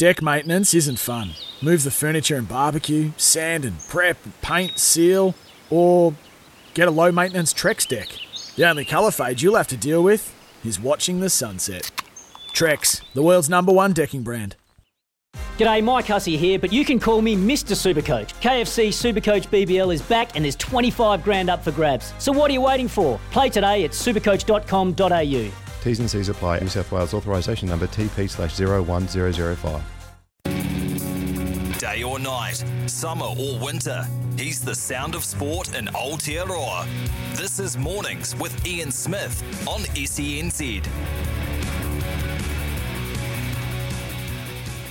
Deck maintenance isn't fun. Move the furniture and barbecue, sand and prep, paint, seal, or get a low maintenance Trex deck. The only colour fade you'll have to deal with is watching the sunset. Trex, the world's number one decking brand. G'day, Mike Hussey here, but you can call me Mr. Supercoach. KFC Supercoach BBL is back and there's 25 grand up for grabs. So what are you waiting for? Play today at supercoach.com.au. T's and C's apply. New South Wales authorisation number TP slash 01005. Day or night, summer or winter, he's the sound of sport in Aotearoa. This is Mornings with Ian Smith on SENZ.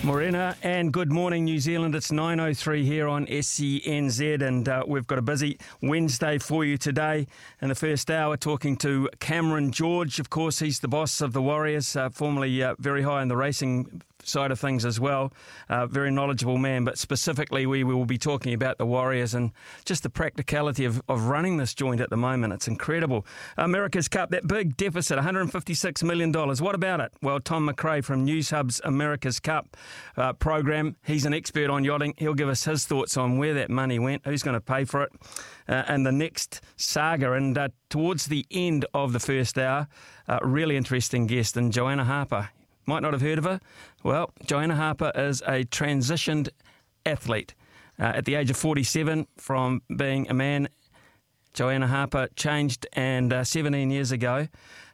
Morena and good morning, New Zealand. It's 9.03 here on SENZ, and uh, we've got a busy Wednesday for you today. In the first hour, talking to Cameron George. Of course, he's the boss of the Warriors, uh, formerly uh, very high in the racing side of things as well. Uh, very knowledgeable man, but specifically, we will be talking about the Warriors and just the practicality of, of running this joint at the moment. It's incredible. America's Cup, that big deficit, $156 million. What about it? Well, Tom McRae from Newshub's America's Cup uh, program, he's an expert on yachting. He'll give us his thoughts on where that money went, who's going to pay for it, uh, and the next saga. And uh, towards the end of the first hour, uh, really interesting guest, and Joanna Harper. Might not have heard of her. Well, Joanna Harper is a transitioned athlete. Uh, at the age of 47, from being a man, Joanna Harper changed, and uh, 17 years ago.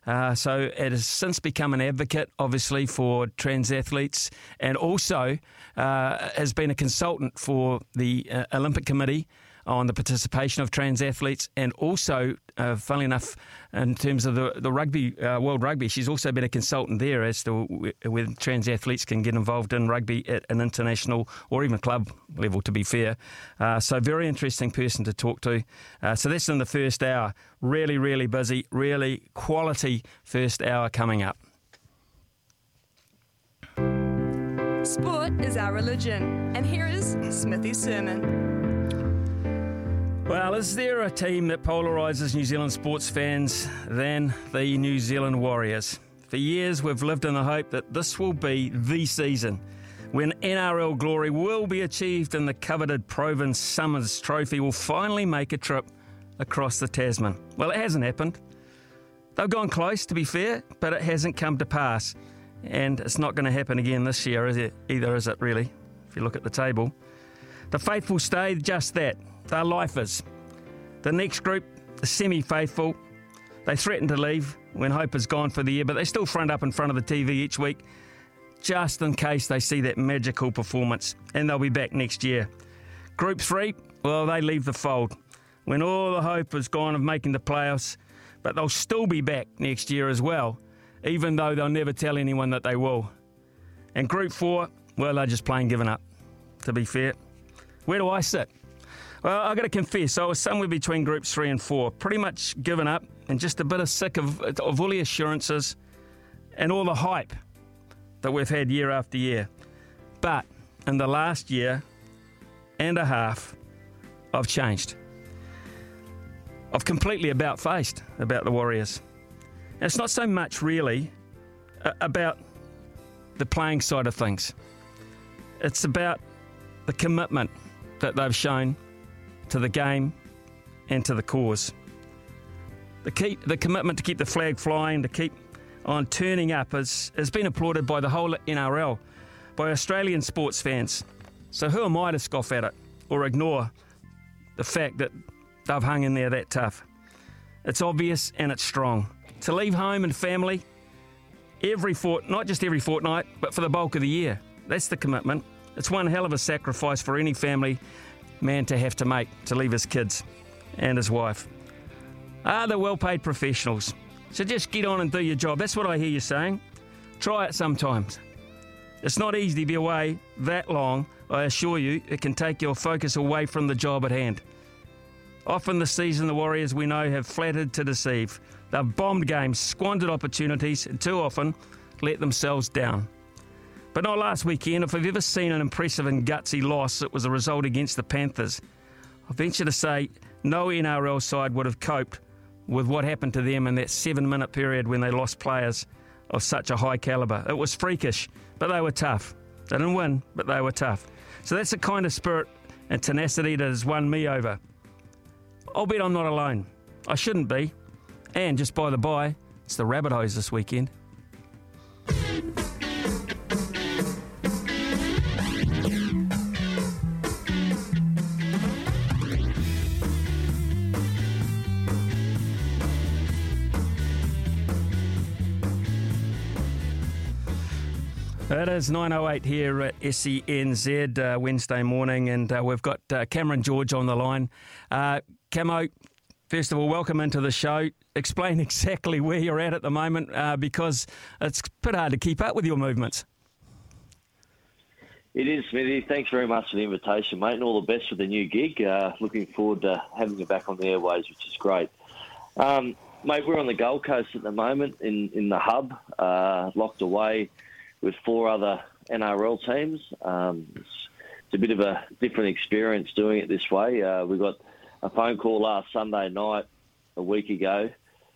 Uh, so it has since become an advocate, obviously, for trans athletes, and also uh, has been a consultant for the uh, Olympic Committee on the participation of trans athletes, and also, uh, funnily enough, in terms of the the rugby uh, World Rugby, she's also been a consultant there as to whether trans athletes can get involved in rugby at an international or even club level. To be fair, uh, so very interesting person to talk to. Uh, so that's in the first hour. Really, really busy. Really quality first hour coming up. Sport is our religion, and here is Smithy's sermon. Well, is there a team that polarises New Zealand sports fans than the New Zealand Warriors? For years, we've lived in the hope that this will be the season when NRL glory will be achieved and the coveted Provan Summers Trophy will finally make a trip across the Tasman. Well, it hasn't happened. They've gone close, to be fair, but it hasn't come to pass. And it's not going to happen again this year, is it? Either, is it really? If you look at the table. The faithful stay just that they're lifers. The next group, the semi faithful, they threaten to leave when hope is gone for the year, but they still front up in front of the TV each week just in case they see that magical performance, and they'll be back next year. Group three, well, they leave the fold when all the hope is gone of making the playoffs, but they'll still be back next year as well, even though they'll never tell anyone that they will. And group four, well, they're just plain giving up, to be fair. Where do I sit? Well, i got to confess, I was somewhere between groups three and four, pretty much given up and just a bit of sick of, of all the assurances and all the hype that we've had year after year. But in the last year and a half, I've changed. I've completely about faced about the Warriors. And it's not so much really about the playing side of things, it's about the commitment that they've shown to the game and to the cause. The, keep, the commitment to keep the flag flying, to keep on turning up, has, has been applauded by the whole NRL, by Australian sports fans. So who am I to scoff at it or ignore the fact that they've hung in there that tough? It's obvious and it's strong. To leave home and family every fort, not just every fortnight, but for the bulk of the year. That's the commitment. It's one hell of a sacrifice for any family man to have to make to leave his kids and his wife. Are the well paid professionals? So just get on and do your job. That's what I hear you saying. Try it sometimes. It's not easy to be away that long, I assure you. It can take your focus away from the job at hand. Often this season, the Warriors we know have flattered to deceive. They've bombed games, squandered opportunities, and too often let themselves down. But not last weekend. If I've ever seen an impressive and gutsy loss, it was a result against the Panthers. I venture to say no NRL side would have coped with what happened to them in that seven minute period when they lost players of such a high calibre. It was freakish, but they were tough. They didn't win, but they were tough. So that's the kind of spirit and tenacity that has won me over. I'll bet I'm not alone. I shouldn't be. And just by the by, it's the Rabbitohs this weekend. It is 9.08 here at SENZ uh, Wednesday morning, and uh, we've got uh, Cameron George on the line. Uh, Camo, first of all, welcome into the show. Explain exactly where you're at at the moment uh, because it's bit hard to keep up with your movements. It is, Smithy. Thanks very much for the invitation, mate, and all the best for the new gig. Uh, looking forward to having you back on the airways, which is great. Um, mate, we're on the Gold Coast at the moment in, in the hub, locked away with four other NRL teams. Um, it's, it's, a bit of a different experience doing it this way. Uh, we got a phone call last Sunday night, a week ago,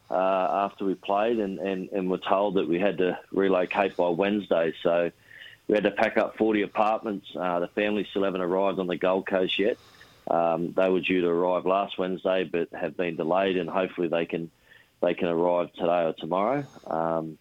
uh, after we played, and, and, and were told that we had to relocate by Wednesday. So we had to pack up 40 apartments. Uh, the family still haven't arrived on the Gold Coast yet. Um, they were due to arrive last Wednesday, but have been delayed, and hopefully they can they can arrive today or tomorrow. Um,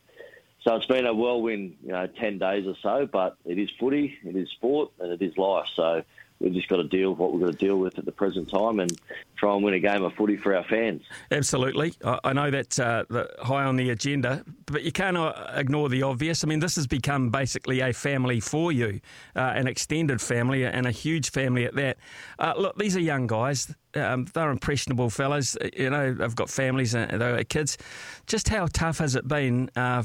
so it's been a whirlwind, you know, 10 days or so, but it is footy, it is sport, and it is life. So we've just got to deal with what we've got to deal with at the present time and try and win a game of footy for our fans. Absolutely. I know that's uh, high on the agenda, but you can't uh, ignore the obvious. I mean, this has become basically a family for you, uh, an extended family, and a huge family at that. Uh, look, these are young guys. Um, they're impressionable fellas. You know, they've got families and they've got kids. Just how tough has it been? Uh,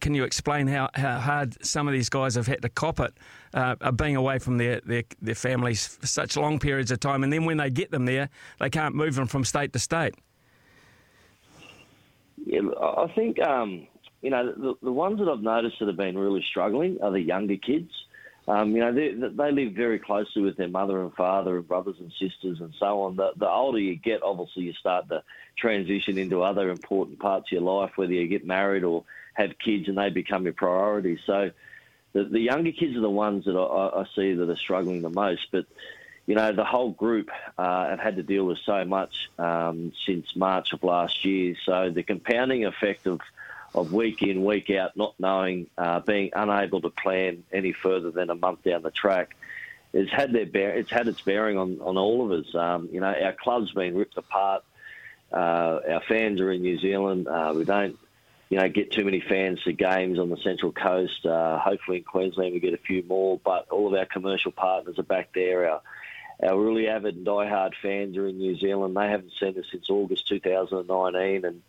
can you explain how, how hard some of these guys have had to cop it, uh, being away from their, their, their families for such long periods of time? And then when they get them there, they can't move them from state to state. Yeah, I think um, you know the, the ones that I've noticed that have been really struggling are the younger kids. Um, you know, they, they live very closely with their mother and father and brothers and sisters and so on. The, the older you get, obviously, you start to transition into other important parts of your life, whether you get married or have kids and they become your priority. So the, the younger kids are the ones that I, I see that are struggling the most. But you know, the whole group uh, have had to deal with so much um, since March of last year. So the compounding effect of of week in, week out, not knowing, uh, being unable to plan any further than a month down the track, has had their bear, it's had its bearing on, on all of us. Um, you know, our club's been ripped apart. Uh, our fans are in New Zealand. Uh, we don't, you know, get too many fans to games on the Central Coast. Uh, hopefully in Queensland we get a few more, but all of our commercial partners are back there. Our our really avid and die-hard fans are in New Zealand. They haven't seen us since August 2019, and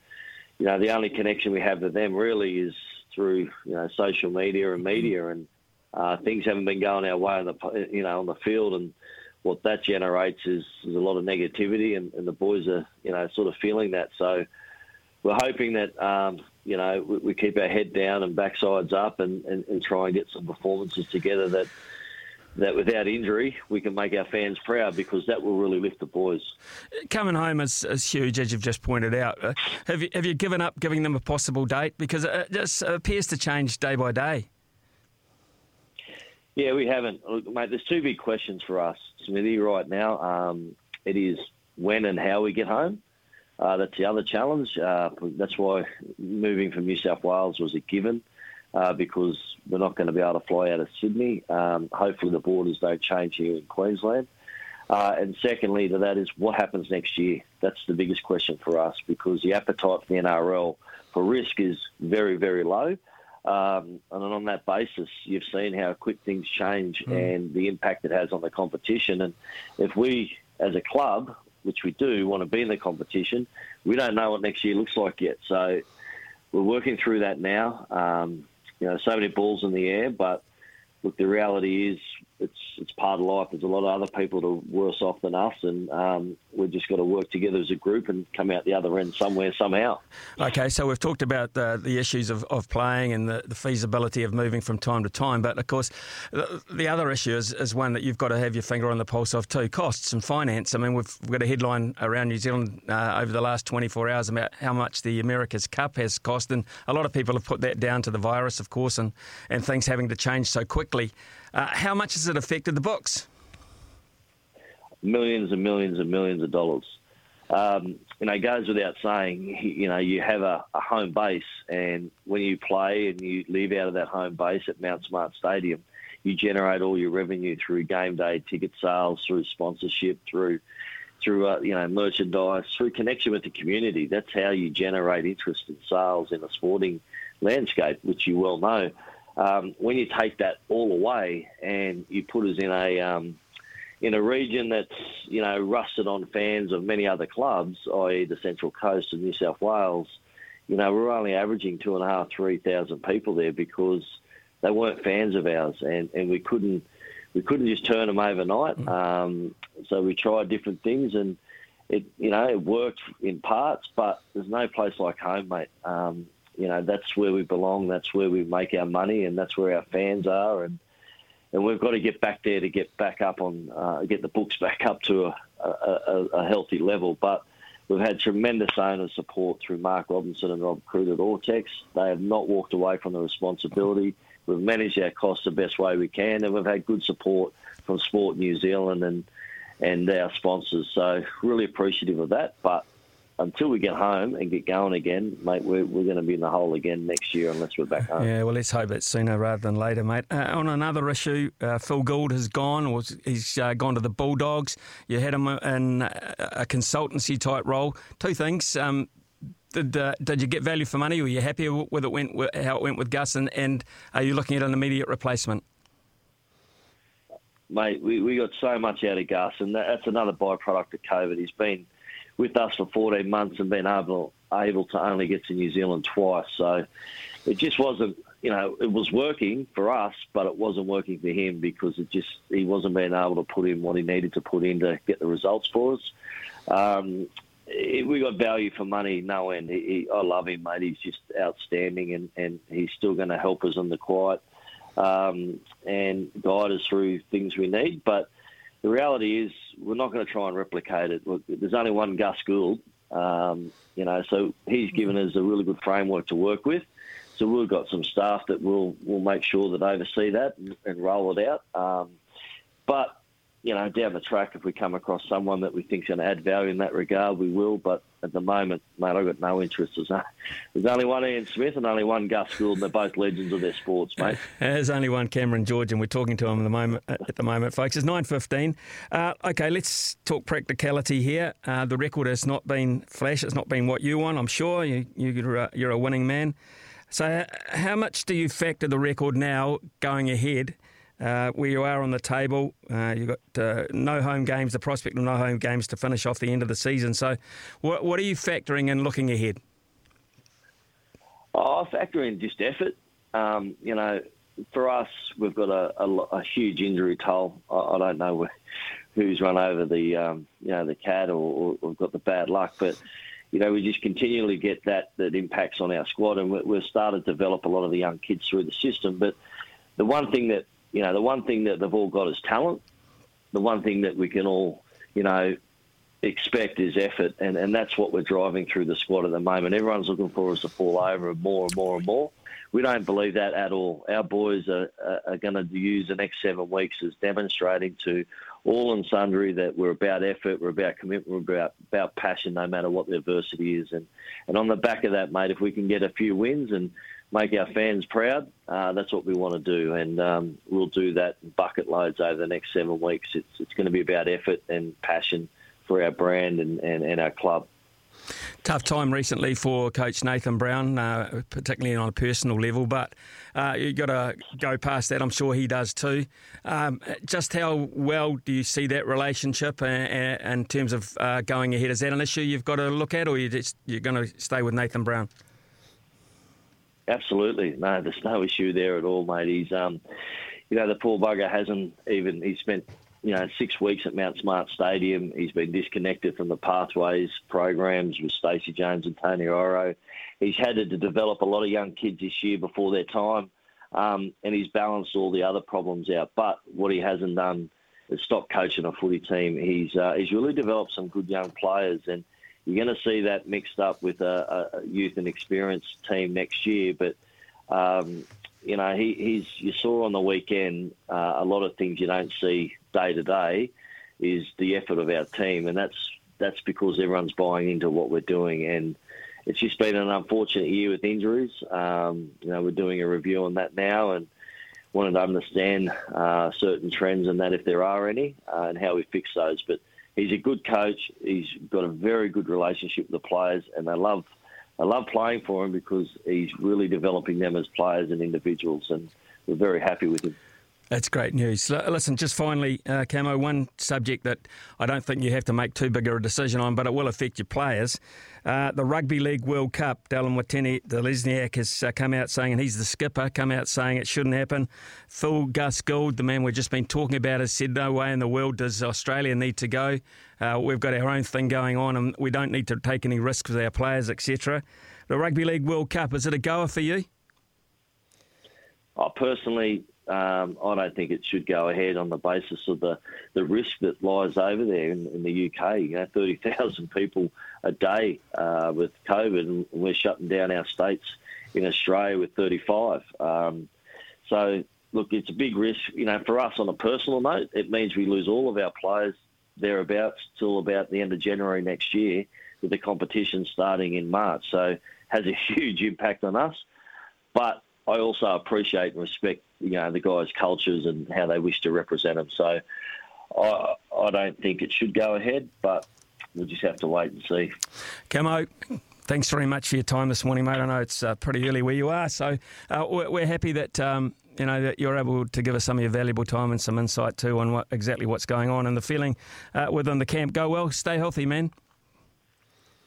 you know the only connection we have with them really is through you know social media and media, and uh, things haven't been going our way on the you know on the field, and what that generates is, is a lot of negativity, and, and, the boys are you know sort of feeling that. So we're hoping that um, you know we, we, keep our head down and backsides up, and, and, and try and get some performances together that that without injury we can make our fans proud because that will really lift the boys. Coming home is, is huge, as you've just pointed out. Uh, have you have you given up giving them a possible date because it just appears to change day by day? Yeah, we haven't, Look, mate. There's two big questions for us, Smithy, right now. Um, it is when and how we get home. Uh, that's the other challenge. Uh, that's why moving from New South Wales was a given uh, because we're not going to be able to fly out of Sydney. Um, hopefully, the borders don't change here in Queensland. Uh, and secondly, to that is what happens next year. That's the biggest question for us because the appetite for the NRL for risk is very, very low. Um, and on that basis, you've seen how quick things change mm. and the impact it has on the competition. And if we, as a club, which we do, want to be in the competition, we don't know what next year looks like yet. So we're working through that now. Um, you know, so many balls in the air, but look, the reality is it's it's part of life. There's a lot of other people that are worse off than us, and um, we've just got to work together as a group and come out the other end somewhere, somehow. Okay, so we've talked about the, the issues of, of playing and the, the feasibility of moving from time to time, but of course, the, the other issue is, is one that you've got to have your finger on the pulse of too costs and finance. I mean, we've got a headline around New Zealand uh, over the last 24 hours about how much the America's Cup has cost, and a lot of people have put that down to the virus, of course, and, and things having to change so quickly. Uh, how much has it affected the books? Millions and millions and millions of dollars. Um, you know, it goes without saying, you know, you have a, a, home base, and when you play and you leave out of that home base at Mount Smart Stadium, you generate all your revenue through game day ticket sales, through sponsorship, through through uh, you know merchandise, through connection with the community. That's how you generate interest in sales in a sporting landscape, which you well know um, when you take that all away and you put us in a um, in a region that's you know rusted on fans of many other clubs, i.e. the Central Coast of New South Wales, you know we're only averaging two and a half, three thousand people there because they weren't fans of ours, and, and we couldn't we couldn't just turn them overnight. Mm. Um, so we tried different things, and it you know it worked in parts, but there's no place like home, mate. Um, you know that's where we belong. That's where we make our money, and that's where our fans are. And and we've got to get back there to get back up on uh, get the books back up to a, a, a, healthy level. But we've had tremendous owner support through Mark Robinson and Rob Croot at Autex. They have not walked away from the responsibility. We've managed our costs the best way we can, and we've had good support from Sport New Zealand and and our sponsors. So really appreciative of that. But until we get home and get going again, mate, we're, we're going to be in the hole again next year unless we're back home. Yeah, well, let's hope it's sooner rather than later, mate. Uh, on another issue, uh, Phil Gould has gone, or he's uh, gone to the Bulldogs. You had him in a consultancy type role. Two things. Um, did, uh, did you get value for money? Were you happy with it went how it went with Gus? And, and are you looking at an immediate replacement? Mate, we, we got so much out of Gus, and that, that's another byproduct of COVID. He's been with us for 14 months and been able able to only get to New Zealand twice. So it just wasn't, you know, it was working for us, but it wasn't working for him because it just he wasn't being able to put in what he needed to put in to get the results for us. Um, it, we got value for money, no end. He, he, I love him, mate. He's just outstanding, and, and he's still going to help us in the quiet um, and guide us through things we need. But the reality is we're not going to try and replicate it. There's only one Gus Gould, um, you know, so he's given us a really good framework to work with. So we've got some staff that will will make sure that oversee that and, and roll it out. Um, but you know, down the track, if we come across someone that we think is going to add value in that regard, we will. But at the moment, mate, I've got no interest. There's, only one Ian Smith and only one Gus Gould, and they're both legends of their sports, mate. There's only one Cameron George, and we're talking to him at the moment, at the moment folks. It's 9.15. Uh, okay, let's talk practicality here. Uh, the record has not been flash. It's not been what you want, I'm sure. You, you're, a, you're a winning man. So how much do you factor the record now going ahead – uh, where you are on the table. Uh, you've got uh, no home games, the prospect of no home games to finish off the end of the season. So, what, what are you factoring in looking ahead? Oh, I factor in just effort. Um, you know, for us, we've got a, a, a huge injury toll. I, I don't know who's run over the um, you know the cat or, or, got the bad luck, but you know we just continually get that that impacts on our squad, and we, we've started to develop a lot of the young kids through the system. But the one thing that you know, the one thing that they've all got is talent. The one thing that we can all, you know, expect is effort, and, and that's what we're driving through the squad at the moment. Everyone's looking for us to fall over more and more and more. We don't believe that at all. Our boys are, are, going to use the next seven weeks as demonstrating to all and sundry that we're about effort, we're about commitment, we're about, about passion, no matter what the adversity is. And, and on the back of that, mate, if we can get a few wins and make our fans proud. Uh, that's what we want to do, and um, we'll do that in bucket loads over the next seven weeks. It's, it's going to be about effort and passion for our brand and, and, and our club. Tough time recently for Coach Nathan Brown, uh, particularly on a personal level, but uh, you've got to go past that. I'm sure he does too. Um, just how well do you see that relationship uh, uh in terms of uh, going ahead? Is that an issue you've got to look at, or you just, you're going to stay with Nathan Brown? Absolutely, no, there's no issue there at all, mate. He's, um, you know, the poor bugger hasn't even, he spent, you know, six weeks at Mount Smart Stadium. He's been disconnected from the pathways programs with Stacey Jones and Tony Iro. He's had to develop a lot of young kids this year before their time, um, and he's balanced all the other problems out. But what he hasn't done is stop coaching a footy team. He's uh, he's really developed some good young players, and you're going to see that mixed up with a, a youth and experienced team next year. But um, you know, he, he's you saw on the weekend uh, a lot of things you don't see day to day is the effort of our team, and that's that's because everyone's buying into what we're doing, and it's just been an unfortunate year with injuries. Um, you know, we're doing a review on that now, and wanted to understand uh, certain trends and that if there are any, uh, and how we fix those. But he's a good coach. He's got a very good relationship with the players, and they love I love playing for him because he's really developing them as players and individuals, and we're very happy with him. That's great news. Listen, just finally, uh, Camo, one subject that I don't think you have to make too big a decision on, but it will affect your players. Uh, the Rugby League World Cup, Dallin Watene-Zelezniak has uh, come out saying, and he's the skipper, come out saying it shouldn't happen. Phil Gus Gould, the man we've just been talking about, has said, no way in the world does Australia need to go. Uh, we've got our own thing going on and we don't need to take any risks with our players, etc. The Rugby League World Cup, is it a goer for you? Oh, personally, um, I don't think it should go ahead on the basis of the, the risk that lies over there in, in the UK. You know, 30,000 people a day uh, with COVID, and we're shutting down our states in Australia with 35. Um, so, look, it's a big risk. You know, for us on a personal note, it means we lose all of our players thereabouts till about the end of January next year, with the competition starting in March. So, has a huge impact on us. But I also appreciate and respect, you know, the guys' cultures and how they wish to represent them. So I, I don't think it should go ahead, but we'll just have to wait and see. Camo, thanks very much for your time this morning, mate. I know it's uh, pretty early where you are, so uh, we're happy that. Um, you know that you're able to give us some of your valuable time and some insight too on what exactly what's going on and the feeling uh, within the camp. Go well, stay healthy, man.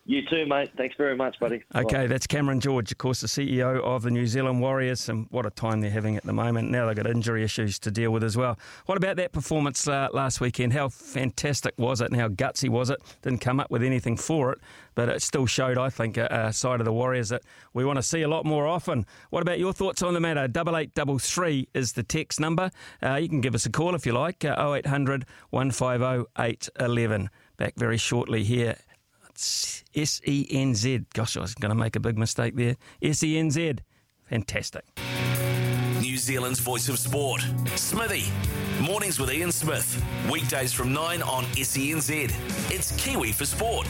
You too, mate. Thanks very much, buddy. Okay, Bye. that's Cameron George, of course, the CEO of the New Zealand Warriors, and what a time they're having at the moment. Now they've got injury issues to deal with as well. What about that performance uh, last weekend? How fantastic was it, and how gutsy was it? Didn't come up with anything for it, but it still showed, I think, a, a side of the Warriors that we want to see a lot more often. What about your thoughts on the matter? Double eight double three is the text number. Uh, you can give us a call if you like. Uh, 0800 150 811. Back very shortly here S E N Z. Gosh, I was going to make a big mistake there. S E N Z. Fantastic. New Zealand's voice of sport. Smithy. Mornings with Ian Smith. Weekdays from 9 on SENZ. It's Kiwi for sport.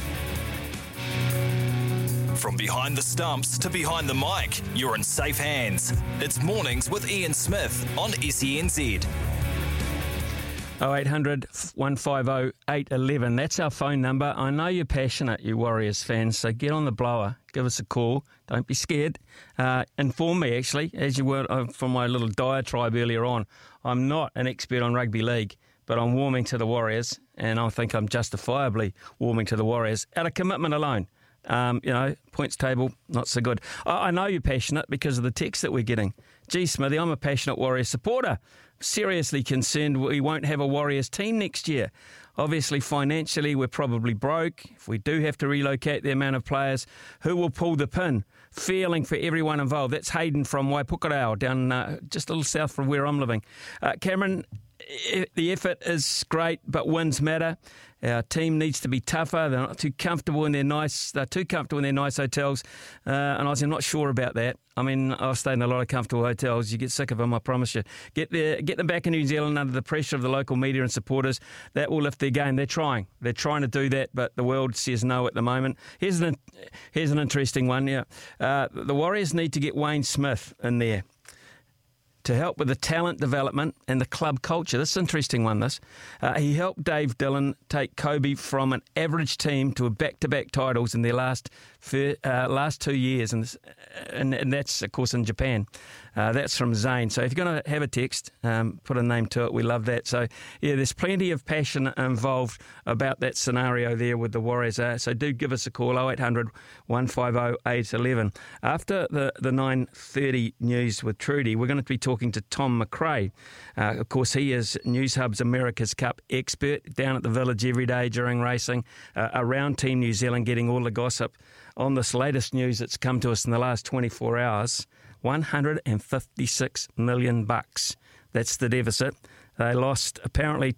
From behind the stumps to behind the mic, you're in safe hands. It's Mornings with Ian Smith on SENZ. 0800 150 811. That's our phone number. I know you're passionate, you Warriors fans, so get on the blower. Give us a call. Don't be scared. Uh, inform me, actually, as you were uh, from my little diatribe earlier on. I'm not an expert on rugby league, but I'm warming to the Warriors, and I think I'm justifiably warming to the Warriors out of commitment alone. Um, you know, points table, not so good. I, I know you're passionate because of the text that we're getting. Gee, Smithy, I'm a passionate Warriors supporter seriously concerned we won't have a Warriors team next year. Obviously, financially, we're probably broke. If we do have to relocate the amount of players, who will pull the pin? Feeling for everyone involved. That's Hayden from Waipukurau, down uh, just a little south from where I'm living. Uh, Cameron, the effort is great, but wins matter. Our team needs to be tougher. They're not too comfortable in their nice. They're too comfortable in their nice hotels, uh, and I was, I'm not sure about that. I mean, I've stayed in a lot of comfortable hotels. You get sick of them, I promise you. Get the, get them back in New Zealand under the pressure of the local media and supporters. That will lift their game. They're trying. They're trying to do that, but the world says no at the moment. Here's an here's an interesting one. Yeah, uh, the Warriors need to get Wayne Smith in there to help with the talent development and the club culture. This is an interesting one, this. Uh, he helped Dave Dillon take Kobe from an average team to a back-to-back titles in their last uh, last two years, and, and, and, that's, of course, in Japan. Uh, that's from Zane. So if you're going to have a text, um, put a name to it. We love that. So, yeah, there's plenty of passion involved about that scenario there with the Warriors. Uh, so do give us a call, 0800 150 811. After the, the 9.30 news with Trudy, we're going to be talking talking to Tom McRae. Uh, of course, he is Newshub's America's Cup expert down at the village every day during racing, uh, around Team New Zealand, getting all the gossip on this latest news that's come to us in the last 24 hours. 156 million bucks. That's the deficit. They lost apparently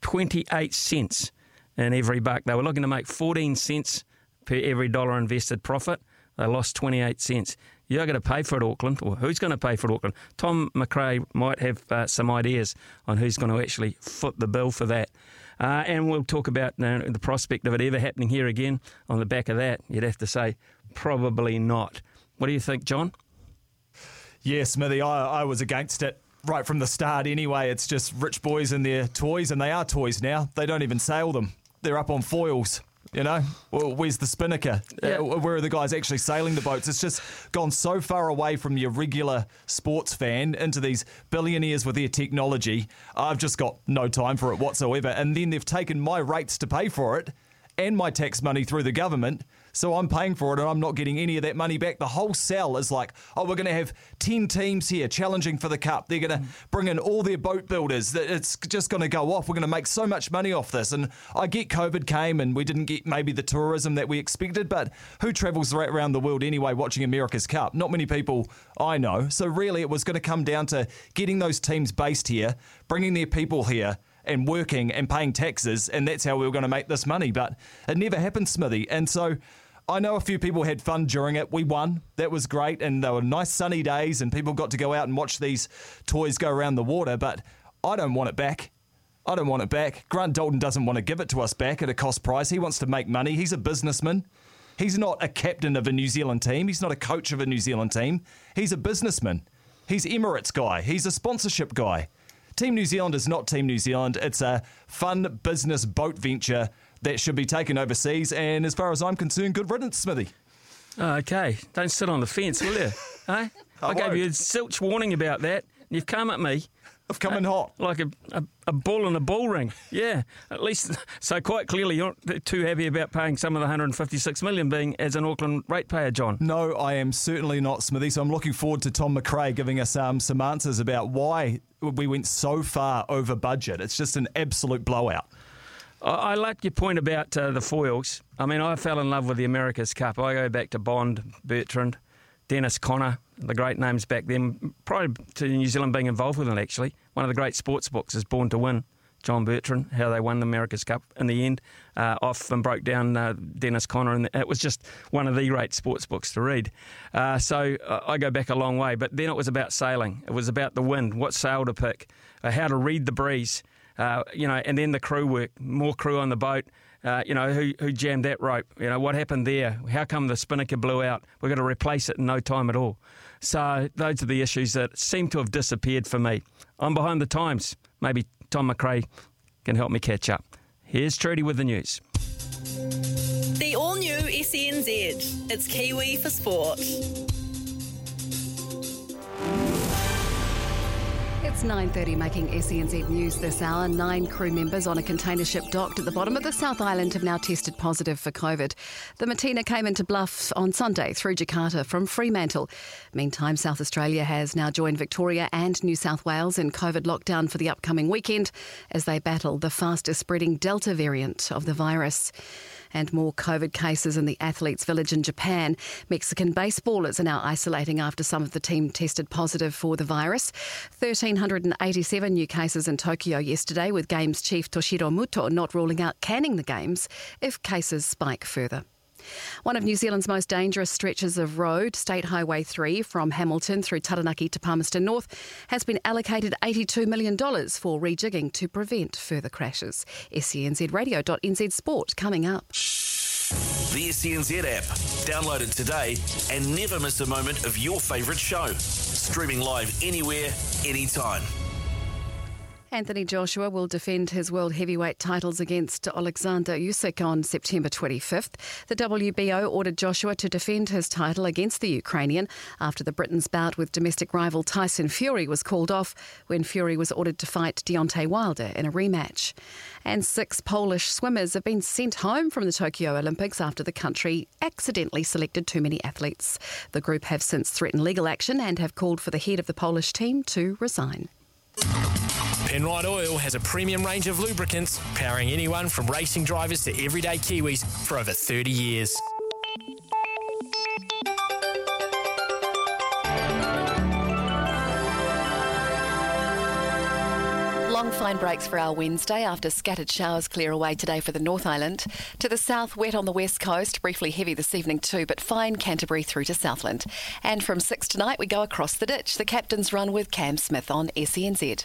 28 cents in every buck. They were looking to make 14 cents per every dollar invested profit. They lost 28 cents. You're going to pay for it, Auckland, or who's going to pay for it, Auckland? Tom McRae might have uh, some ideas on who's going to actually foot the bill for that. Uh, and we'll talk about uh, the prospect of it ever happening here again. On the back of that, you'd have to say probably not. What do you think, John? Yeah, Smithy, I, I was against it right from the start anyway. It's just rich boys and their toys, and they are toys now. They don't even sail them, they're up on foils. You know, well, where's the spinnaker? Yeah. Uh, where are the guys actually sailing the boats? It's just gone so far away from your regular sports fan into these billionaires with their technology. I've just got no time for it whatsoever. And then they've taken my rates to pay for it and my tax money through the government so I'm paying for it and I'm not getting any of that money back. The whole sell is like, oh, we're going to have 10 teams here challenging for the cup. They're going to mm. bring in all their boat builders. It's just going to go off. We're going to make so much money off this. And I get COVID came and we didn't get maybe the tourism that we expected, but who travels around the world anyway watching America's Cup? Not many people I know. So really, it was going to come down to getting those teams based here, bringing their people here and working and paying taxes, and that's how we were going to make this money. But it never happened, Smithy. And so I know a few people had fun during it. We won. That was great. And they were nice sunny days, and people got to go out and watch these toys go around the water. But I don't want it back. I don't want it back. Grant Dalton doesn't want to give it to us back at a cost price. He wants to make money. He's a businessman. He's not a captain of a New Zealand team. He's not a coach of a New Zealand team. He's a businessman. He's Emirates guy. He's a sponsorship guy. Team New Zealand is not Team New Zealand. It's a fun business boat venture that should be taken overseas. And as far as I'm concerned, good riddance, Smithy. Okay, don't sit on the fence, will you? hey? I, I gave you a silch warning about that. You've come at me. I've come in hot. Like a, a, a, bull in a bull ring. Yeah, at least. So quite clearly, you're not too happy about paying some of the 156 million being as an Auckland ratepayer, John. No, I am certainly not, Smithy. So I'm looking forward to Tom McRae giving us um, some answers about why we went so far over budget. It's just an absolute blowout. I, like your point about uh, the foils. I mean, I fell in love with the America's Cup. I go back to Bond, Bertrand, Dennis Conner, the great names back then, probably to New Zealand being involved with it, actually. One of the great sports books is Born to Win. John Bertrand, how they won the America's Cup in the end, uh, off and broke down uh, Dennis Conner, and it was just one of the great sports books to read. Uh, so uh, I go back a long way, but then it was about sailing. It was about the wind, what sail to pick, uh, how to read the breeze, uh, you know, and then the crew work, more crew on the boat. Uh, you know, who, who jammed that rope? You know, what happened there? How come the spinnaker blew out? We've got to replace it in no time at all. So those are the issues that seem to have disappeared for me. I'm behind the times. Maybe Tom McRae can help me catch up. Here's Trudy with the news. The all new SENZ. It's Kiwi for sport. It's 9.30 making SENZ news this hour. Nine crew members on a container ship docked at the bottom of the South Island have now tested positive for COVID. The Mattina came into Bluff on Sunday through Jakarta from Fremantle. Meantime, South Australia has now joined Victoria and New South Wales in COVID lockdown for the upcoming weekend as they battle the fastest spreading Delta variant of the virus and more COVID cases in the athletes' village in Japan. Mexican baseballers are now isolating after some of the team tested positive for the virus. 1,387 new cases in Tokyo yesterday, with Games chief Toshiro Muto not ruling out canning the Games if cases spike further. One of New Zealand's most dangerous stretches of road, State Highway 3 from Hamilton through Taranaki to Palmerston North, has been allocated $82 million for rejigging to prevent further crashes. SENZ SENZradio.nz Sport coming up. The SENZ app. Download it today and never miss a moment of your favourite show. Streaming live anywhere, anytime. Anthony Joshua will defend his world heavyweight titles against Alexander Usyk on September 25th. The WBO ordered Joshua to defend his title against the Ukrainian after the Britain's bout with domestic rival Tyson Fury was called off when Fury was ordered to fight Deontay Wilder in a rematch. And six Polish swimmers have been sent home from the Tokyo Olympics after the country accidentally selected too many athletes. The group have since threatened legal action and have called for the head of the Polish team to resign. Penrite Oil has a premium range of lubricants powering anyone from racing drivers to everyday Kiwis for over 30 years. Long fine breaks for our Wednesday after scattered showers clear away today for the North Island. To the south, wet on the west coast, briefly heavy this evening too, but fine Canterbury through to Southland. And from 6 tonight, we go across the ditch. The captain's run with Cam Smith on SENZ.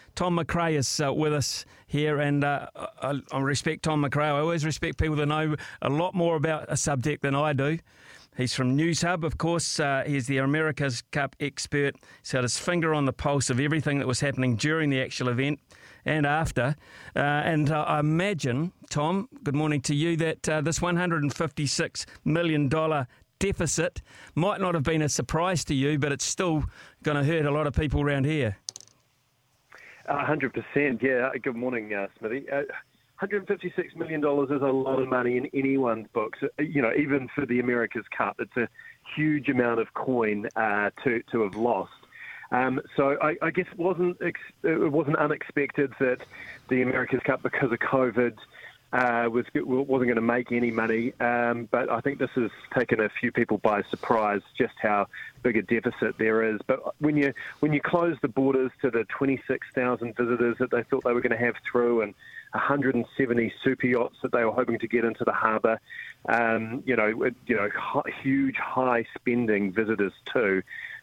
Tom McRae is uh, with us here, and uh, I, I respect Tom McRae. I always respect people that know a lot more about a subject than I do. He's from Newshub, of course. Uh, he's the America's Cup expert. He's had his finger on the pulse of everything that was happening during the actual event and after. Uh, and uh, I imagine, Tom, good morning to you, that uh, this $156 million deficit might not have been a surprise to you, but it's still going to hurt a lot of people around here. Hundred percent, yeah. Good morning, uh, Smithy. Uh, $156 million is a lot of money in anyone's books. Uh, you know, even for the America's Cup, it's a huge amount of coin uh, to to have lost. Um, so I, I, guess it wasn't ex- it wasn't unexpected that the America's Cup, because of COVID, uh, was wasn't going to make any money. Um, but I think this has taken a few people by surprise, just how big a deficit there is. But when you when you close the borders to the 26,000 visitors that they thought they were going to have through, and 170 super yachts that they were hoping to get into the harbour. Um, you know, you know, huge high spending visitors too.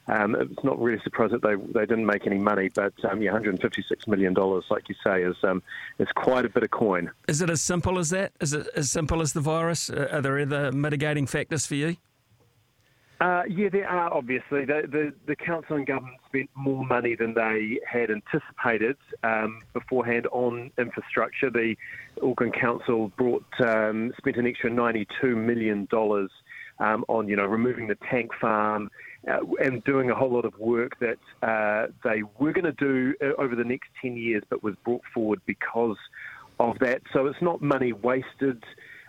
Um, it's not really surprising that they they didn't make any money, but um, yeah, 156 million dollars, like you say, is um, is quite a bit of coin. Is it as simple as that? Is it as simple as the virus? Uh, are there other mitigating factors for you? Uh, yeah, there are obviously. The, the, the, council and government spent more money than they had anticipated um, beforehand on infrastructure. The Auckland Council brought um, spent an extra $92 million um, on, you know, removing the tank farm uh, and doing a whole lot of work that uh, they were going to do uh, over the next 10 years but was brought forward because of that. So it's not money wasted.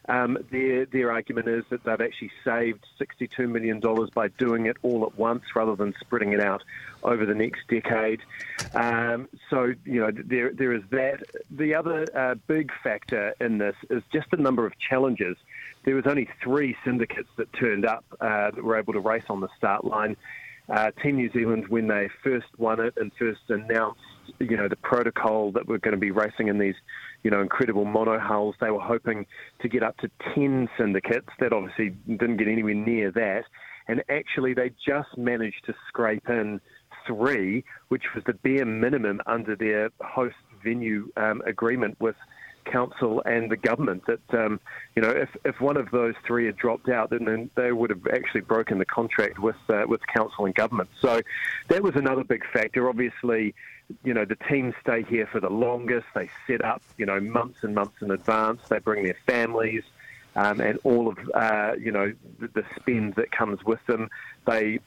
Um, their their argument is that they've actually saved $62 million by doing it all at once rather than spreading it out over the next decade. Um, so you know there there is that. The other uh, big factor in this is just the number of challenges. There was only three syndicates that turned up uh, that were able to race on the start line. Uh, Team New Zealand, when they first won it and first announced, you know, the protocol that we're going to be racing in these you know, incredible mono hulls. They were hoping to get up to 10 syndicates. That obviously didn't get anywhere near that. And actually, they just managed to scrape in three, which was the bare minimum under their host venue um, agreement with council and the government. That um, you know, if, if one of those three had dropped out, then they would have actually broken the contract with uh, with council and government. So that was another big factor. Obviously, you know, the teams stay here for the longest. They set up, you know, months and months in advance. They bring their families um, and all of, uh, you know, the, the spend that comes with them. They,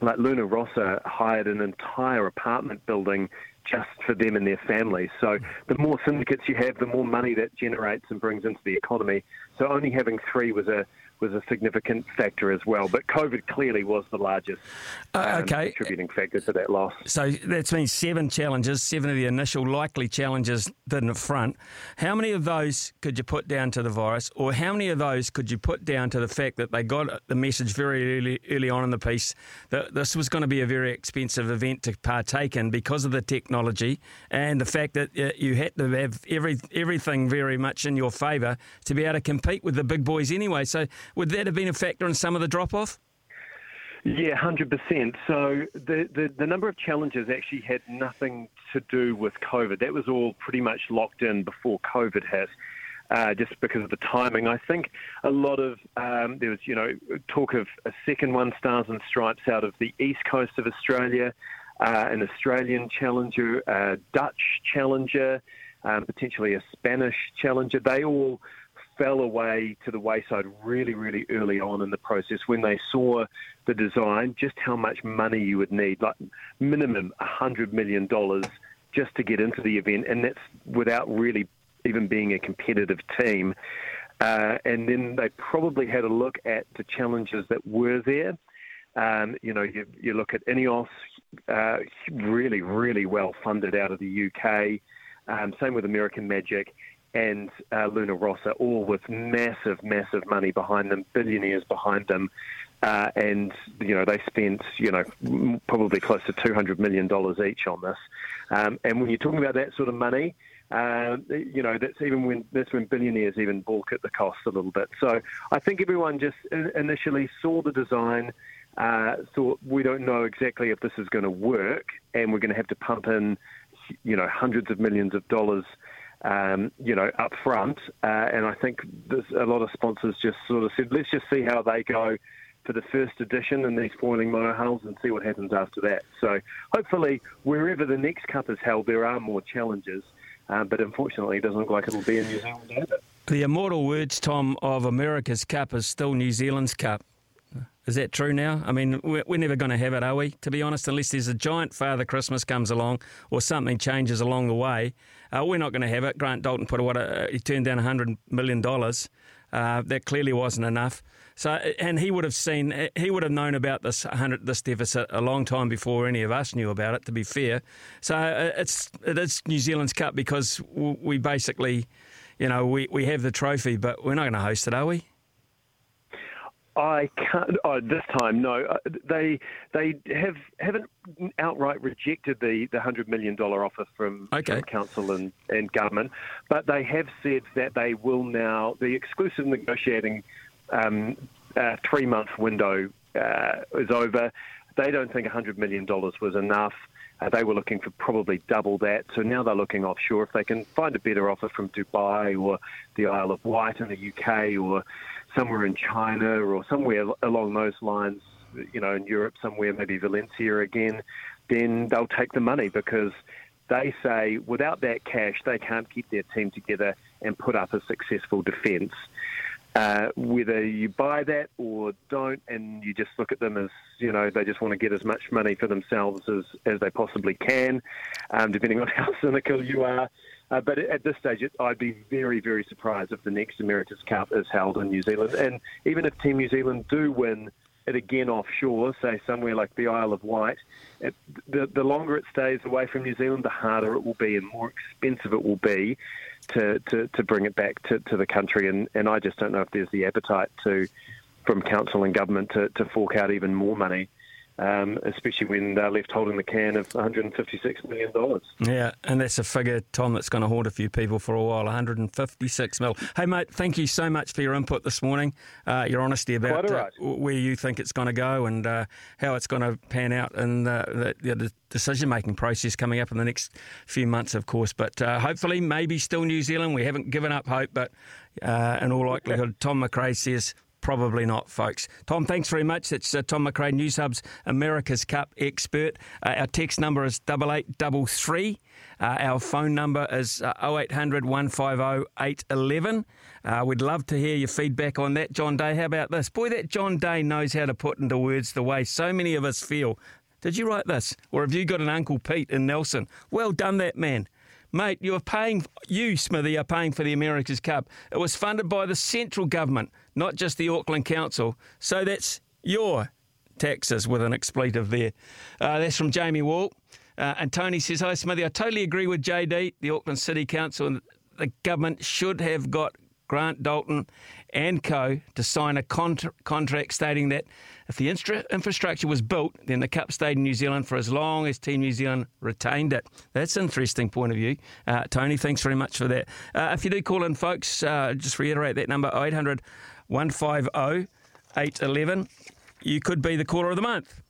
like Luna Rossa, hired an entire apartment building just for them and their families. So the more syndicates you have, the more money that generates and brings into the economy. So only having three was a was a significant factor as well. But COVID clearly was the largest Uh, um, okay. contributing factor to that loss. So that's been seven challenges, seven of the initial likely challenges didn't front. How many of those could you put down to the virus, or how many of those could you put down to the fact that they got the message very early, early on in the piece that this was going to be a very expensive event to partake in because of the technology and the fact that uh, you had to have every everything very much in your favour to be able to compete with the big boys anyway. So would that have been a factor in some of the drop off? Yeah, hundred percent. So the, the the number of challenges actually had nothing to do with COVID. That was all pretty much locked in before COVID hit. Uh, just because of the timing, I think a lot of um, there was, you know, talk of a second one, Stars and Stripes, out of the east coast of Australia, uh, an Australian challenger, a Dutch challenger, um, potentially a Spanish challenger. They all fell away to the wayside really, really early on in the process when they saw the design, just how much money you would need, like minimum $100 million just to get into the event, and that's without really even being a competitive team. Uh, and then they probably had a look at the challenges that were there. Um, you know, you, you look at Ineos, uh, really, really well funded out of the UK. Um, same with American Magic and uh, Luna Rossa, all with massive, massive money behind them, billionaires behind them. Uh, and, you know, they spent, you know, probably close to $200 million each on this. Um, and when you're talking about that sort of money, uh, you know, that's even when that's when billionaires even balk at the cost a little bit. So I think everyone just initially saw the design, uh, thought we don't know exactly if this is going to work, and we're going to have to pump in, you know, hundreds of millions of dollars um, you know, up front. Uh, and I think there's a lot of sponsors just sort of said, let's just see how they go for the first edition in these foiling monohulls and see what happens after that. So hopefully, wherever the next cup is held, there are more challenges. Uh, but unfortunately, it doesn't look like it'll be in New Zealand either. The immortal words, Tom, of America's Cup is still New Zealand's Cup. Is that true now? I mean, we're, we're never going to have it, are we? To be honest, unless there's a giant Father Christmas comes along or something changes along the way, uh, we're not going to have it. Grant Dalton put what uh, he turned down hundred million dollars. Uh, that clearly wasn't enough. So, and he would have seen, he would have known about this hundred this deficit a long time before any of us knew about it. To be fair, so uh, it's it is New Zealand's cup because we basically, you know, we, we have the trophy, but we're not going to host it, are we? I can't. Oh, this time, no. Uh, They they have haven't outright rejected the, the hundred million dollar offer from, Okay. from council and, and government, but they have said that they will now the exclusive negotiating um, uh, three month window uh, is over. They don't think hundred million dollars was enough. Uh, they were looking for probably double that. So now they're looking offshore. If they can find a better offer from Dubai or the Isle of Wight in the UK or somewhere in China or somewhere along those lines, you know, in Europe, somewhere maybe Valencia again, then they'll take the money because they say without that cash, they can't keep their team together and put up a successful defence. Uh, whether you buy that or don't, and you just look at them as you know they just want to get as much money for themselves as, as they possibly can, um, depending on how cynical you are. Uh, but at this stage, it, I'd be very, very surprised if the next America's Cup is held in New Zealand. And even if Team New Zealand do win it again offshore, say somewhere like the Isle of Wight, it, the, the longer it stays away from New Zealand, the harder it will be and more expensive it will be to, to, to bring it back to, to the country. And, and I just don't know if there's the appetite to from council and government to, to fork out even more money. Um, especially when they're left holding the can of $156 million. Yeah, and that's a figure, Tom, that's going to haunt a few people for a while 156 mil. Hey, mate, thank you so much for your input this morning, uh, your honesty about all uh, where you think it's going to go and uh, how it's going to pan out and uh, the, the, the decision making process coming up in the next few months, of course. But uh, hopefully, maybe still New Zealand. We haven't given up hope, but uh, in all likelihood, Tom McRae says. Probably not, folks. Tom, thanks very much. It's uh, Tom McRae, Newshub's America's Cup expert. Uh, our text number is 8833. Uh, our phone number is uh, 0800 150 811. Uh, we'd love to hear your feedback on that. John Day, how about this? Boy, that John Day knows how to put into words the way so many of us feel. Did you write this? Or have you got an Uncle Pete in Nelson? Well done, that man. Mate, you're paying, you, Smithy, are paying for the America's Cup. It was funded by the central government, not just the Auckland Council. So that's your taxes with an expletive there. Uh, that's from Jamie Wall. Uh, and Tony says, Hi, Smithy. I totally agree with JD. The Auckland City Council and the government should have got Grant Dalton and co to sign a contra- contract stating that if the instra- infrastructure was built, then the Cup stayed in New Zealand for as long as Team New Zealand retained it. That's an interesting point of view. Uh, Tony, thanks very much for that. Uh, if you do call in, folks, uh, just reiterate that number 0800 150 811. You could be the caller of the month.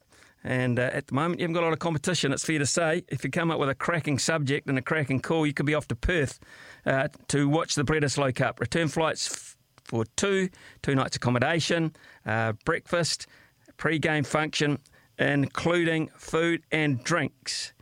And uh, at the moment, you haven't got a lot of competition, it's fair to say. If you come up with a cracking subject and a cracking call, you could be off to Perth uh, to watch the Bledisloe Cup. Return flights for two, two nights accommodation, uh, breakfast, pre game function, including food and drinks.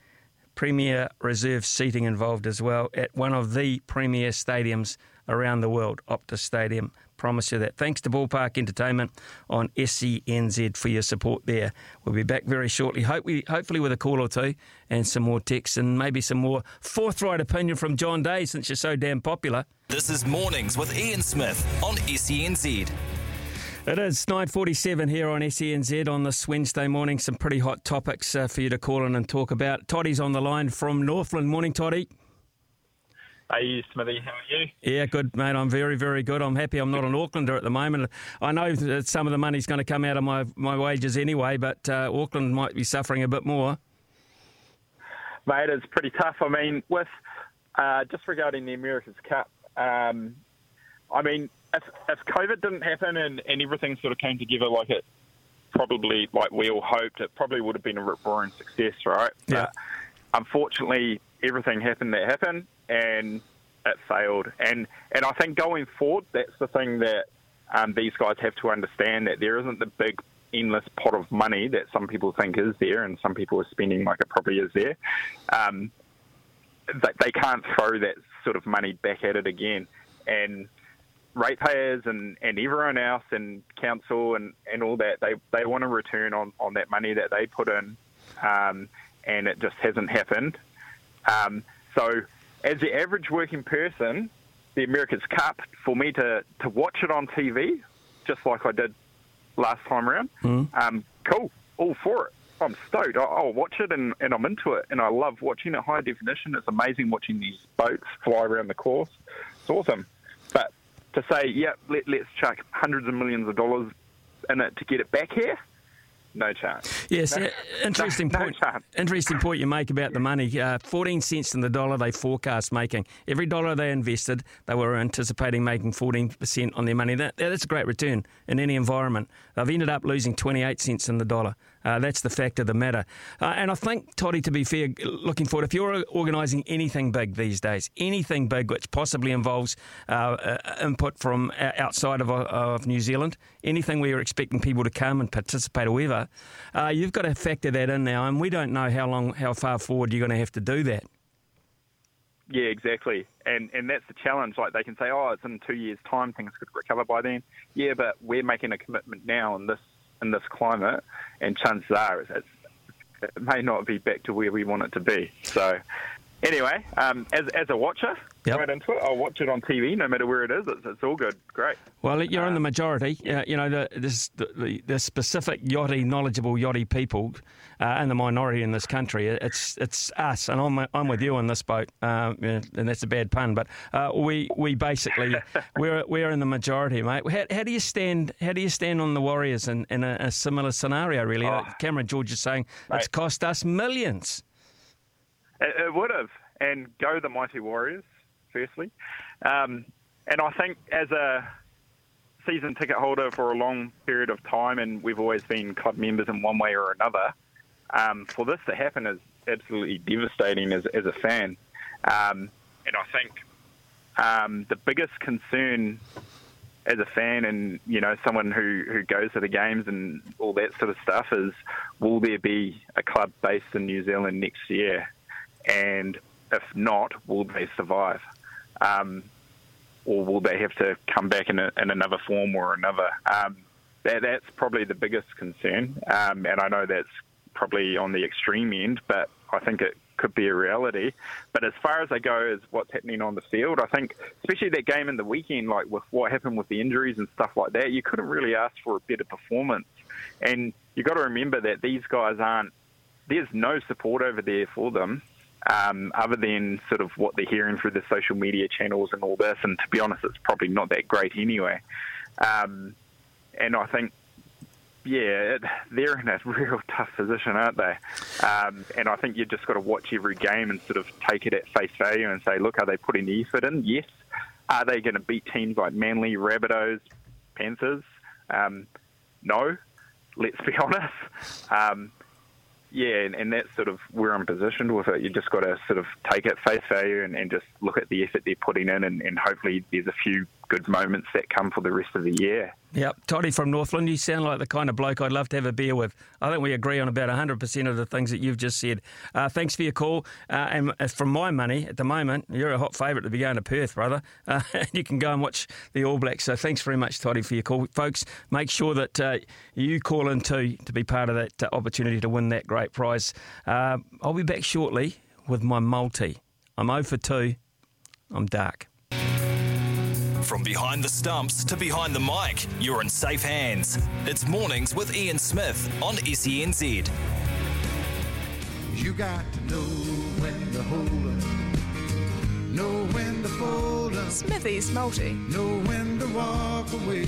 Premier reserve seating involved as well at one of the premier stadiums around the world, Optus Stadium. Promise you that. Thanks to Ballpark Entertainment on SENZ for your support there. We'll be back very shortly, hope we, hopefully with a call or two and some more texts and maybe some more forthright opinion from John Day since you're so damn popular. This is Mornings with Ian Smith on SENZ. It is 9.47 here on SENZ on this Wednesday morning. Some pretty hot topics uh, for you to call in and talk about. Toddy's on the line from Northland. Morning, Toddy. Hey, Smithy, how are you? Yeah, good, mate. I'm very, very good. I'm happy I'm not an Aucklander at the moment. I know that some of the money's going to come out of my, my wages anyway, but uh, Auckland might be suffering a bit more. Mate, it's pretty tough. I mean, with uh, just regarding the America's Cup, um, I mean, if, if COVID didn't happen and, and everything sort of came together like it probably, like we all hoped, it probably would have been a roaring success, right? Yeah. But unfortunately, everything happened that happened, and it failed. And and I think going forward, that's the thing that um, these guys have to understand that there isn't the big endless pot of money that some people think is there, and some people are spending like it probably is there. Um, they, they can't throw that sort of money back at it again, and ratepayers and, and everyone else and council and, and all that they they want a return on, on that money that they put in, um, and it just hasn't happened. Um, so, as the average working person, the America's Cup, for me to, to watch it on TV, just like I did last time around, um, cool, all for it. I'm stoked. I'll, I'll watch it and, and I'm into it. And I love watching it high definition. It's amazing watching these boats fly around the course. It's awesome. But to say, yeah, let, let's chuck hundreds of millions of dollars in it to get it back here, no chance. Yes, No- uh, interesting no, no point. chance. interesting point you make about the money. Uh, Fourteen cents in the dollar they forecast making. Every dollar they invested, they were anticipating making fourteen percent on their money. That, that's a great return in any environment. They've ended up losing twenty-eight cents in the dollar. Uh, that's the fact of the matter. Uh, and I think, Toddy, to be fair, looking forward, if you're organising anything big these days, anything big which possibly involves uh, uh, input from outside of, uh, of New Zealand, anything where you're expecting people to come and participate or whatever, uh, you've got to factor that in now. And we don't know how long, how far forward you're going to have to do that. Yeah, exactly. And and that's the challenge. Like they can say, oh, it's in two years' time, things could recover by then. Yeah, but we're making a commitment now in this in this climate, and chances are it's, it may not be back to where we want it to be. So. Anyway, um, as, as a watcher, right into it, I'll watch it on TV no matter where it is. It's, it's all good. Great. Well, you're in the majority. Uh, you know, the, this, the, the, specific yachty, knowledgeable yachty people uh, and the minority in this country. It's it's us, and I'm I'm with you on this boat. Uh, and that's a bad pun, but uh, we we basically we're we're in the majority, mate. How, how do you stand? How do you stand on the Warriors in, in a, a similar scenario? Really, Oh. Cameron George is saying it's cost us millions. It, it would have. And go the mighty Warriors, firstly. Um, and I think as a season ticket holder for a long period of time, and we've always been club members in one way or another, um, for this to happen is absolutely devastating as, as a fan. Um, and I think um, the biggest concern as a fan and you know someone who, who goes to the games and all that sort of stuff is will there be a club based in New Zealand next year and if not will they survive um, or will they have to come back in, a, in another form or another um, that, that's probably the biggest concern um, and I know that's probably on the extreme end but I think it could be a reality. But as far as I go as what's happening on the field, I think especially that game in the weekend, like with what happened with the injuries and stuff like that, you couldn't really ask for a better performance. And you've got to remember that these guys aren't. There's no support over there for them. Um, other than sort of what they're hearing through the social media channels and all this, and to be honest, it's probably not that great anyway. Um, and I think yeah, they're in a real tough position, aren't they? Um, and I think you've just got to watch every game and sort of take it at face value and say, look, are they putting the effort in? Yes. Are they going to beat teams like Manly, Rabbitohs, Panthers? Um, no. Let's be honest. Yeah, and, and, that's sort of where I'm positioned with it. You just got to sort of take it face value and, and just look at the effort they're putting in, and, and hopefully there's a few good moments that come for the rest of the year. Yep. Toddy from Northland, you sound like the kind of bloke I'd love to have a beer with. I think we agree on about 100% of the things that you've just said. Uh, thanks for your call. Uh, and uh, from my money, at the moment, you're a hot favourite to be going to Perth, brother. Uh, you can go and watch the All Blacks. So thanks very much, Toddy, for your call. Folks, make sure that uh, you call in too to be part of that uh, opportunity to win that great prize. I'll be back shortly with my multi. I'm 0 for 2. I'm dark. From behind the stumps to behind the mic, you're in safe hands. It's Mornings with Ian Smith on SENZ. You got to know when to hold up, know when to fold up. Smithy's multi. Know when to walk away,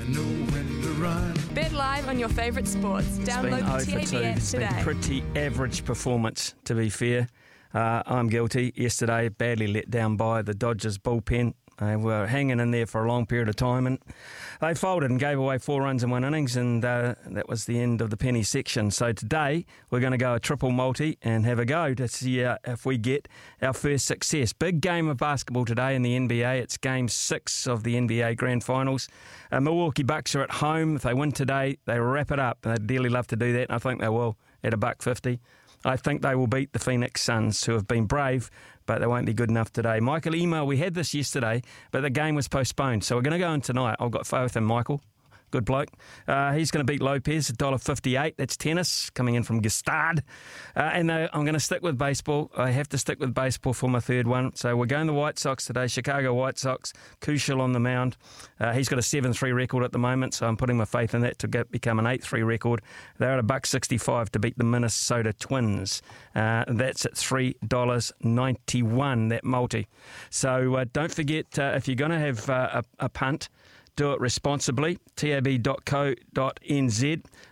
and know when to run. Bet live on your favourite sports. Download the TAB app it's today. Been pretty average performance, to be fair. Uh, I'm guilty. Yesterday, badly let down by the Dodgers bullpen. They were hanging in there for a long period of time and they folded and gave away four runs in one innings, and uh, that was the end of the penny section. So today we're going to go a triple multi and have a go to see uh, if we get our first success. Big game of basketball today in the NBA. It's game six of the NBA Grand Finals. Uh, Milwaukee Bucks are at home. If they win today, they wrap it up. They'd dearly love to do that, and I think they will at a buck fifty. I think they will beat the Phoenix Suns, who have been brave but they won't be good enough today. Michael Ymer, we had this yesterday, but the game was postponed. So we're going to go in tonight. I've got faith in Michael. Good bloke. Uh, he's going to beat Lopez, $1.58. That's tennis coming in from Gstaad. Uh, and uh, I'm going to stick with baseball. I have to stick with baseball for my third one. So we're going the White Sox today, Chicago White Sox, Keuchel on the mound. Uh, he's got a 7 3 record at the moment, so I'm putting my faith in that to get, become an 8 3 record. They're at a buck 65 to beat the Minnesota Twins. Uh, that's at $3.91, that multi. So uh, don't forget, if you're going to have a, a punt, do it responsibly. tab.co.nz.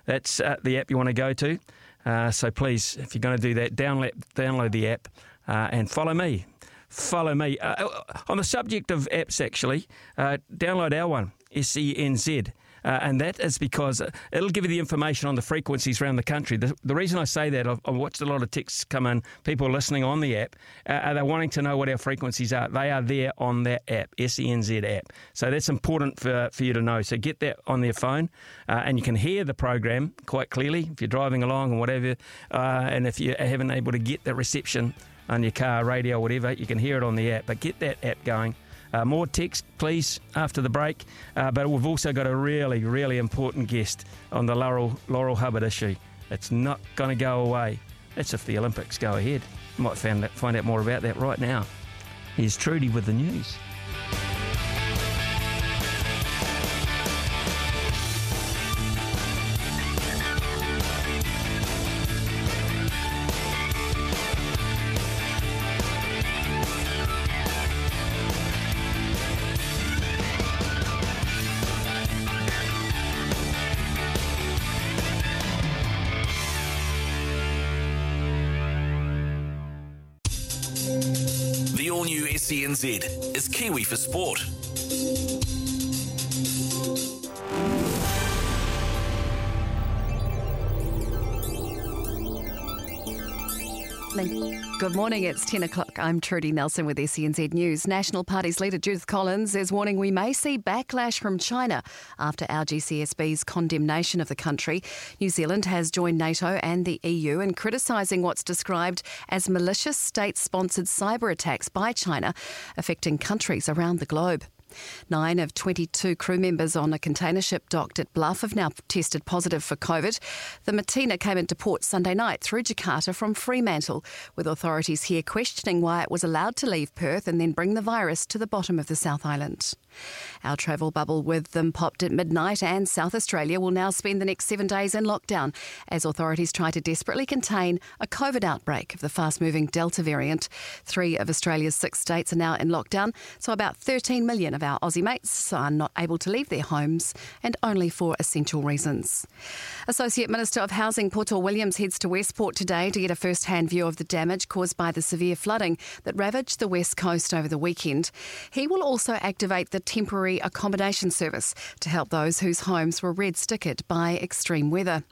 That's uh, the app you want to go to. Uh, so please, if you're going to do that, download, download the app uh, and follow me. Follow me. Uh, on the subject of apps, actually, uh, download our one, SENZ. Uh, and that is because it'll give you the information on the frequencies around the country. The, the reason I say that, I've, I've, watched a lot of texts come in, people listening on the app, uh, are they wanting to know what our frequencies are? They are there on that app, SENZ app. So that's important for, for you to know. So get that on their phone, uh, and you can hear the program quite clearly if you're driving along and whatever. Uh, and if you haven't able to get the reception on your car, radio, whatever, you can hear it on the app. But get that app going. Uh, more text, please, after the break. Uh, but we've also got a really, really important guest on the Laurel, Laurel Hubbard issue. It's not going to go away. That's if the Olympics go ahead. You might find, that, find out more about that right now. Here's Trudy with the news. For Sport. Good morning, it's 10 o'clock. I'm Trudy Nelson with SENZ News. National Party's leader Judith Collins is warning we may see backlash from China after our GCSB's condemnation of the country. New Zealand has joined NATO and the EU in criticising what's described as malicious state sponsored cyber attacks by China affecting countries around the globe. Nine of 22 crew members on a container ship docked at Bluff have now tested positive for COVID. The Mattina came into port Sunday night through Jakarta from Fremantle, with authorities here questioning why it was allowed to leave Perth and then bring the virus to the bottom of the South Island. Our travel bubble with them popped at midnight, and South Australia will now spend the next seven days in lockdown as authorities try to desperately contain a COVID outbreak of the fast moving Delta variant. Three of Australia's six states are now in lockdown, so about 13 million of our Aussie mates are not able to leave their homes and only for essential reasons. Associate Minister of Housing Poto Williams heads to Westport today to get a first hand view of the damage caused by the severe flooding that ravaged the west coast over the weekend. He will also activate the temporary accommodation service to help those whose homes were red stickered by extreme weather.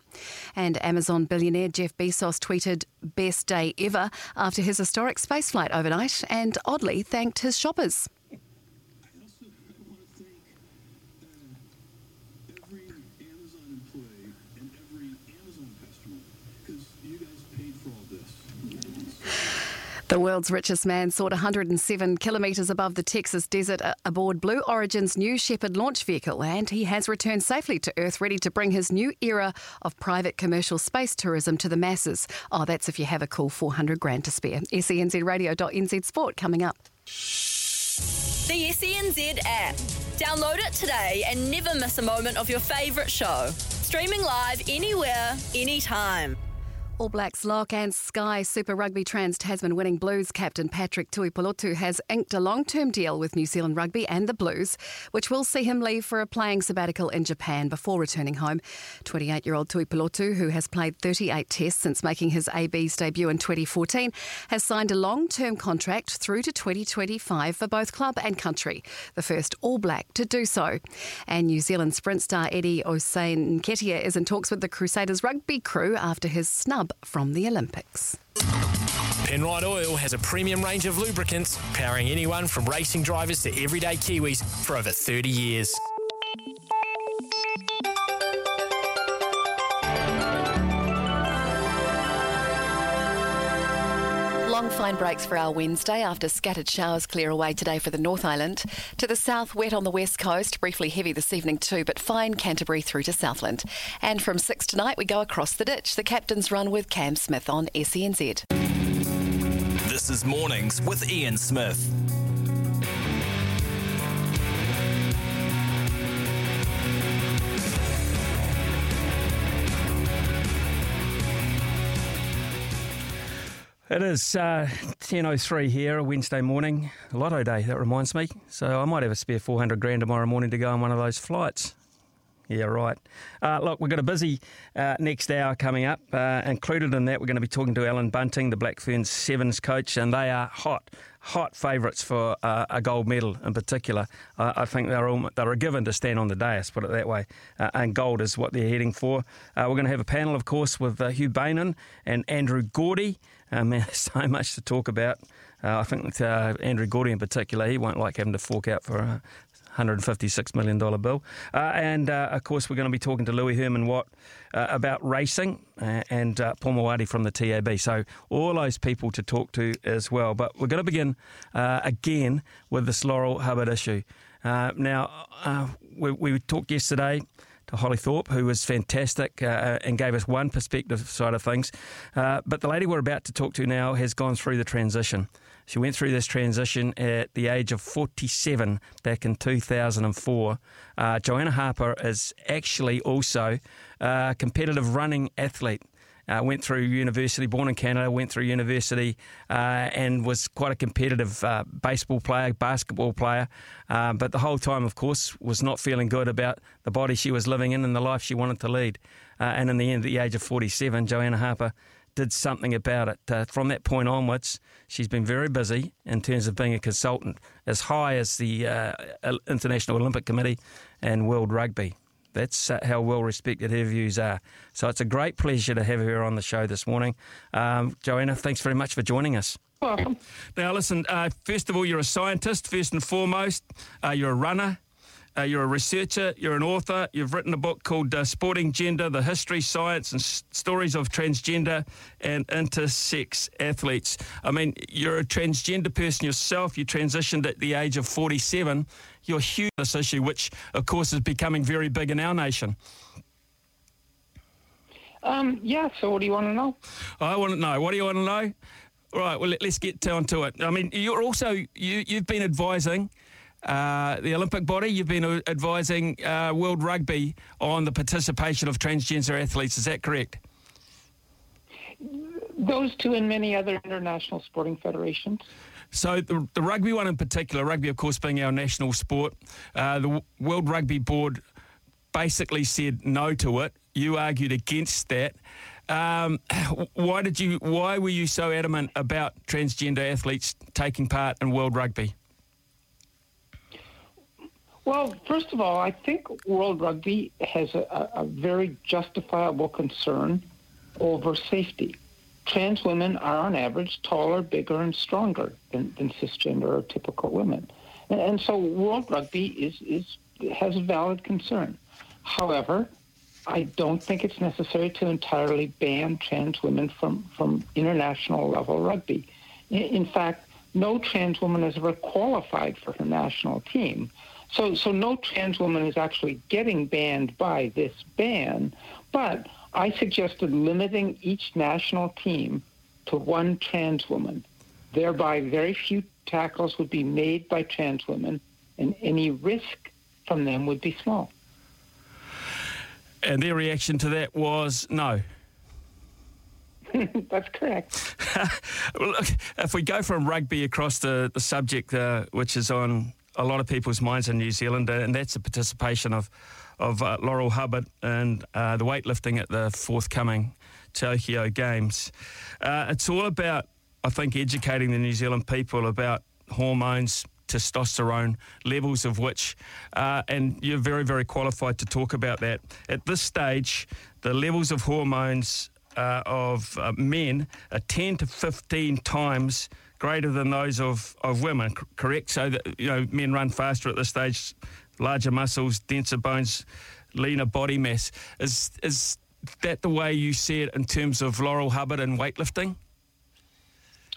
And Amazon billionaire Jeff Bezos tweeted, Best day ever after his historic spaceflight overnight and oddly thanked his shoppers. The world's richest man soared 107 kilometres above the Texas desert aboard Blue Origin's new Shepard launch vehicle, and he has returned safely to Earth, ready to bring his new era of private commercial space tourism to the masses. Oh, that's if you have a cool 400 grand to spare. SENZradio.nz Sport coming up. The SENZ app. Download it today and never miss a moment of your favourite show. Streaming live anywhere, anytime. All Blacks lock and Sky Super Rugby Trans Tasman winning Blues captain Patrick Tuipulotu has inked a long term deal with New Zealand Rugby and the Blues, which will see him leave for a playing sabbatical in Japan before returning home. 28 year old Tuipulotu, who has played 38 tests since making his AB's debut in 2014, has signed a long term contract through to 2025 for both club and country, the first All Black to do so. And New Zealand sprint star Eddie Osei-Nketia is in talks with the Crusaders rugby crew after his snub from the Olympics. Penrite Oil has a premium range of lubricants powering anyone from racing drivers to everyday Kiwis for over 30 years. Fine breaks for our Wednesday after scattered showers clear away today for the North Island. To the south, wet on the west coast, briefly heavy this evening too, but fine Canterbury through to Southland. And from 6 tonight, we go across the ditch. The captain's run with Cam Smith on SENZ. This is Mornings with Ian Smith. It is uh, 10.03 here, a Wednesday morning, lotto day, that reminds me. So I might have a spare 400 grand tomorrow morning to go on one of those flights. Yeah, right. Uh, look, we've got a busy uh, next hour coming up. Uh, included in that, we're going to be talking to Alan Bunting, the Black Ferns Sevens coach, and they are hot, hot favourites for uh, a gold medal in particular. I think they're all, they're a given to stand on the dais, put it that way, uh, and gold is what they're heading for. We're going to have a panel, of course, with Hugh Bainan and Andrew Gourdie. there's so much to talk about. I think Andrew Gourdie in particular, he won't like having to fork out for a $156 million bill. Uh, and uh, of course, we're going to be talking to Louis Herman Watt uh, about racing uh, and uh, Paul Mawadi from the TAB. So, all those people to talk to as well. But we're going to begin uh, again with this Laurel Hubbard issue. now, we, we talked yesterday to Holly Thorpe, who was fantastic uh, and gave us one perspective side of things. Uh, but the lady we're about to talk to now has gone through the transition. She went through this transition at the age of 47 back in 2004. Uh, Joanna Harper is actually also a competitive running athlete. Uh, went through university, born in Canada, went through university, uh, and was quite a competitive uh, baseball player, basketball player. Uh, but the whole time, of course, was not feeling good about the body she was living in and the life she wanted to lead. Uh, and in the end, at the age of 47, Joanna Harper did something about it. Uh, from that point onwards, she's been very busy in terms of being a consultant, as high as the International Olympic Committee and World Rugby. That's uh, how well respected her views are. So it's a great pleasure to have her on the show this morning. Um, Joanna, thanks very much for joining us. Welcome. Now, listen, uh, first of all, you're a scientist, first and foremost. Uh, you're a runner. Uh, you're a researcher, you're an author, you've written a book called uh, Sporting Gender The History, Science, and S- Stories of Transgender and Intersex Athletes. I mean, you're a transgender person yourself. You transitioned at the age of 47. You're huge this issue, which, of course, is becoming very big in our nation. Um, yeah, so what do you want to know? I want to know. What do you want to know? All right, well, let, us get down to it. I mean, you're also, you, you've been advising uh, the Olympic body, you've been advising uh, World Rugby on the participation of transgender athletes. Is that correct? Those two and many other international sporting federations. So the, the rugby one in particular, rugby of course being our national sport, uh, the World Rugby Board basically said no to it. You argued against that. Um, why did you? Why were you so adamant about transgender athletes taking part in World Rugby? Well, first of all, I think World Rugby has a, a very justifiable concern over safety. Trans women are, on average, taller, bigger, and stronger than, than cisgender or typical women, and, and so World Rugby is, is has a valid concern. However, I don't think it's necessary to entirely ban trans women from, from international level rugby. In, in fact, no trans woman has ever qualified for her national team. So, so no trans woman is actually getting banned by this ban, but I suggested limiting each national team to one trans woman. Thereby, very few tackles would be made by trans women, and any risk from them would be small. And their reaction to that was no. That's correct. well, look, if we go from rugby across the, the subject, uh, which is on a lot of people's minds in New Zealand, and that's the participation of of uh, Laurel Hubbard and uh, the weightlifting at the forthcoming Tokyo Games. Uh, it's all about, I think, educating the New Zealand people about hormones, testosterone, levels of which, uh, and you're very, very qualified to talk about that. At this stage, the levels of hormones uh, of uh, men are 10 to 15 times greater than those of, of women, correct? So that, you know, men run faster at this stage, larger muscles, denser bones, leaner body mass. Is, is that the way you see it in terms of Laurel Hubbard and weightlifting?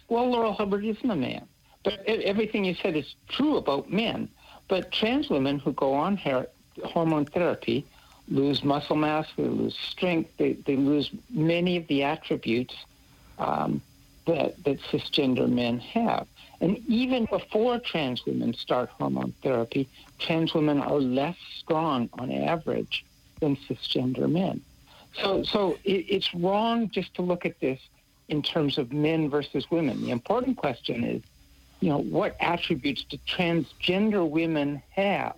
Well, Laurel Hubbard isn't a man. But everything you said is true about men. But trans women who go on hair, hormone therapy lose muscle mass, they lose strength, they, they lose many of the attributes um, that, that cisgender men have. And even before trans women start hormone therapy, trans women are less strong on average than cisgender men. So, so it, it's wrong just to look at this in terms of men versus women. The important question is, you know, what attributes do transgender women have?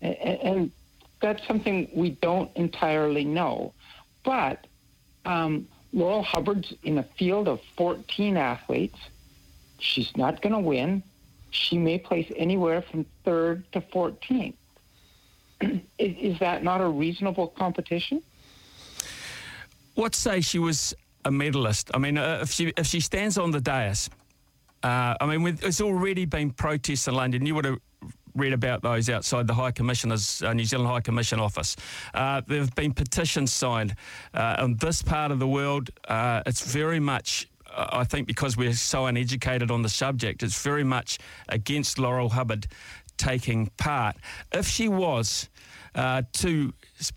And, and that's something we don't entirely know. But um, Laurel Hubbard's in a field of 14 athletes. She's not going to win. She may place anywhere from third to 14th. is, is that not a reasonable competition? What say she was a medalist? I mean, uh, if she if she stands on the dais, uh, I mean, with, it's already been protests in London. You would have read about those outside the High Commissioner's uh, New Zealand High Commission office. Uh, there have been petitions signed uh, in this part of the world. Uh, it's very much. Uh, I think because we're so uneducated on the subject, it's very much against Laurel Hubbard taking part. If she was uh, to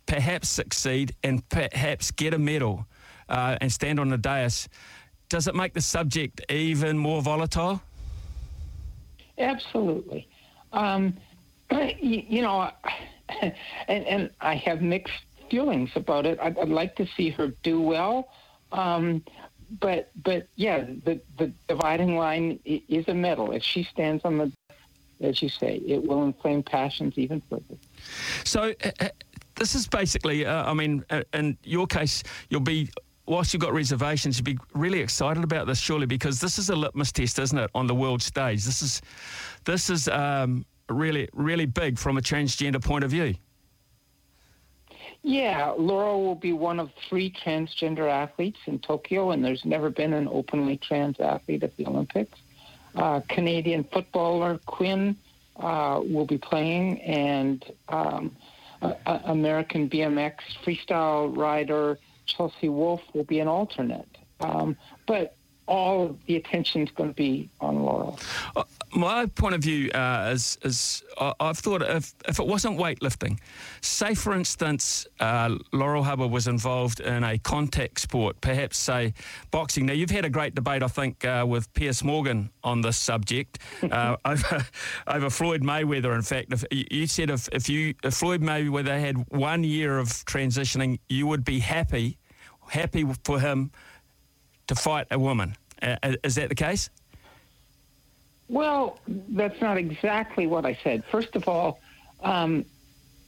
perhaps succeed and perhaps get a medal and stand on the dais, does it make the subject even more volatile? Absolutely. Um, you, you, know, and, and I have mixed feelings about it. I'd, I'd like to see her do well. Um, but but yeah, the the dividing line is a medal. If she stands on the, as you say, it will inflame passions even further. So. Uh, uh this is basically, uh, I mean, uh, in your case, you'll be whilst you've got reservations, you'd be really excited about this, surely, because this is a litmus test, isn't it, on the world stage? This is, this is um, really, really big from a transgender point of view. Yeah, Laura will be one of three transgender athletes in Tokyo, and there's never been an openly trans athlete at the Olympics. Uh, Canadian footballer Quinn uh, will be playing, and um, American BMX freestyle rider Chelsea Wolfe will be an alternate. Um, but all the attention is going to be on Laurel. Uh, my point of view uh, is, is I, have thought if, if it wasn't weightlifting, say for instance, uh, Laurel Hubbard was involved in a contact sport, perhaps say boxing. Now you've had a great debate, I think, uh, with Piers Morgan on this subject uh, over, over Floyd Mayweather. In fact, if, you said if, if you if Floyd Mayweather had one year of transitioning, you would be happy, happy for him to fight a woman. Uh, uh, is that the case? Well, that's not exactly what I said. First of all, um,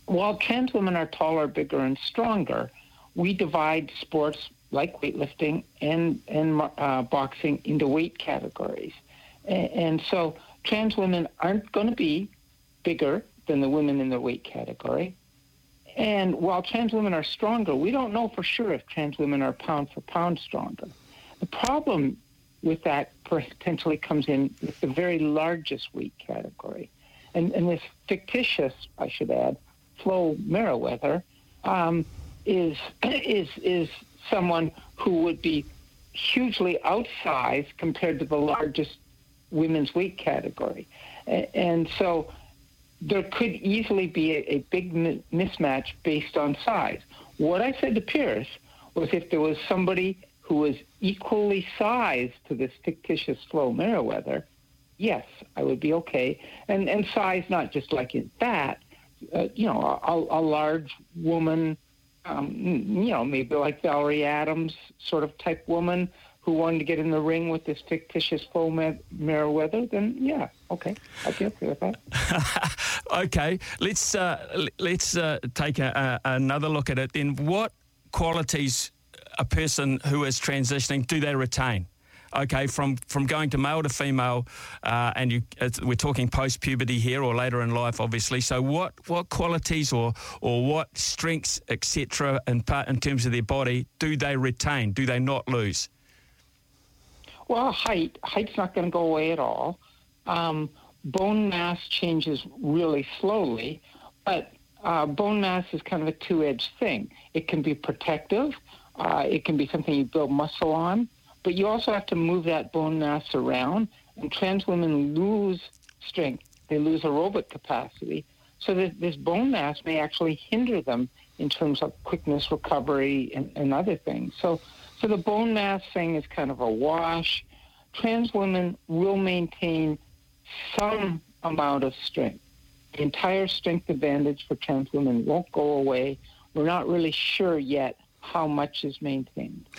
while trans women are taller, bigger, and stronger, we divide sports like weightlifting and and uh, boxing into weight categories, and, and so trans women aren't going to be bigger than the women in the weight category. And while trans women are stronger, we don't know for sure if trans women are pound for pound stronger. The problem with that potentially comes in with the very largest weight category. And, and this fictitious, I should add, Floyd Mayweather um, is, is, is someone who would be hugely outsized compared to the largest women's weight category. And so there could easily be a, a big mismatch based on size. What I said to Piers was if there was somebody who was equally sized to this fictitious Floyd Mayweather, yes, I would be okay. And and size not just like in fat, uh, you know, a, a large woman, um, you know, maybe like Valerie Adams sort of type woman who wanted to get in the ring with this fictitious Flo Mer- Merriweather, then yeah, okay, I'd be okay with that. okay, let's uh, let's uh, take a, a, another look at it. Then, what qualities a person who is transitioning, do they retain? okay, from, from going to male to female, uh, and you, we're talking post puberty here or later in life, obviously. So, what, what qualities or, or what strengths, etc., in, part, in terms of their body, do they retain? Do they not lose? Well, height. Height's not going to go away at all. Um, bone mass changes really slowly, but uh, bone mass is kind of a two edged thing. It can be protective uh, it can be something you build muscle on, but you also have to move that bone mass around. And trans women lose strength; they lose aerobic capacity. So that this bone mass may actually hinder them in terms of quickness, recovery, and, and other things. So, so the bone mass thing is kind of a wash. Trans women will maintain some amount of strength. The entire strength advantage for trans women won't go away. We're not really sure yet how much is maintained.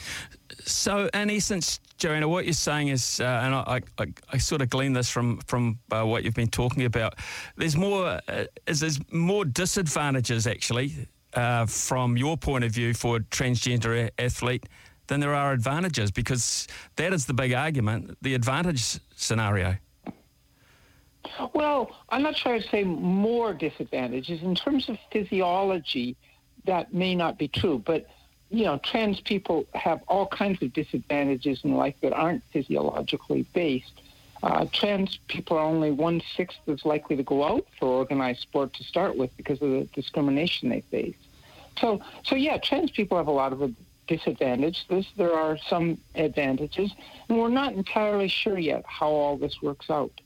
So, in essence, Joanna, what you're saying is, uh, and I, I, I, sort of glean this from from uh, what you've been talking about. There's more, uh, is there's more disadvantages actually uh, from your point of view for a transgender athlete than there are advantages because that is the big argument, the advantage scenario. Well, I'm not sure I'd say more disadvantages in terms of physiology. That may not be true, but you know, trans people have all kinds of disadvantages in life that aren't physiologically based. Uh, trans people are only one sixth as likely to go out for organized sport to start with because of the discrimination they face. So, so yeah, trans people have a lot of disadvantages. There are some advantages, and we're not entirely sure yet how all this works out.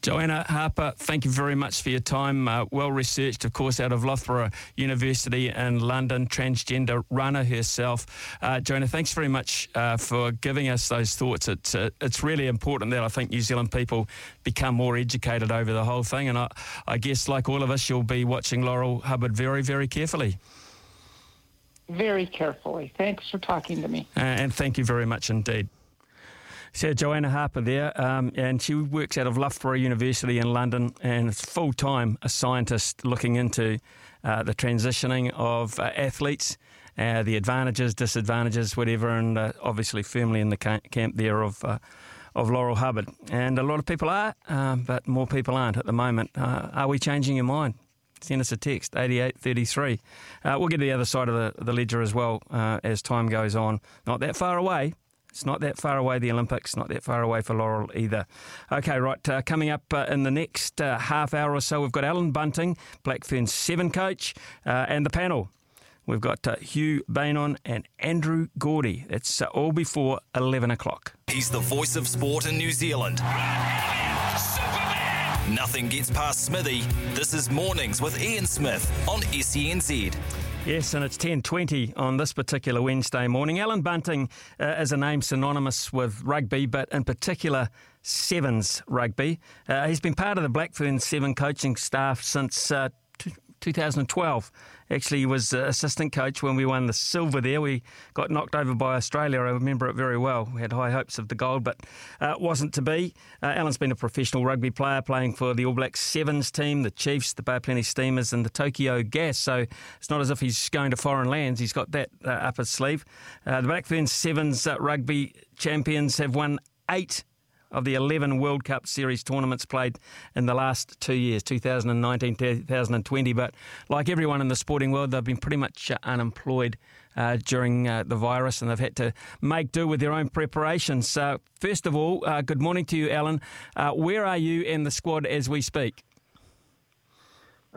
Joanna Harper, thank you very much for your time. Uh, well researched, of course, out of Loughborough University in London, transgender runner herself. Uh, Joanna, thanks very much uh, for giving us those thoughts. It's, uh, it's really important that I think New Zealand people become more educated over the whole thing. And I, I guess, like all of us, you'll be watching Laurel Hubbard very, very carefully. Very carefully. Thanks for talking to me. Uh, and thank you very much indeed. So Joanna Harper there, um, and she works out of Loughborough University in London, and is full time a scientist looking into uh, the transitioning of uh, athletes, uh, the advantages, disadvantages, whatever, and uh, obviously firmly in the camp there of. Uh, of Laurel Hubbard, and a lot of people are, um, but more people aren't at the moment. Uh, are we changing your mind? Send us a text, 8833. we'll get to the other side of the, the ledger as well as time goes on. Not that far away, It's not that far away, the Olympics, not that far away for Laurel either. Okay, right, uh, coming up uh, in the next uh, half hour or so, we've got Alan Bunting, Blackfern 7 coach, uh, and the panel. We've got uh, Hugh Bainon and Andrew Gourdie. It's uh, all before 11 o'clock. He's the voice of sport in New Zealand. Nothing gets past Smithy. This is Mornings with Ian Smith on SENZ. Yes, and it's 10.20 on this particular Wednesday morning. Alan Bunting uh, is a name synonymous with rugby, but in particular Sevens rugby. Uh, he's been part of the Blackfern Seven coaching staff since uh, 2012. Actually, was uh, assistant coach when we won the silver there. We got knocked over by Australia. I remember it very well. We had high hopes of the gold, but uh, it wasn't to be. Uh, Alan's been a professional rugby player, playing for the All Blacks Sevens team, the Chiefs, the Bay Plenty Steamers, and the Tokyo Gas. So it's not as if he's going to foreign lands. He's got that uh, up his sleeve. Uh, the Blackfern Sevens uh, rugby champions have won eight of the 11 World Cup Series tournaments played in the last two years, 2019, 2020. But like everyone in the sporting world, they've been pretty much uh, unemployed uh, during uh, the virus and they've had to make do with their own preparations. So, first of all, uh, good morning to you, Alan. Uh, where are you and the squad as we speak?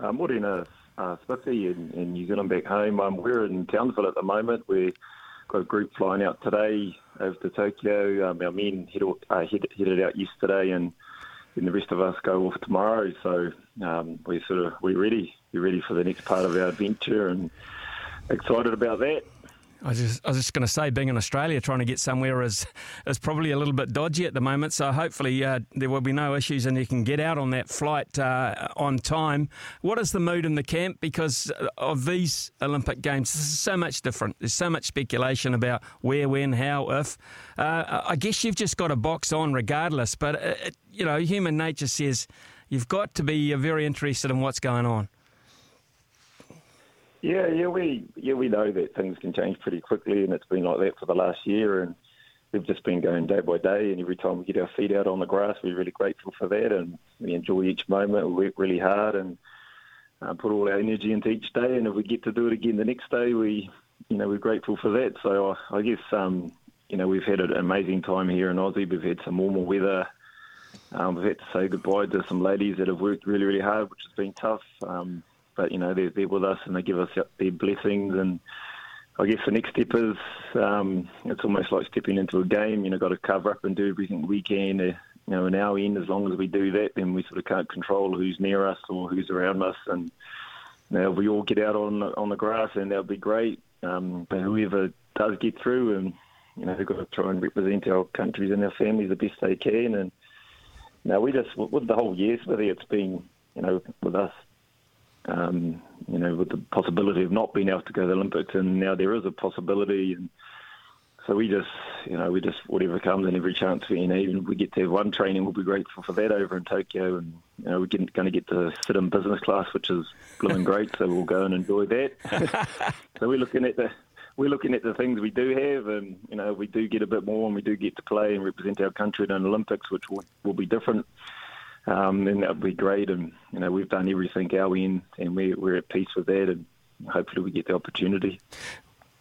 Uh, morning, uh, uh, Smithy in, in New Zealand back home. Um, we're in Townsville at the moment. We've got a group flying out today over to Tokyo. Um, our men head, uh, head, headed out yesterday, and then the rest of us go off tomorrow. So um, we're sort of we're ready. We're ready for the next part of our adventure, and excited about that. I was just, I was just going to say, being in Australia, trying to get somewhere is is probably a little bit dodgy at the moment. So hopefully uh, there will be no issues, and you can get out on that flight uh, on time. What is the mood in the camp? Because of these Olympic Games, this is so much different. There's so much speculation about where, when, how, if. Uh, I guess you've just got to box on regardless. But uh, it, you know, human nature says you've got to be very interested in what's going on. Yeah, yeah, we yeah we know that things can change pretty quickly, and it's been like that for the last year, and we've just been going day by day. And every time we get our feet out on the grass, we're really grateful for that, and we enjoy each moment. We work really hard and uh, put all our energy into each day. And if we get to do it again the next day, we you know we're grateful for that. So I, I guess um, you know we've had an amazing time here in Aussie. We've had some warmer weather. Um, we've had to say goodbye to some ladies that have worked really, really hard, which has been tough. Um, but you know they're, they're with us and they give us their blessings. And I guess the next step is um, it's almost like stepping into a game. You know, got to cover up and do everything we can. To, you know, in our end, as long as we do that, then we sort of can't control who's near us or who's around us. And know, if we all get out on the, on the grass, and that'll be great. Um, but whoever does get through, and you know, they've got to try and represent our countries and our families the best they can. And now we just with the whole year, Smithy, it's been you know with us um, you know, with the possibility of not being able to go to the Olympics, and now there is a possibility. And so we just, you know, we just whatever comes and every chance we need, even we get to have one training, we'll be grateful for that over in Tokyo. And you know, we're going to get to sit in business class, which is blooming great. So we'll go and enjoy that. so we're looking at the. We're looking at the things we do have, and you know we do get a bit more, and we do get to play and represent our country in the Olympics, which will, will be different um, then that would be great. And you know, we've done everything our end, and we're, we're at peace with that, and hopefully we get the opportunity.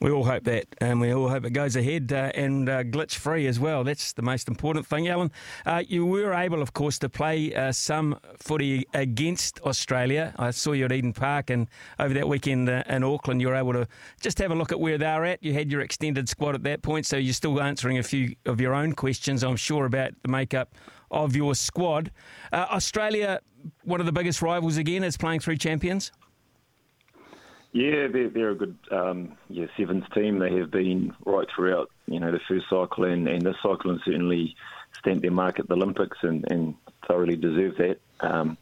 We all hope that, and we all hope it goes ahead uh, and uh, glitch free as well. That's the most important thing, Alan. Uh, you were able, of course, to play uh, some footy against Australia. I saw you at Eden Park, and over that weekend uh, in Auckland, you were able to just have a look at where they're at. You had your extended squad at that point, so you're still answering a few of your own questions, I'm sure, about the makeup of your squad. Uh, Australia, one of the biggest rivals again, is playing three champions. Yeah, they're, they're a good um, yeah sevens team. They have been right throughout you know the first cycle and, and this cycle, and certainly stamped their mark at the Olympics and, and thoroughly deserve that. Um,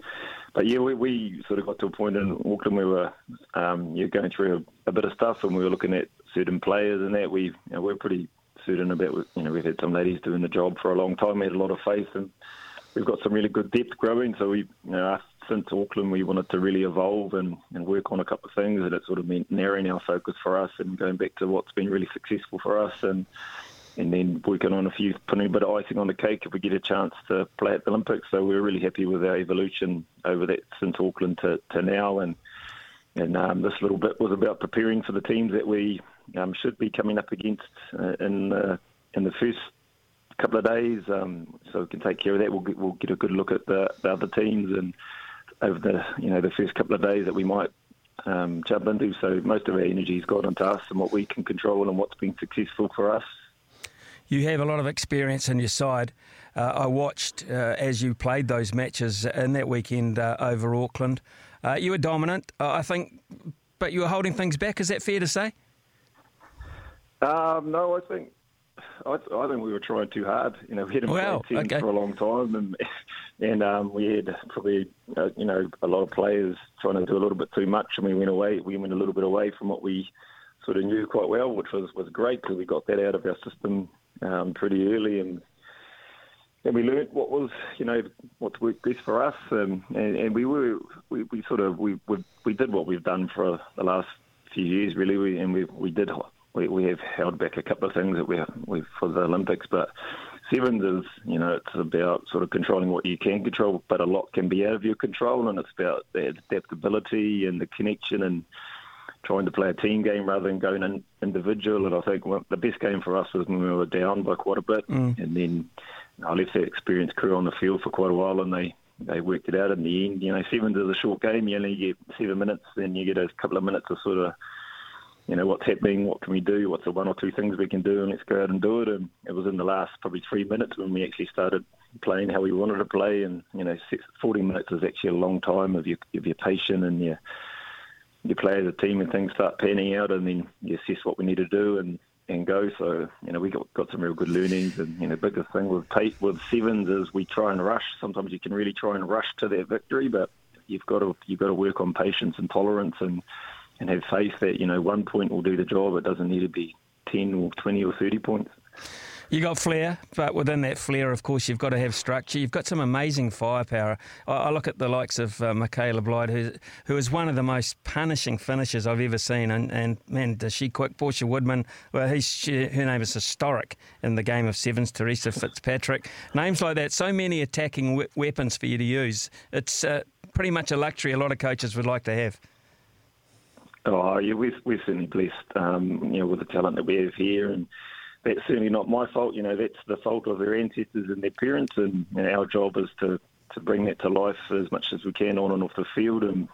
but yeah, we, we sort of got to a point in Auckland where we were um, yeah, going through a, a, bit of stuff, and we were looking at certain players and that we you know, we're pretty certain about. You know, we've had some ladies doing the job for a long time. We had a lot of faith, and we've got some really good depth growing. So we, you know, since Auckland, we wanted to really evolve and, and work on a couple of things, and it sort of meant narrowing our focus for us and going back to what's been really successful for us, and and then working on a few, putting a bit of icing on the cake if we get a chance to play at the Olympics. So we're really happy with our evolution over that since Auckland to, to now, and and um, this little bit was about preparing for the teams that we um, should be coming up against uh, in uh, in the first couple of days, um, so we can take care of that. We'll get, we'll get a good look at the, the other teams and over the you know the first couple of days that we might um, jump into. So most of our energy's gone into us and what we can control and what's been successful for us. You have a lot of experience in your side. Uh, I watched uh, as you played those matches in that weekend uh, over Auckland. Uh, you were dominant, uh, I think, but you were holding things back. Is that fair to say? Um, no, I think I, I, think we were trying too hard. You know, we hadn't well, played okay. for a long time, and and um, we had probably uh, you know a lot of players trying to do a little bit too much, and we went away. We went a little bit away from what we sort of knew quite well, which was was great because we got that out of our system um, pretty early, and and we learnt what was you know what worked best for us, and, and, and we were we, we sort of we, we we did what we've done for the last few years really, we, and we we did we, we have held back a couple of things that we we for the Olympics, but sevens is you know it's about sort of controlling what you can control, but a lot can be out of your control, and it's about the adaptability and the connection and trying to play a team game rather than going in individual. And I think the best game for us was when we were down by quite a bit, mm. and then I left that experienced crew on the field for quite a while, and they they worked it out in the end. You know, sevens is a short game. You only get seven minutes, then you get a couple of minutes of sort of you know, what's happening, what can we do, what's the one or two things we can do, and let's go out and do it. And it was in the last probably three minutes when we actually started playing how we wanted to play. And, you know, 40 minutes is actually a long time of your, of your patient and your, you play as a team and things start panning out and then you assess what we need to do and, and go. So, you know, we got, got some real good learnings. And, you know, biggest thing with, with sevens is we try and rush. Sometimes you can really try and rush to that victory, but you've got to, you've got to work on patience and tolerance and, and have faith that you know one point will do the job. It doesn't need to be ten or twenty or thirty points. You got flair, but within that flair, of course, you've got to have structure. You've got some amazing firepower. I, I look at the likes of uh, Michaela Blyde, who, who is one of the most punishing finishers I've ever seen. And, and man, does she quick? Portia Woodman, well, she, her name is historic in the game of sevens. Theresa Fitzpatrick. Names like that, so many attacking we- weapons for you to use. It's uh, pretty much a luxury a lot of coaches would like to have. Oh, yeah, we're, we're certainly blessed, um, you know, with the talent that we have here, and that's certainly not my fault. You know, that's the fault of their ancestors and their parents, and you know, our job is to, to bring that to life as much as we can on and off the field. And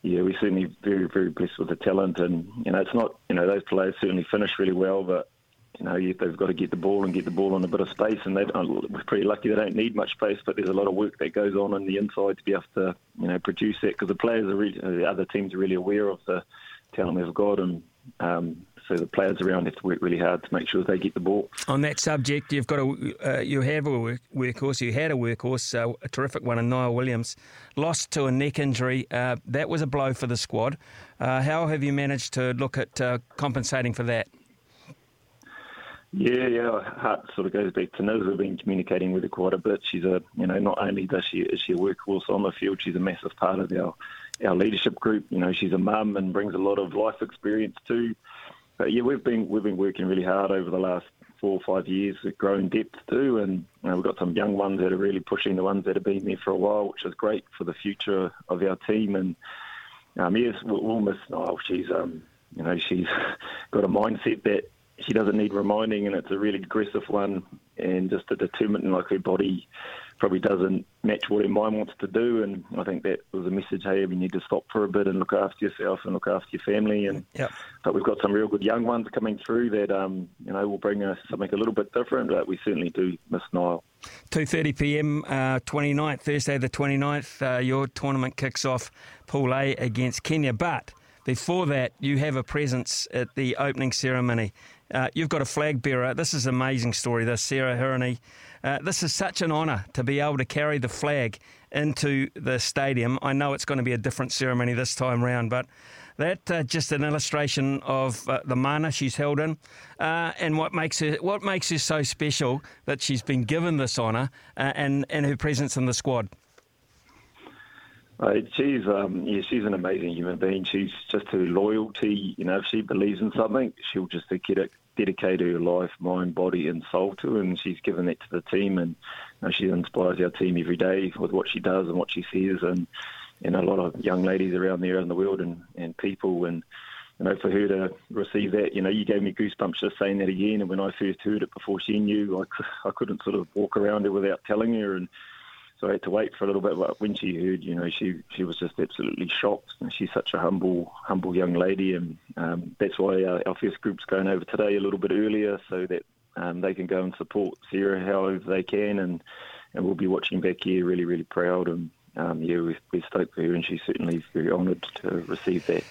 yeah, we're certainly very, very blessed with the talent. And you know, it's not, you know, those players certainly finish really well, but you know, they've got to get the ball and get the ball in a bit of space, and they we're pretty lucky they don't need much space, but there's a lot of work that goes on in the inside to be able to, you know, produce that because the players are really, the other teams are really aware of the talent we've got, and um, so the players around have to work really hard to make sure they get the ball. On that subject, you've got a, uh, you have a work, workhorse, you had a workhorse, uh, a terrific one in Niall Williams, lost to a neck injury. Uh, that was a blow for the squad. Uh, how have you managed to look at uh, compensating for that? Yeah, yeah. Heart sort of goes back to Niz. We've been communicating with her quite a bit. She's a, you know, not only does she is she a workhorse on the field, she's a massive part of our our leadership group. You know, she's a mum and brings a lot of life experience too. But yeah, we've been we've been working really hard over the last four or five years with growing depth too, and you know, we've got some young ones that are really pushing the ones that have been there for a while, which is great for the future of our team. And um, yes, we'll, we'll miss Niall. She's um, you know, she's got a mindset that she doesn't need reminding, and it's a really aggressive one, and just a determined like her body probably doesn't match what her mind wants to do. And I think that was a message: hey, you need to stop for a bit and look after yourself and look after your family. And yep. but we've got some real good young ones coming through that um, you know will bring us something a little bit different. But we certainly do miss Niall. 2.30 p.m. Uh, 29th, Thursday the 29th, uh, your tournament kicks off Pool A against Kenya. But before that, you have a presence at the opening ceremony. Uh, you've got a flag bearer. This is an amazing story, this, Sarah Hirini. Uh, this is such an honour to be able to carry the flag into the stadium. I know it's going to be a different ceremony this time round, but that uh, just an illustration of uh, the mana she's held in, uh, and what makes her what makes her so special that she's been given this honour uh, and and her presence in the squad. Uh, she's um, yeah, she's an amazing human being. She's just her loyalty. You know, if she believes in something, she'll just dedicate dedicate her life, mind, body, and soul to, and she's given that to the team. And you know, she inspires our team every day with what she does and what she says, and and a lot of young ladies around there in the world and and people and you know, for her to receive that, you know, you gave me goosebumps just saying that again. And when I first heard it before she knew, I, I couldn't sort of walk around her without telling her. And so I had to wait for a little bit. But when she heard, you know, she she was just absolutely shocked. And she's such a humble, humble young lady, and um, that's why our, our first group's going over today a little bit earlier, so that um, they can go and support Sarah however they can, and and we'll be watching back here, really, really proud, and um, yeah, we're, we're stoked for her, and she's certainly very honoured to receive that.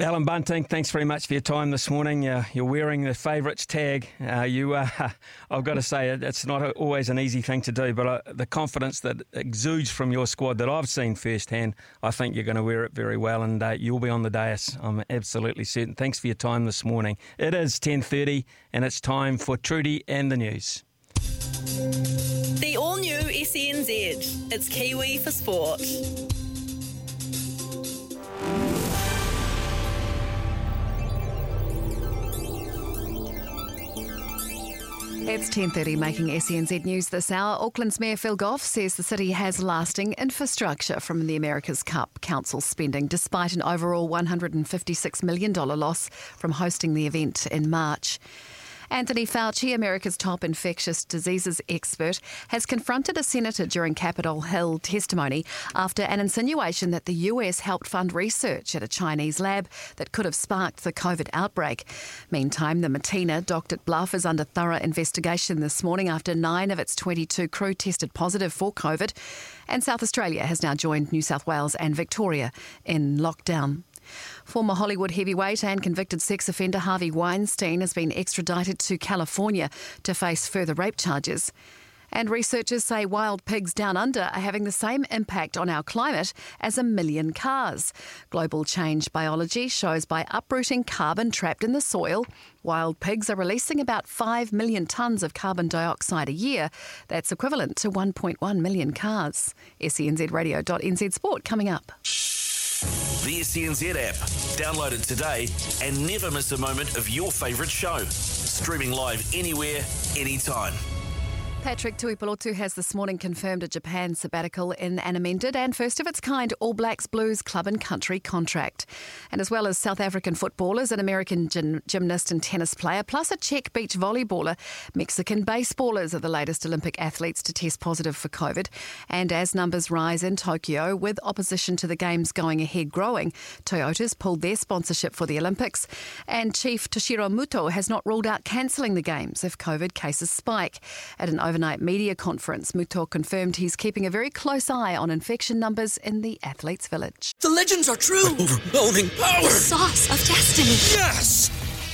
Alan Bunting, thanks very much for your time this morning. Uh, you're wearing the favourites tag. Uh, you, uh, I've got to say, it's not always an easy thing to do, but uh, the confidence that exudes from your squad that I've seen firsthand, I think you're going to wear it very well, and uh, you'll be on the dais. I'm absolutely certain. Thanks for your time this morning. It is 10:30, and it's time for Trudy and the news. The all new SENZ. It's Kiwi for sport. It's 10.30 making SENZ News this hour. Auckland's Mayor Phil Goff says the city has lasting infrastructure from the America's Cup Council spending despite an overall $156 million loss from hosting the event in March. Anthony Fauci, America's top infectious diseases expert, has confronted a senator during Capitol Hill testimony after an insinuation that the US helped fund research at a Chinese lab that could have sparked the COVID outbreak. Meantime, the Mattina docked at Bluff is under thorough investigation this morning after nine of its 22 crew tested positive for COVID. And South Australia has now joined New South Wales and Victoria in lockdown. Former Hollywood heavyweight and convicted sex offender Harvey Weinstein has been extradited to California to face further rape charges. And researchers say wild pigs down under are having the same impact on our climate as a million cars. Global change biology shows by uprooting carbon trapped in the soil, wild pigs are releasing about 5 million tonnes of carbon dioxide a year. That's equivalent to 1.1 million cars. SENZradio.nz Sport coming up. The SENZ app. Download it today and never miss a moment of your favourite show. Streaming live anywhere, anytime. Patrick Tuipulotu has this morning confirmed a Japan sabbatical in an amended and first of its kind All Blacks Blues club and country contract. And as well as South African footballers, an American gym- gymnast and tennis player, plus a Czech beach volleyballer, Mexican baseballers are the latest Olympic athletes to test positive for COVID. And as numbers rise in Tokyo, with opposition to the Games going ahead growing, Toyota's pulled their sponsorship for the Olympics. And Chief Toshiro Muto has not ruled out cancelling the Games if COVID cases spike. At an overnight media conference, Muto confirmed he's keeping a very close eye on infection numbers in the athletes' village. The legends are true. Overwhelming power! The sauce of destiny. Yes!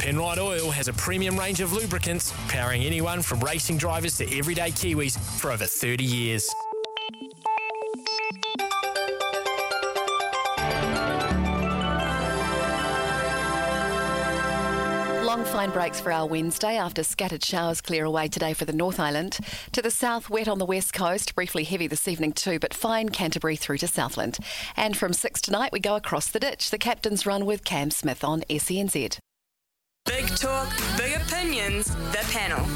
Penrite Oil has a premium range of lubricants powering anyone from racing drivers to everyday Kiwis for over 30 years. Long fine breaks for our Wednesday after scattered showers clear away today for the North Island. To the south, wet on the west coast, briefly heavy this evening too, but fine Canterbury through to Southland. And from 6 tonight, we go across the ditch. The captain's run with Cam Smith on SENZ. Big talk, big opinions, the panel.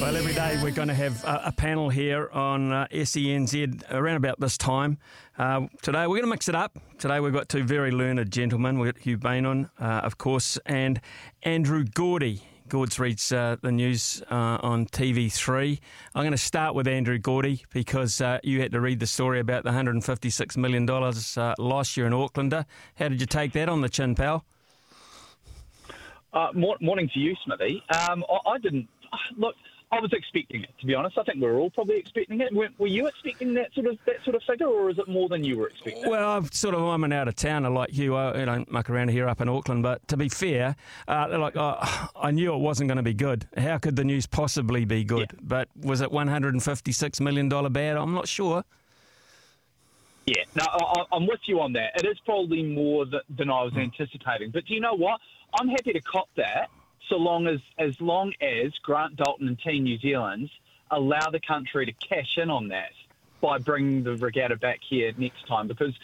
Well, every day we're going to have a, panel here on uh, SENZ around about this time. Uh, today we're going to mix it up. Today we've got two very learned gentlemen. We've got Huw Beynon, uh, of course, and Andrew Gourdie. Gords reads uh, the news uh, on TV3. I'm going to start with Andrew Gourdie because uh, you had to read the story about the $156 million loss you're in Aucklander. How did you take that on the chin, pal? Uh, mor- morning to you, Smithy. Um, I, I didn't look. I was expecting it, to be honest. I think we are all probably expecting it. Were, were, you expecting that sort of that sort of figure, or is it more than you were expecting? Well, I'm sort of I'm an out of towner like you. I, I don't muck around here up in Auckland, but to be fair, uh, like I, I knew it wasn't going to be good. How could the news possibly be good? Yeah. But was it 156 million dollar bad? I'm not sure. Yeah, no, I, I'm with you on that. It is probably more than I was anticipating. But do you know what? I'm happy to cop that so long as as long as Grant Dalton and Team New Zealand allow the country to cash in on that by bringing the regatta back here next time. Because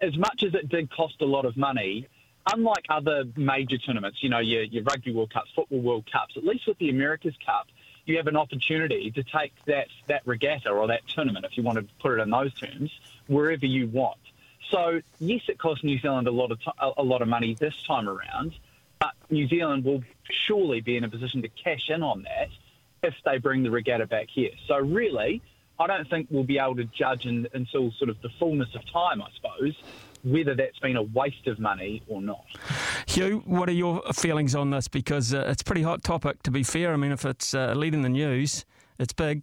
as much as it did cost a lot of money, unlike other major tournaments, you know, your, your Rugby World Cups, Football World Cups, at least with the America's Cup, you have an opportunity to take that, that regatta or that tournament, if you want to put it in those terms, wherever you want. So yes, it cost New Zealand a lot of t- a lot of money this time around, but New Zealand will surely be in a position to cash in on that if they bring the regatta back here. So really, I don't think we'll be able to judge in, until sort of the fullness of time, I suppose, whether that's been a waste of money or not. Huw, what are your feelings on this? Because uh, it's a pretty hot topic, to be fair. I mean, if it's uh, leading the news, it's big.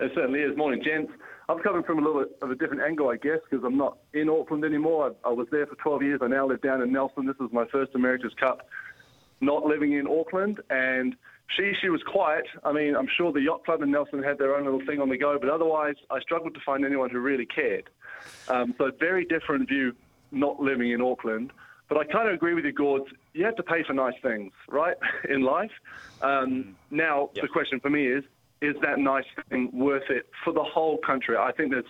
It certainly is. Morning, gents. I'm coming from a little bit of a different angle, I guess, because I'm not in Auckland anymore. I, I was there for 12 years. I now live down in Nelson. This is my first America's Cup, not living in Auckland. And she, she was quiet. I mean, I'm sure the yacht club in Nelson had their own little thing on the go, but otherwise, I struggled to find anyone who really cared. Um, so, very different view not living in Auckland. But I kind of agree with you, Gords. You have to pay for nice things, right, in life. Um, now, the question for me is is that nice thing worth it for the whole country? I think there's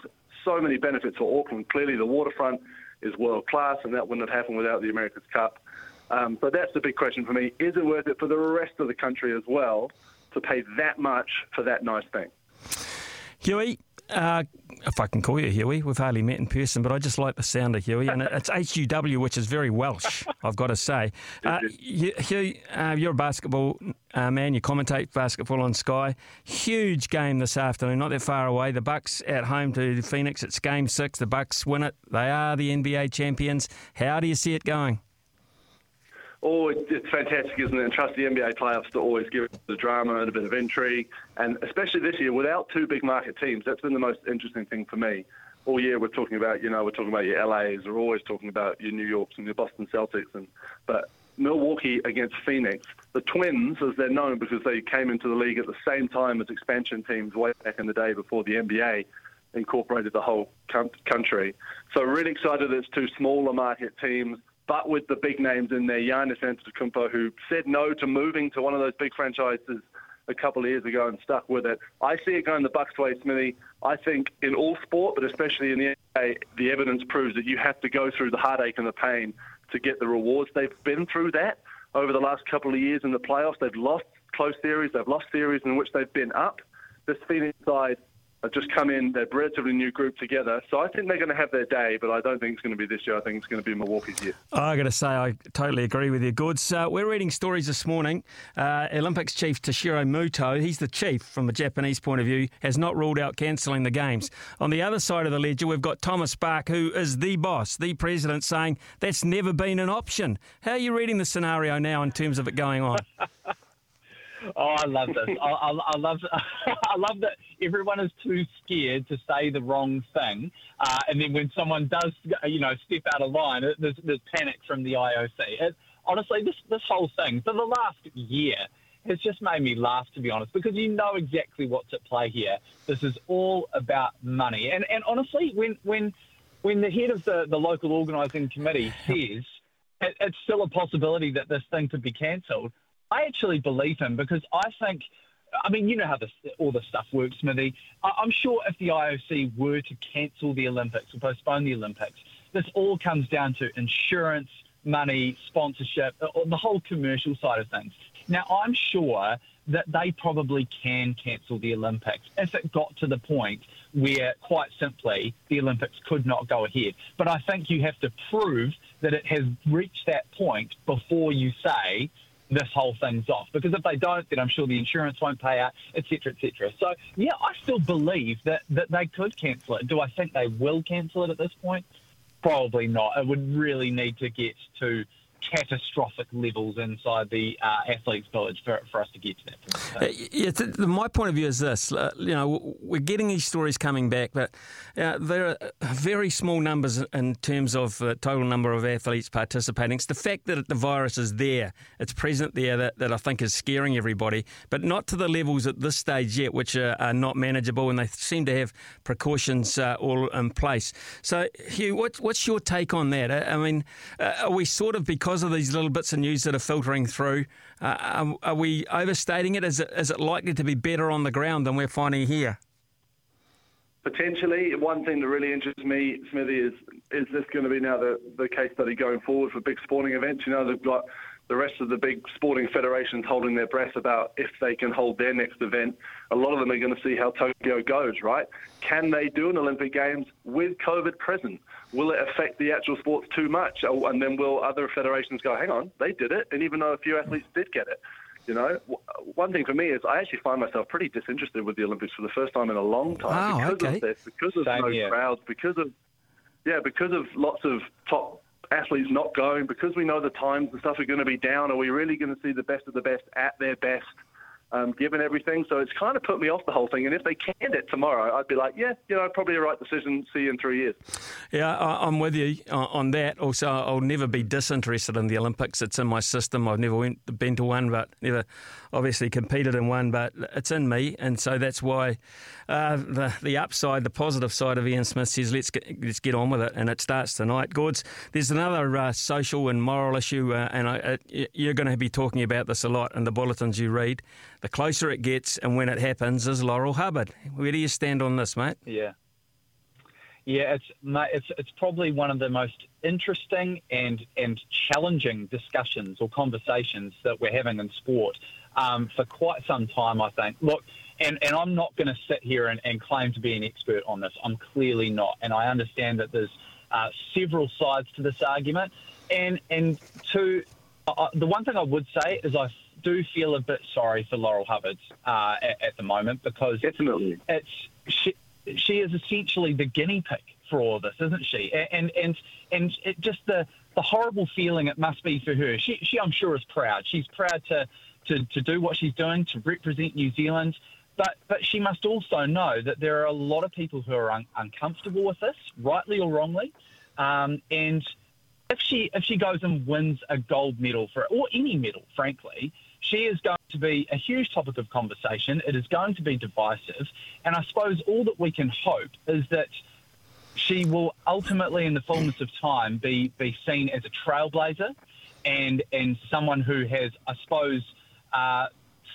so many benefits for Auckland. Clearly, the waterfront is world class, and that wouldn't have happened without the America's Cup. Um, but that's the big question for me. Is it worth it for the rest of the country as well to pay that much for that nice thing? Huey, uh, if I can call you Huey, we've hardly met in person, but I just like the sound of Huey, and it's H-U-W, which is very Welsh, I've got to say. Uh, Huw, uh, you're a basketball uh, man. You commentate basketball on Sky. Huge game this afternoon, not that far away. The Bucks at home to Phoenix. It's Game Six. The Bucks win it. They are the NBA champions. How do you see it going? Oh, it's, fantastic, isn't it? And trust the NBA playoffs to always give the drama and a bit of intrigue. And especially this year, without two big market teams, that's been the most interesting thing for me. All year we're talking about, you know, we're talking about your LAs, we're always talking about your New Yorks and your Boston Celtics. And But Milwaukee against Phoenix, the Twins, as they're known because they came into the league at the same time as expansion teams way back in the day before the NBA incorporated the whole country. So really excited that it's two smaller market teams but with the big names in there, Giannis Antetokounmpo, who said no to moving to one of those big franchises a couple of years ago and stuck with it. I see it going the Bucks' way, Smithy. I think in all sport, but especially in the NBA, the evidence proves that you have to go through the heartache and the pain to get the rewards. They've been through that over the last couple of years in the playoffs. They've lost close series. They've lost series in which they've been up. This Phoenix side have just come in. They're a relatively new group together. So I think they're going to have their day, but I don't think it's going to be this year. I think it's going to be Milwaukee's year. I got to say, I totally agree with you, Goods. Uh, we're reading stories this morning. Uh, Olympics chief Toshiro Muto, he's the chief from a Japanese point of view, has not ruled out cancelling the games. On the other side of the ledger, we've got Thomas Bach, who is the boss, the president, saying that's never been an option. How are you reading the scenario now in terms of it going on? Oh, I love this. I, I, I love I love that everyone is too scared to say the wrong thing, uh, and then when someone does, you know, step out of line, it, there's, there's panic from the IOC. It, honestly, this this whole thing for the last year has just made me laugh, to be honest, because you know exactly what's at play here. This is all about money, and and honestly, when when when the head of the, the local organising committee says it, it's still a possibility that this thing could be cancelled. I actually believe him because I think, I mean, you know how this, all this stuff works, Smithy. I, I'm sure if the IOC were to cancel the Olympics or postpone the Olympics, this all comes down to insurance, money, sponsorship, uh, the whole commercial side of things. Now, I'm sure that they probably can cancel the Olympics if it got to the point where, quite simply, the Olympics could not go ahead. But I think you have to prove that it has reached that point before you say this whole thing's off. Because if they don't, then I'm sure the insurance won't pay out, etc., etc. So, yeah, I still believe that, that they could cancel it. Do I think they will cancel it at this point? Probably not. It would really need to get to catastrophic levels inside the uh, athletes' village for, for us to get to that point. Uh, yeah, th- my point of view is this: uh, you know, we're getting these stories coming back, but uh, there are very small numbers in terms of the total number of athletes participating. It's the fact that the virus is there, it's present there, that, that I think is scaring everybody, but not to the levels at this stage yet, which are, are not manageable, and they seem to have precautions uh, all in place. So, Huw, what, what's your take on that? I mean, uh, are we sort of because because of these little bits of news that are filtering through, uh, are, are we overstating it? Is, it? is it likely to be better on the ground than we're finding here? Potentially, one thing that really interests me, Smithy, is is this going to be now the, the case study going forward for big sporting events? You know, they've got the rest of the big sporting federations holding their breath about if they can hold their next event. A lot of them are going to see how Tokyo goes, right? Can they do an Olympic Games with COVID present? Will it affect the actual sports too much? Oh, and then will other federations go, hang on, they did it, and even though a few athletes did get it? You know, one thing for me is I actually find myself pretty disinterested with the Olympics for the first time in a long time Oh, because okay. of this, because of Same no here. crowds, because of yeah, because of lots of top athletes not going, because we know the times and stuff are going to be down. Are we really going to see the best of the best at their best? Um, given everything, so it's kind of put me off the whole thing. And if they canned it tomorrow, I'd be like, yeah, you know, probably a right decision. See you in three years. Yeah, I'm with you on, on that. Also, I'll never be disinterested in the Olympics. It's in my system. I've never went, been to one, but never obviously competed in one, but it's in me. And so that's why uh, the, the upside, the positive side of Ian Smith says, let's get, let's get on with it. And it starts tonight. Gords, there's another uh, social and moral issue, uh, and I, you're going to be talking about this a lot in the bulletins you read. The closer it gets and when it happens is Laurel Hubbard. Where do you stand on this, mate? Yeah. Yeah, it's it's it's probably one of the most interesting and and challenging discussions or conversations that we're having in sport um, for quite some time. I think. Look, and and I'm not going to sit here and, and claim to be an expert on this. I'm clearly not, and I understand that there's uh, several sides to this argument. And and to uh, the one thing I would say is I do feel a bit sorry for Laurel Hubbard uh, at, at the moment because definitely it's she, she is essentially the guinea pig for all of this, isn't she? And and and it just the the horrible feeling it must be for her. She she I'm sure is proud. She's proud to to, to do what she's doing to represent New Zealand. But but she must also know that there are a lot of people who are un- uncomfortable with this, rightly or wrongly. Um, and if she if she goes and wins a gold medal for or any medal, frankly, she is going to be a huge topic of conversation. It is going to be divisive, and I suppose all that we can hope is that she will ultimately, in the fullness of time, be be seen as a trailblazer and and someone who has, I suppose, uh,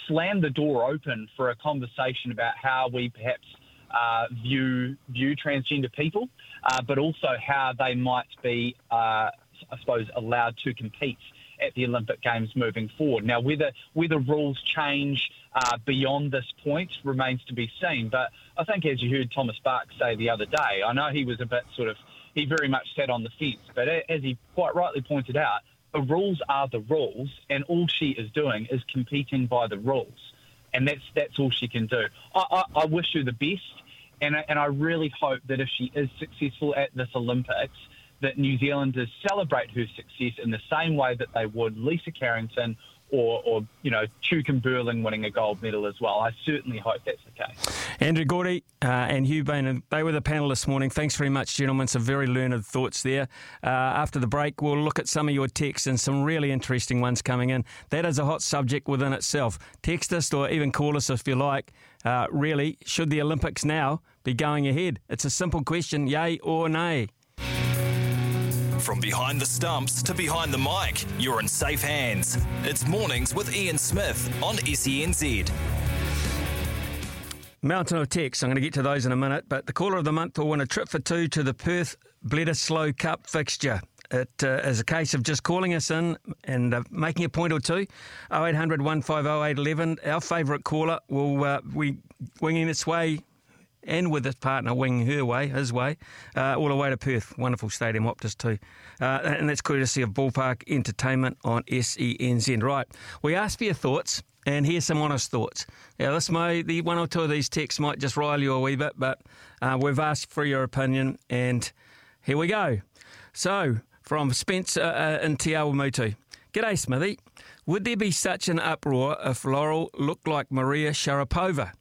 slammed the door open for a conversation about how we perhaps uh, view view transgender people, uh, but also how they might be, uh, I suppose, allowed to compete at the Olympic Games moving forward. Now, whether whether rules change uh, beyond this point remains to be seen. But I think, as you heard Thomas Bach say the other day, I know he was a bit sort of he very much sat on the fence, but as he quite rightly pointed out, the rules are the rules, and all she is doing is competing by the rules, and that's that's all she can do. I, I, I wish her the best, and I, and I really hope that if she is successful at this Olympics, that New Zealanders celebrate her success in the same way that they would Lisa Carrington or, or you know, Tuke and Burling winning a gold medal as well. I certainly hope that's the case. Andrew Gourdie uh, and Huw Bain, they were the panel this morning. Thanks very much, gentlemen. Some very learned thoughts there. Uh, after the break, we'll look at some of your texts and some really interesting ones coming in. That is a hot subject within itself. Text us or even call us if you like. Uh, really, should the Olympics now be going ahead? It's a simple question, yay or nay. From behind the stumps to behind the mic, you're in safe hands. It's mornings with Ian Smith on SENZ. Mountain of texts. I'm going to get to those in a minute. But the caller of the month will win a trip for two to the Perth Bledisloe Cup fixture. It uh, is a case of just calling us in and uh, making a point or two. 0800 150 811. Our favourite caller will uh, be winging its way and with his partner winging her way, his way, uh, all the way to Perth. Wonderful stadium, Optus too. Uh, and that's courtesy of Ballpark Entertainment on SENZ. Right, we asked for your thoughts, and here's some honest thoughts. Now, this may, the one or two of these texts might just rile you a wee bit, but uh, we've asked for your opinion, and here we go. So, from Spencer uh, in Te Awamutu. G'day, Smithy. Would there be such an uproar if Laurel looked like Maria Sharapova?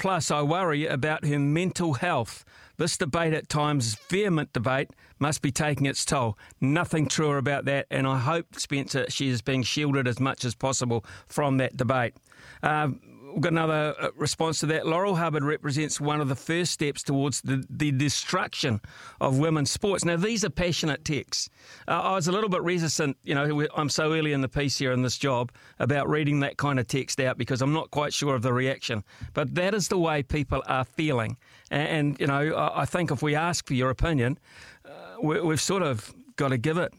Plus, I worry about her mental health. This debate at times, vehement debate, must be taking its toll. Nothing truer about that, and I hope, Spencer, she is being shielded as much as possible from that debate. Um, we've got another uh, response to that. Laurel Hubbard represents one of the first steps towards the, the destruction of women's sports. Now, these are passionate texts. Uh, I was a little bit reticent, you know, I'm so early in the piece here in this job about reading that kind of text out because I'm not quite sure of the reaction. But that is the way people are feeling. And, and you know, I, I, think if we ask for your opinion, uh, we, we've sort of got to give it.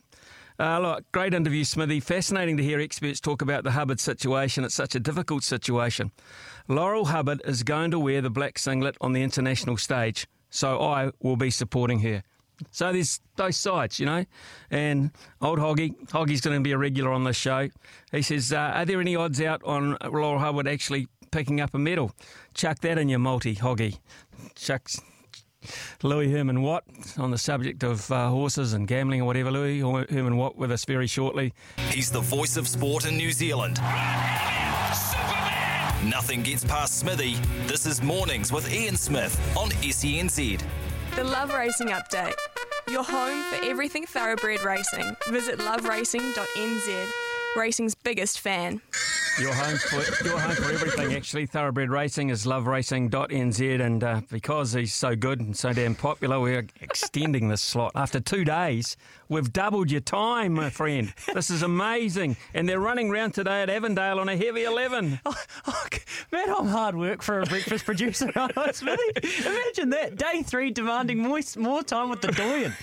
Uh, look, great interview, Smithy. Fascinating to hear experts talk about the Hubbard situation. It's such a difficult situation. Laurel Hubbard is going to wear the black singlet on the international stage, so I will be supporting her. So there's both sides, you know. And old Hoggy, Hoggy's going to be a regular on this show. He says, uh, Are there any odds out on Laurel Hubbard actually picking up a medal? Chuck that in your multi, Hoggy. Chuck's Louis Herman Watt on the subject of uh, horses and gambling or whatever. Louis Herman Watt with us very shortly. He's the voice of sport in New Zealand. Nothing gets past Smithy. This is Mornings with Ian Smith on SENZ. The Love Racing Update. Your home for everything thoroughbred racing. Visit loveracing.nz, racing's biggest fan. Your home for your home for everything. Actually, thoroughbred racing is loveracing.nz, and uh, because he's so good and so damn popular, we're extending this slot. After two days, we've doubled your time, my friend. This is amazing, and they're running round today at Avondale on a heavy eleven. Oh, oh, man, I'm hard work for a breakfast producer. Imagine that day three demanding more more time with the Doyen.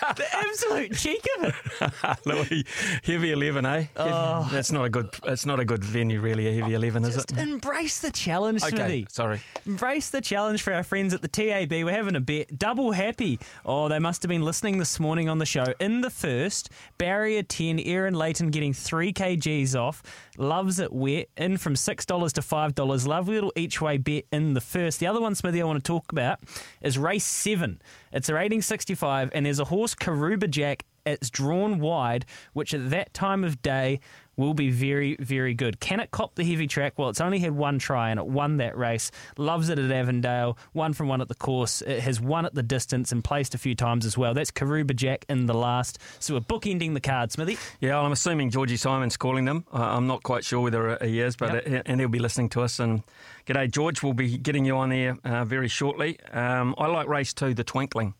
The absolute cheek of it. Louis, heavy eleven, eh? Oh. That's not a good. That's not a good venue, really. A heavy eleven, is Just it? Embrace the challenge, okay, Smithy. Sorry. Embrace the challenge for our friends at the TAB. We're having a bet. Double happy. Oh, they must have been listening this morning on the show. In the first, barrier ten, Erin Leighton getting three kgs off. Loves it wet. In from six dollars to five dollars. Lovely little each way bet in the first. The other one, Smithy, I want to talk about is race seven. It's a rating 65, and there's a horse, Karuba Jack. It's drawn wide, which at that time of day will be very, very good. Can it cop the heavy track? Well, it's only had one try and it won that race. Loves it at Avondale. One from one at the course. It has won at the distance and placed a few times as well. That's Karuba Jack in the last. So we're bookending the card, Smithy. Yeah, well, I'm assuming Georgie Simon's calling them. Uh, I'm not quite sure whether he is, but yep. it, and he'll be listening to us. And g'day, George. We'll be getting you on there uh, very shortly. Um, I like race two, the Twinkling.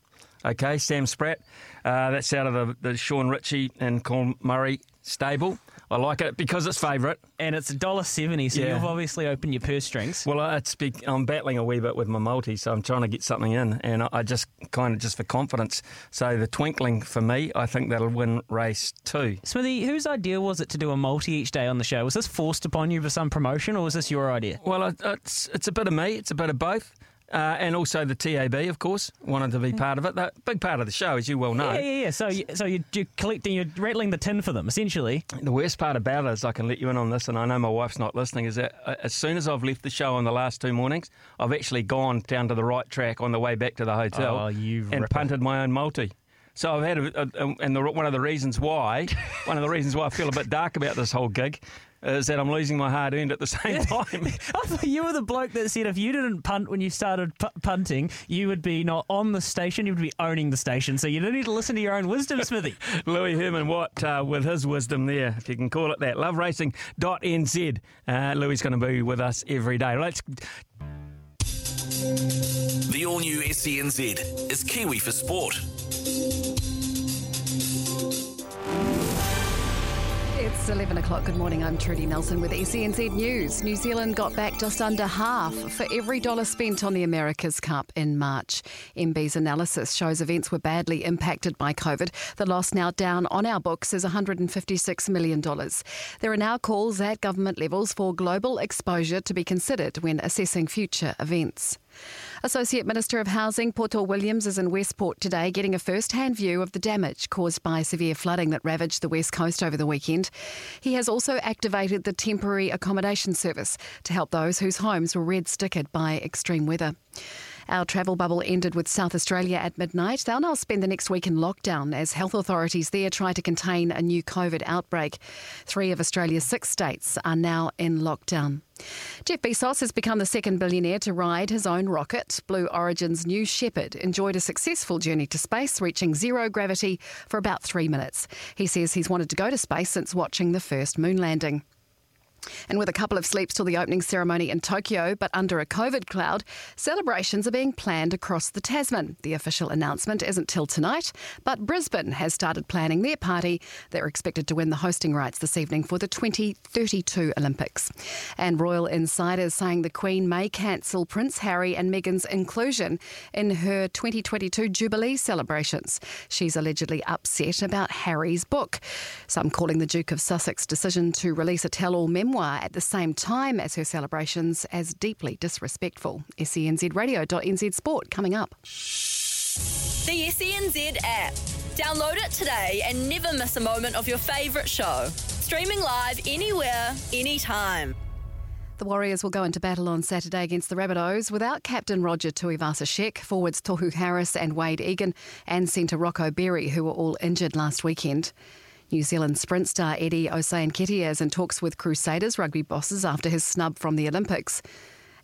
Okay, Sam Spratt. Uh, that's out of the, the Sean Ritchie and Colin Murray stable. I like it because it's favourite. And it's $1.70, so yeah. you've obviously opened your purse strings. Well, it's big, I'm battling a wee bit with my multi, so I'm trying to get something in. And I, I just kind of just for confidence. So the twinkling for me, I think that'll win race two. Smithy, whose idea was it to do a multi each day on the show? Was this forced upon you for some promotion, or was this your idea? Well, it's, it's a bit of me, it's a bit of both. Uh, and also the TAB, of course, wanted to be part of it. That big part of the show, as you well know. Yeah, yeah, yeah. So, you, so you're, you're collecting, you're rattling the tin for them, essentially. The worst part about it is, I can let you in on this, and I know my wife's not listening. Is that uh, as soon as I've left the show on the last two mornings, I've actually gone down to the right track on the way back to the hotel oh, and ripper. punted my own multi. So I've had, a, a, a, and the, one of the reasons why, one of the reasons why I feel a bit dark about this whole gig is that I'm losing my hard earned at the same time. I thought you were the bloke that said if you didn't punt when you started punting, you would be not on the station, you would be owning the station. So you don't need to listen to your own wisdom, Smithy. Louis Herman Watt uh, with his wisdom there, if you can call it that. Loveracing.nz. Uh, Louis is going to be with us every day. Let's. The all new SENZ is Kiwi for Sport. It's 11 o'clock. Good morning. I'm Trudy Nelson with SENZ News. New Zealand got back just under half for every dollar spent on the America's Cup in March. MBIE's analysis shows events were badly impacted by COVID. The loss now down on our books is $156 million. There are now calls at government levels for global exposure to be considered when assessing future events. Associate Minister of Housing Poto Williams is in Westport today getting a first hand view of the damage caused by severe flooding that ravaged the west coast over the weekend. He has also activated the temporary accommodation service to help those whose homes were red stickered by extreme weather. Our travel bubble ended with South Australia at midnight. They'll now spend the next week in lockdown as health authorities there try to contain a new COVID outbreak. Three of Australia's six states are now in lockdown. Jeff Bezos has become the second billionaire to ride his own rocket. Blue Origin's New Shepard enjoyed a successful journey to space, reaching zero gravity for about three minutes. He says he's wanted to go to space since watching the first moon landing. And with a couple of sleeps till the opening ceremony in Tokyo, but under a COVID cloud, celebrations are being planned across the Tasman. The official announcement isn't till tonight, but Brisbane has started planning their party. They're expected to win the hosting rights this evening for the 2032 Olympics. And royal insiders saying the Queen may cancel Prince Harry and Meghan's inclusion in her 2022 Jubilee celebrations. She's allegedly upset about Harry's book. Some calling the Duke of Sussex decision to release a tell all memoir at the same time as her celebrations as deeply disrespectful. SENZ Sport coming up. The SENZ app. Download it today and never miss a moment of your favourite show. Streaming live anywhere, anytime. The Warriors will go into battle on Saturday against the Rabbitohs without captain Roger Tuivasa-Sheck, forwards Tohu Harris and Wade Egan, and centre Rocco Berry, who were all injured last weekend. New Zealand sprint star Eddie Osei-Nketia is in talks with Crusaders rugby bosses after his snub from the Olympics.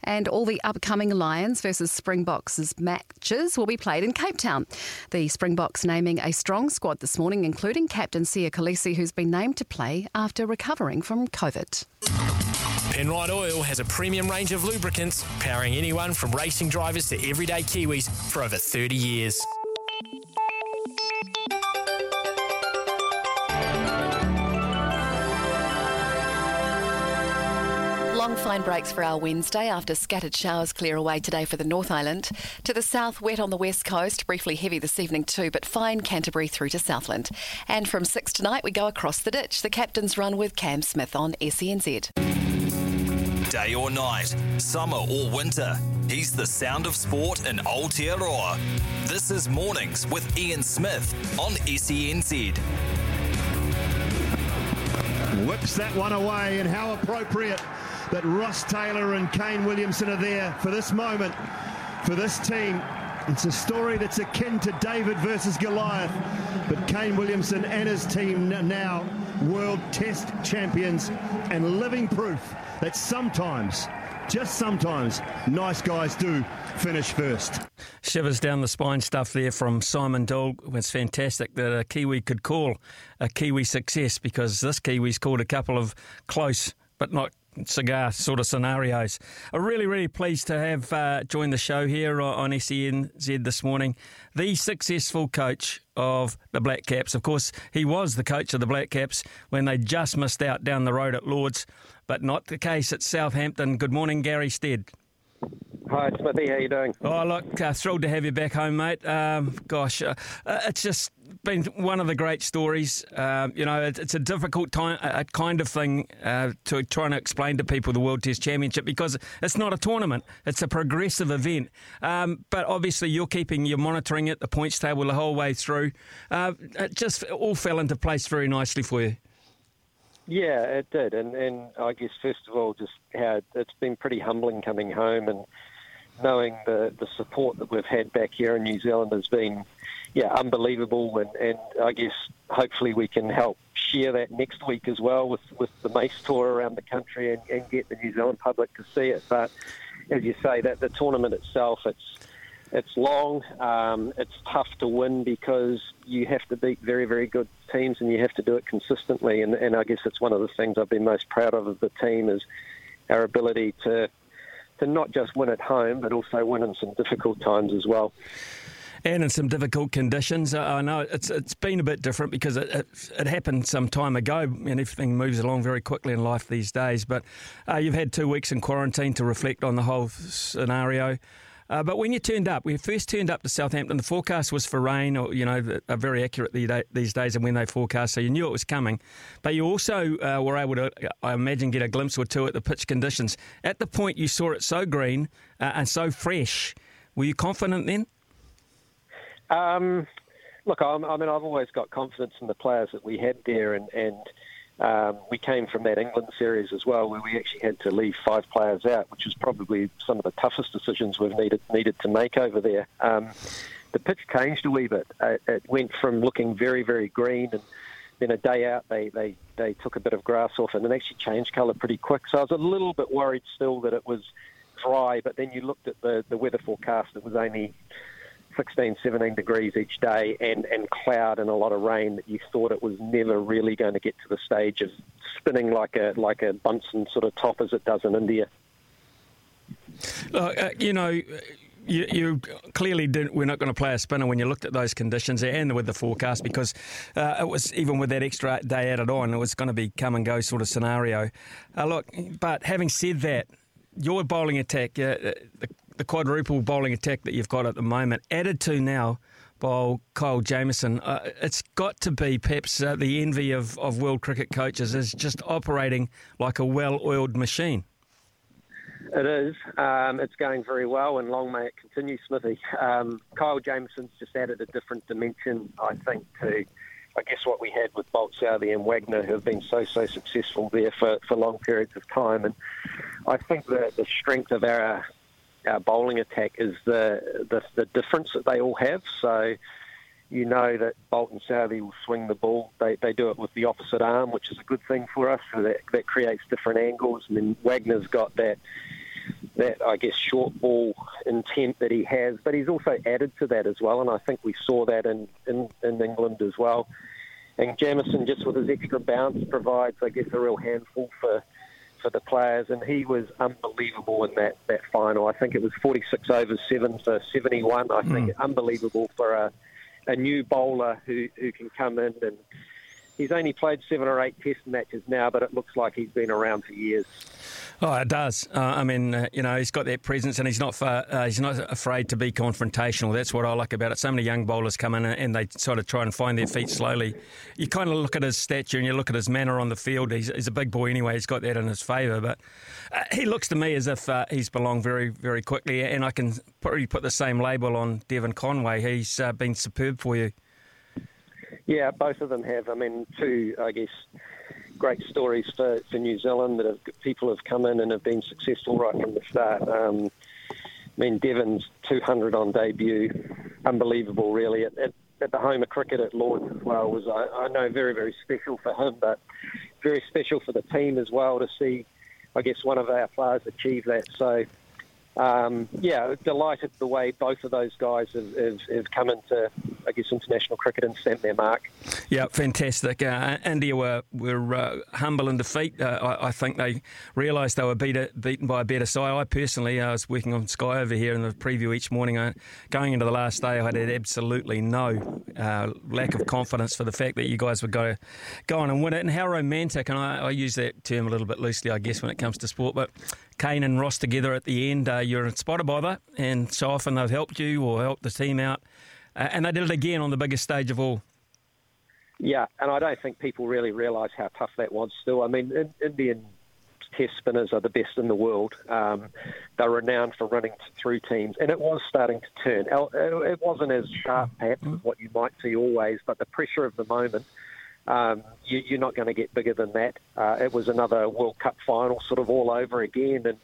And all the upcoming Lions versus Springboks matches will be played in Cape Town. The Springboks naming a strong squad this morning, including captain Siya Kolisi, who's been named to play after recovering from COVID. Penrite Oil has a premium range of lubricants powering anyone from racing drivers to everyday Kiwis for over 30 years. Long fine breaks for our Wednesday after scattered showers clear away today for the North Island. To the south, wet on the west coast, briefly heavy this evening too, but fine Canterbury through to Southland. And from 6 tonight, we go across the ditch. The captain's run with Cam Smith on SENZ. Day or night, summer or winter, he's the sound of sport in Aotearoa. This is Mornings with Ian Smith on SENZ. Whips that one away, and how appropriate that Ross Taylor and Kane Williamson are there for this moment, for this team. It's a story that's akin to David versus Goliath, but Kane Williamson and his team now world test champions and living proof that sometimes, just sometimes, nice guys do finish first. Shivers down the spine stuff there from Simon Doull. It's fantastic that a Kiwi could call a Kiwi success because this Kiwi's called a couple of close but not cigar sort of scenarios. I'm really, really pleased to have uh, joined the show here on SENZ this morning. The successful coach of the Black Caps. Of course, he was the coach of the Black Caps when they just missed out down the road at Lords, but not the case at Southampton. Good morning, Gary Stead. Hi, Smithy. How you doing? Oh, look, uh, thrilled to have you back home, mate. Um, gosh, uh, uh, it's just been one of the great stories. Um, you know, it, it's a difficult time, a kind of thing uh, to try and explain to people the World Test Championship because it's not a tournament; it's a progressive event. Um, but obviously, you're keeping, you're monitoring it, the points table the whole way through. Uh, it just all fell into place very nicely for you. Yeah, it did, and and I guess first of all, just how it's been pretty humbling coming home and knowing the the support that we've had back here in New Zealand has been, yeah, unbelievable, and and I guess hopefully we can help share that next week as well with with the Mace Tour around the country and, and get the New Zealand public to see it. But as you say, that the tournament itself, it's it's long. Um, it's tough to win because you have to beat very, very good teams and you have to do it consistently. And, and I guess it's one of the things I've been most proud of of the team is our ability to to not just win at home, but also win in some difficult times as well. And in some difficult conditions. I know it's it's been a bit different because it, it, it, happened some time ago and everything moves along very quickly in life these days. But uh, you've had two weeks in quarantine to reflect on the whole scenario. Uh, but when you turned up, we first turned up to Southampton, the forecast was for rain, or you know, are very accurate these days, and when they forecast, so you knew it was coming. But you also uh, were able to, I imagine, get a glimpse or two at the pitch conditions. At the point you saw it so green uh, and so fresh, were you confident then? Um, look, I'm, i mean, I've always got confidence in the players that we had there, and, and um, we came from that England series as well, where we actually had to leave five players out, which was probably some of the toughest decisions we've needed needed to make over there. Um, the pitch changed a wee bit. Uh, it went from looking very, very green, and then a day out they, they, they took a bit of grass off and it actually changed colour pretty quick. So I was a little bit worried still that it was dry, but then you looked at the, the weather forecast, it was only 16, 17 degrees each day and, and cloud and a lot of rain that you thought it was never really going to get to the stage of spinning like a like a Bunsen sort of top as it does in India. Uh, you know, you, you, clearly didn't. We're not going to play a spinner when you looked at those conditions and with the forecast because uh, it was even with that extra day added on, it was going to be come and go sort of scenario. Uh, look, but having said that, your bowling attack, uh, the, the quadruple bowling attack that you've got at the moment, added to now by Kyle Jamieson, uh, it's got to be perhaps uh, the envy of, of world cricket coaches is just operating like a well-oiled machine. It is. Um, it's going very well, and long may it continue, Smithy. Um, Kyle Jamieson's just added a different dimension, I think, to I guess what we had with Boult Southee and Wagner, who have been so so successful there for, for long periods of time. And I think the the strength of our our bowling attack is the the, the difference that they all have. So you know that Boult and Southee will swing the ball. They, they do it with the opposite arm, which is a good thing for us. So that, that creates different angles. And then Wagner's got that that I guess short ball intent that he has, but he's also added to that as well, and I think we saw that in, in, in England as well. And Jamieson, just with his extra bounce, provides, I guess, a real handful for for the players, and he was unbelievable in that, that final. I think it was 46 overs, seven for 71. I think Mm. unbelievable for a, a new bowler who, who can come in and he's only played seven or eight test matches now, but it looks like he's been around for years. Oh, it does. Uh, I mean, uh, you know, he's got that presence, and he's not far, uh, he's not afraid to be confrontational. That's what I like about it. So many young bowlers come in and they sort of try and find their feet slowly. You kind of look at his stature and you look at his manner on the field. He's, he's a big boy anyway. He's got that in his favour, but uh, he looks to me as if uh, he's belonged very, very quickly. And I can probably put the same label on Devon Conway. He's uh, been superb for you. Yeah, both of them have. I mean, two, I guess, great stories for, for New Zealand that have, people have come in and have been successful right from the start. Um, I mean, Devon's 200 on debut, unbelievable, really. At, at, at the home of cricket at Lords as well was, I, I know, very, very special for him, but very special for the team as well to see, I guess, one of our players achieve that. So, um, yeah, delighted the way both of those guys have, have, have come into, I guess, international cricket and stamped their mark. Yeah, fantastic. Uh, India were were uh, humble in defeat. Uh, I, I think they realised they were beat, beaten by a better side. I personally, I was working on Sky over here in the preview each morning. I, going into the last day, I had absolutely no uh, lack of confidence for the fact that you guys would go go on and win it. And how romantic! And I, I use that term a little bit loosely, I guess, when it comes to sport, but. Kane and Ross together at the end, uh, you're inspired by that, and so often they've helped you or helped the team out, uh, and they did it again on the biggest stage of all. Yeah, and I don't think people really realise how tough that was still. I mean, in, Indian test spinners are the best in the world. Um, they're renowned for running through teams, and it was starting to turn. It wasn't as sharp, perhaps, as what you might see always, but the pressure of the moment, um, you, you're not going to get bigger than that. Uh, it was another World Cup final sort of all over again, and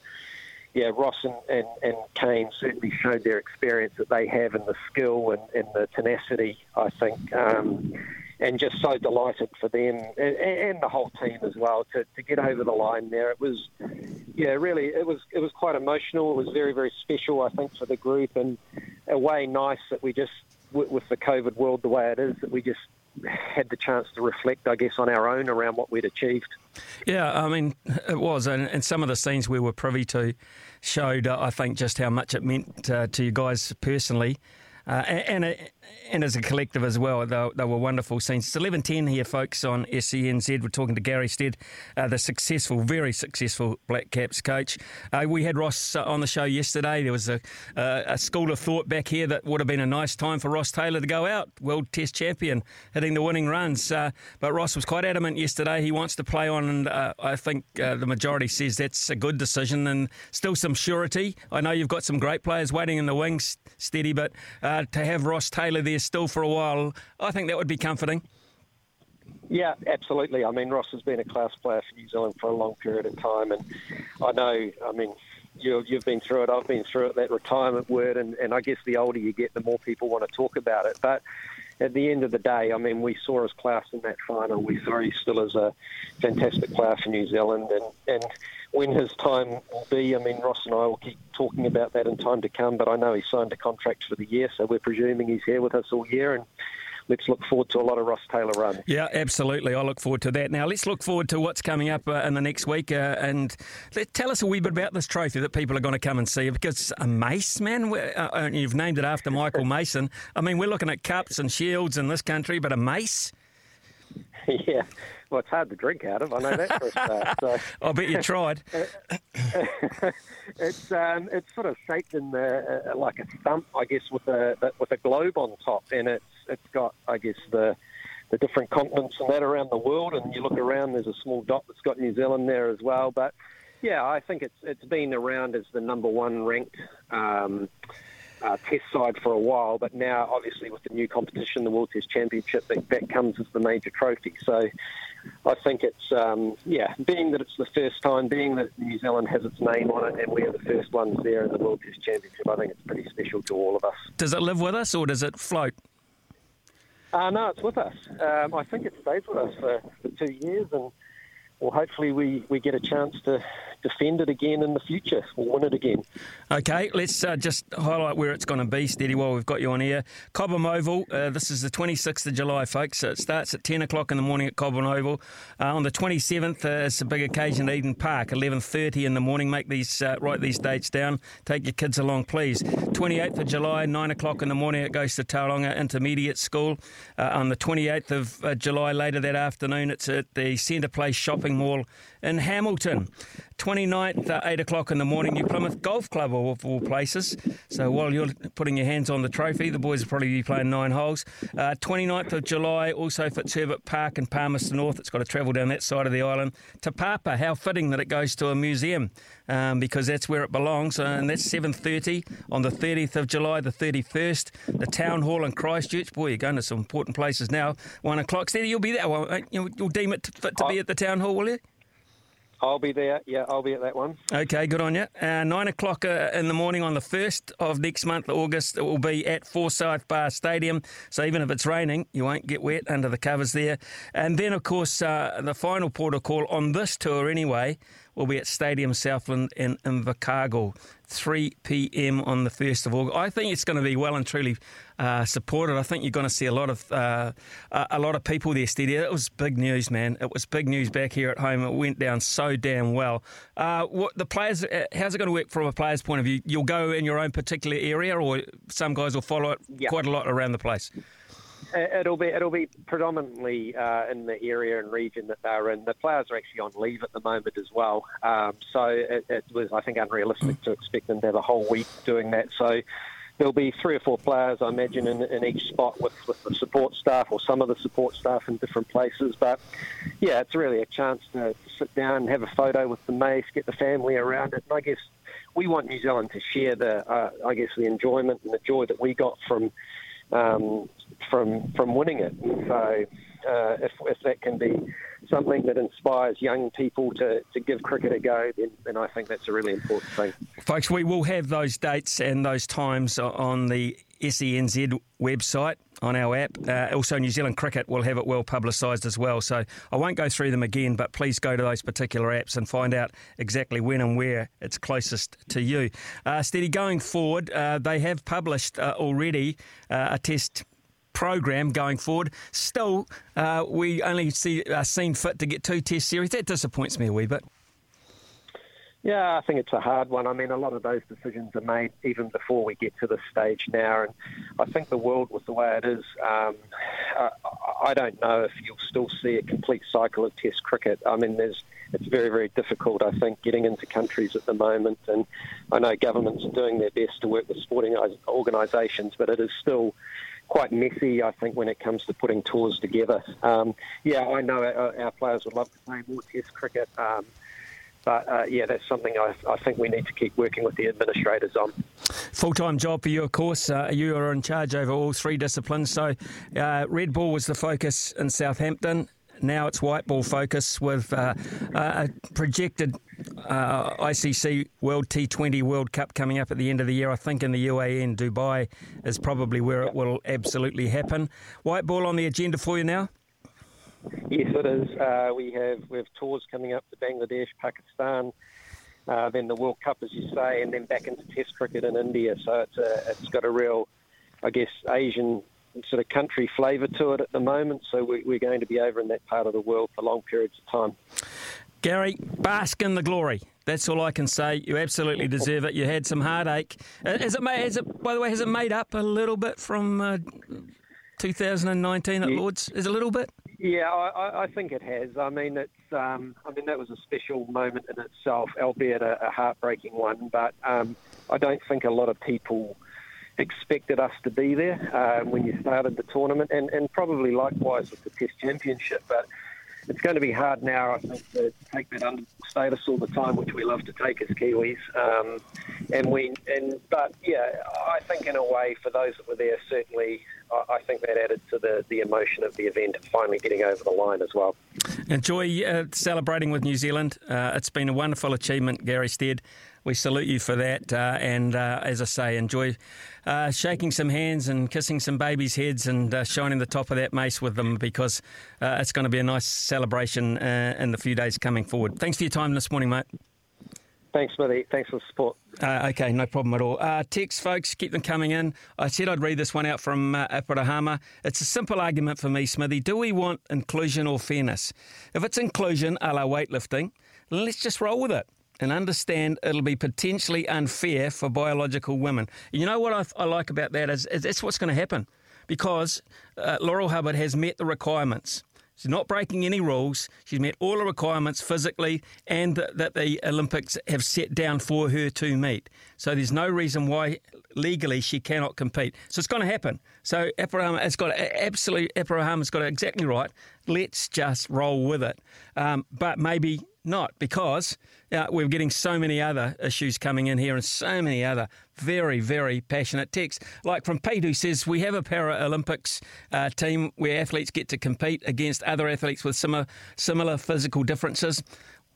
yeah, Ross and, and, and Kane certainly showed their experience that they have and the skill and, and the tenacity, I think. Um, and just so delighted for them and, and the whole team as well to, to get over the line there. It was, yeah, really, it was it was quite emotional. It was very very special, I think, for the group, and a way nice that we just with, with the COVID world the way it is that we just had the chance to reflect, I guess, on our own around what we'd achieved. Yeah, I mean, it was, and, and some of the scenes we were privy to showed, uh, I think, just how much it meant uh, to you guys personally. Uh, and, and and as a collective as well, they, they were wonderful scenes. It's eleven ten here, folks, on SENZ. We're talking to Gary Stead, uh, the successful, very successful Black Caps coach. Uh, we had Ross uh, on the show yesterday. There was a, uh, a school of thought back here that would have been a nice time for Ross Taylor to go out, world Test champion, hitting the winning runs. Uh, but Ross was quite adamant yesterday. He wants to play on, and I think the majority says that's a good decision, and still some surety. I know you've got some great players waiting in the wings, steady, but to have Ross Taylor there still for a while, I think that would be comforting. Yeah, absolutely. I mean, Ross has been a class player for New Zealand for a long period of time, and I know. I mean, you, you've been through it. I've been through it. That retirement word, and, and I guess the older you get, the more people want to talk about it. But at the end of the day, I mean, we saw his class in that final. We saw he still is a fantastic player for New Zealand, and and when his time will be, I mean, Ross and I will keep talking about that in time to come. But I know he signed a contract for the year, so we're presuming he's here with us all year, and let's look forward to a lot of Ross Taylor runs. Yeah, absolutely. I look forward to that. Now, let's look forward to what's coming up uh, in the next week. Uh, and let, tell us a wee bit about this trophy that people are going to come and see. Because a mace, man, uh, you've named it after Michael Mason. I mean, we're looking at cups and shields in this country, but a mace? yeah. Well, it's hard to drink out of. I know that for a start. So. I bet you tried. it's um, it's sort of shaped in the uh, like a stump, I guess, with a with a globe on top, and it's it's got, I guess, the the different continents and that around the world. And you look around, there's a small dot that's got New Zealand there as well. But yeah, I think it's it's been around as the number one ranked. Um, uh, test side for a while, but now obviously with the new competition, the World Test Championship, that, that comes as the major trophy. So I think it's, um, yeah, being that it's the first time, being that New Zealand has its name on it and we're the first ones there in the World Test Championship, I think it's pretty special to all of us. Does it live with us or does it float? Uh, no, it's with us. Um, I think it stays with us for, for two years and well, hopefully we, we get a chance to defend it again in the future or win it again. Okay, let's uh, just highlight where it's going to be, Steady, while we've got you on air. Cobham Oval, uh, this is the 26th of July, folks. it starts at 10 o'clock in the morning at Cobham Oval. Uh, on the 27th, uh, it's a big occasion at Eden Park, 11.30 in the morning. Make these, uh, write these dates down. Take your kids along, please. 28th of July, 9 o'clock in the morning, it goes to Tauranga Intermediate School. Uh, on the 28th of July, later that afternoon, it's at the Centre Place Shopping Mall in Hamilton. 29th, uh, 8 o'clock in the morning, New Plymouth Golf Club, of all places. So while you're putting your hands on the trophy, the boys will probably be playing nine holes. Uh, 29th of July, also Fitzherbert Park in Palmerston North. It's got to travel down that side of the island. Te Papa, how fitting that it goes to a museum um, because that's where it belongs. Uh, and that's 7.30 on the 30th of July, the 31st. The Town Hall in Christchurch. Boy, you're going to some important places now. One o'clock. Steady, you'll be there. Well, you'll, you'll deem it fit to be at the Town Hall, will you? I'll be there. Yeah, I'll be at that one. Okay, good on you. Uh, nine o'clock uh, in the morning on the 1st of next month, August, it will be at Forsyth Barr Stadium. So even if it's raining, you won't get wet under the covers there. And then, of course, uh, the final port of call on this tour, anyway, will be at Stadium Southland in Invercargill. 3 p.m. on the 1st of August. I think it's going to be well and truly uh, supported. I think you're going to see a lot of uh, a lot of people there, Steady. It was big news, man. It was big news back here at home. It went down so damn well. Uh, what the players? Uh, how's it going to work from a player's point of view? You'll go in your own particular area, or some guys will follow it yep. quite a lot around the place. It'll be it'll be predominantly uh, in the area and region that they're in. The players are actually on leave at the moment as well, um, so it, it, was I think unrealistic to expect them to have a whole week doing that. So there'll be three or four players, I imagine, in, in each spot with, with the support staff or some of the support staff in different places. But yeah, it's really a chance to, sit down have a photo with the mace, get the family around it, and I guess we want New Zealand to share the uh, I guess the enjoyment and the joy that we got from um, from from winning it. So uh, if, if that can be something that inspires young people to, to give cricket a go, then, then I think that's a really important thing. Folks, we will have those dates and those times on the SENZ website on our app. Uh, also, New Zealand Cricket will have it well publicised as well. So I won't go through them again, but please go to those particular apps and find out exactly when and where it's closest to you. Uh, Steady, going forward, uh, they have published uh, already uh, a test program going forward. Still, uh, we only see uh, seen fit to get two test series. That disappoints me a wee bit. Yeah, I think it's a hard one. I mean, a lot of those decisions are made even before we get to this stage now, and I think the world with the way it is, um, uh, I don't know if you'll still see a complete cycle of Test cricket. I mean, there's it's very, very difficult, I think, getting into countries at the moment, and I know governments are doing their best to work with sporting organisations, but it is still quite messy, I think, when it comes to putting tours together. Um, yeah, I know our, our, players would love to play more Test cricket. Um, but uh, yeah, that's something I, I, think we need to keep working with the administrators on. Full time job for you, of course. Uh, you are in charge over all three disciplines. So, uh, red ball was the focus in Southampton. Now it's white ball focus with uh, a projected uh, ICC World T20 World Cup coming up at the end of the year. I think in the UAE and Dubai is probably where it will absolutely happen. White ball on the agenda for you now. Yes, it is. Uh, we have we have tours coming up to Bangladesh, Pakistan, uh, then the World Cup, as you say, and then back into Test cricket in India. So it's a, it's got a real, I guess, Asian sort of country flavour to it at the moment. So we, we're going to be over in that part of the world for long periods of time. Gary, bask in the glory. That's all I can say. You absolutely deserve it. You had some heartache. Uh, Has it, made, has it by the way, has it made up a little bit from uh, 2019 at Lords? Is it a little bit? Yeah, I, I- think it has. I mean, it's. Um, I mean, that was a special moment in itself, albeit a, a heartbreaking one. But um, I don't think a lot of people expected us to be there um, when you started the tournament, and, and probably likewise with the Test Championship. But it's going to be hard now, I think, to take that under status all the time, which we love to take as Kiwis. Um, and we, and but yeah, I think in a way, for those that were there, certainly, I, I think that added to the the emotion of the event finally getting over the line as well. Enjoy uh, celebrating with New Zealand. Uh, it's been a wonderful achievement, Gary Stead. We salute you for that. Uh, and uh, as I say, enjoy uh, shaking some hands and kissing some babies' heads and uh, shining the top of that mace with them because uh, it's going to be a nice celebration uh, in the few days coming forward. Thanks for your time this morning, mate. Thanks, Smithy. Thanks for the support. Uh, okay, no problem at all. Uh, text, folks, keep them coming in. I said I'd read this one out from uh, Aparahama. It's a simple argument for me, Smithy. Do we want inclusion or fairness? If it's inclusion, a la weightlifting, let's just roll with it and understand it'll be potentially unfair for biological women. You know what I, I like about that is, is that's what's going to happen because uh, Laurel Hubbard has met the requirements. She's not breaking any rules. She's met all the requirements physically and that, that the Olympics have set down for her to meet. So there's no reason why legally she cannot compete. So it's going to happen. So Aparahama has got absolutely Aparahama's got it exactly right. Let's just roll with it. Um, but maybe not because uh, we're getting so many other issues coming in here and so many other very, very passionate texts. Like from Pete, who says, We have a Paralympics uh, team where athletes get to compete against other athletes with similar, similar physical differences.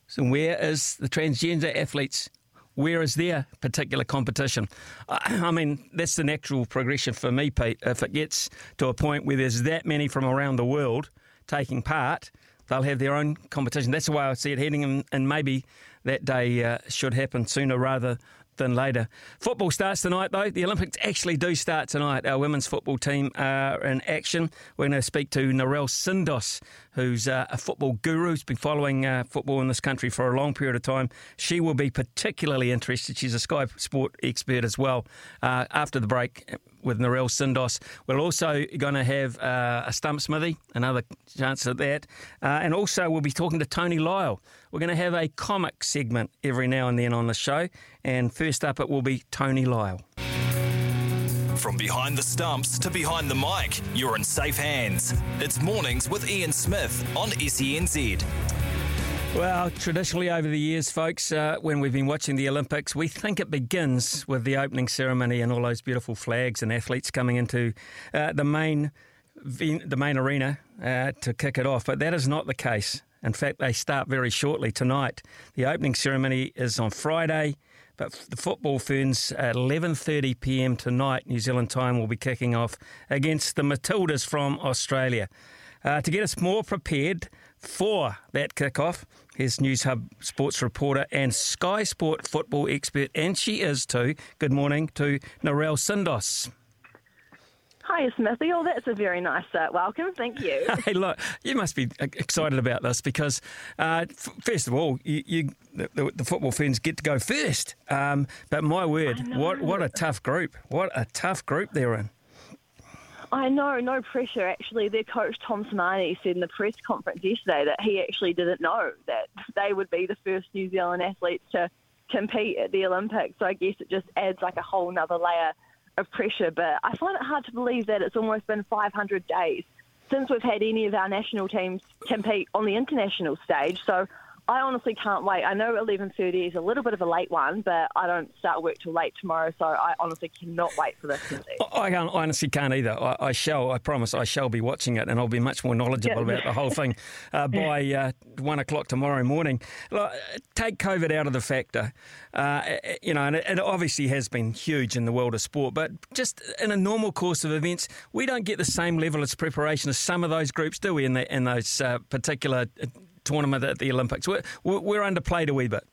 So, where is the transgender athletes? Where is their particular competition? I I mean, that's the natural progression for me, Pete. If it gets to a point where there's that many from around the world taking part, they'll have their own competition. That's the way I see it heading, and maybe that day uh, should happen sooner rather than later. Football starts tonight, though. The Olympics actually do start tonight. Our women's football team are in action. We're going to speak to Narelle Sindos, who's uh, a football guru, who's been following uh, football in this country for a long period of time. She will be particularly interested. She's a Sky Sport expert as well. Uh, after the break with Narelle Sindos, we're also going to have uh, a stump smithy, another chance at that. Uh, and also, we'll be talking to Tony Lyle. We're going to have a comic segment every now and then on the show. And first up, it will be Tony Lyle. From behind the stumps to behind the mic, you're in safe hands. It's mornings with Ian Smith on SENZ. Well, traditionally over the years, folks, uh, when we've been watching the Olympics, we think it begins with the opening ceremony and all those beautiful flags and athletes coming into uh, the main the main arena uh, to kick it off. But that is not the case. In fact, they start very shortly tonight. The opening ceremony is on Friday. But the football ferns at 11:30 p.m. tonight, New Zealand time, will be kicking off against the Matildas from Australia. Uh, to get us more prepared for that kick-off, here's Newshub sports reporter and Sky Sport football expert, and she is too. Good morning to Narelle Sindos. Hi, Smithy. Oh, that's a very nice uh, welcome. Thank you. Hey, look, you must be e-, excited about this because, uh, f- first of all, you, you the, the football fans get to go first. Um, but my word, what what a tough group! What a tough group they're in. I know, no pressure. Actually, their coach Tom Sermanni said in the press conference yesterday that he actually didn't know that they would be the first New Zealand athletes to compete at the Olympics. So I guess it just adds like a whole nother layer of pressure. But I find it hard to believe that it's almost been 500 days since we've had any of our national teams compete on the international stage. So I honestly can't wait. I know 11:30 is a little bit of a late one, but I don't start work till late tomorrow, so I honestly cannot wait for this. I, I honestly can't either. I, I, shall, I promise, I shall be watching it, and I'll be much more knowledgeable Yeah. about the whole thing uh, by uh, one o'clock tomorrow morning. Look, take COVID out of the factor, uh, you know, and it, it obviously has been huge in the world of sport, but just in a normal course of events, we don't get the same level of preparation as some of those groups, do we? In, the, in those uh, particular uh, tournament at the Olympics, we're, we're underplayed a wee bit.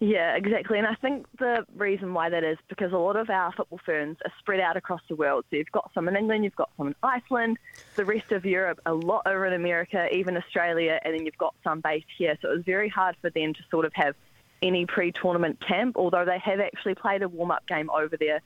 Yeah, exactly. And I think the reason why that is because a lot of our football ferns are spread out across the world. So you've got some in England, you've got some in Iceland, the rest of Europe, a lot over in America, even Australia, and then you've got some based here. So it was very hard for them to sort of have any pre-tournament camp, although they have actually played a warm-up game over there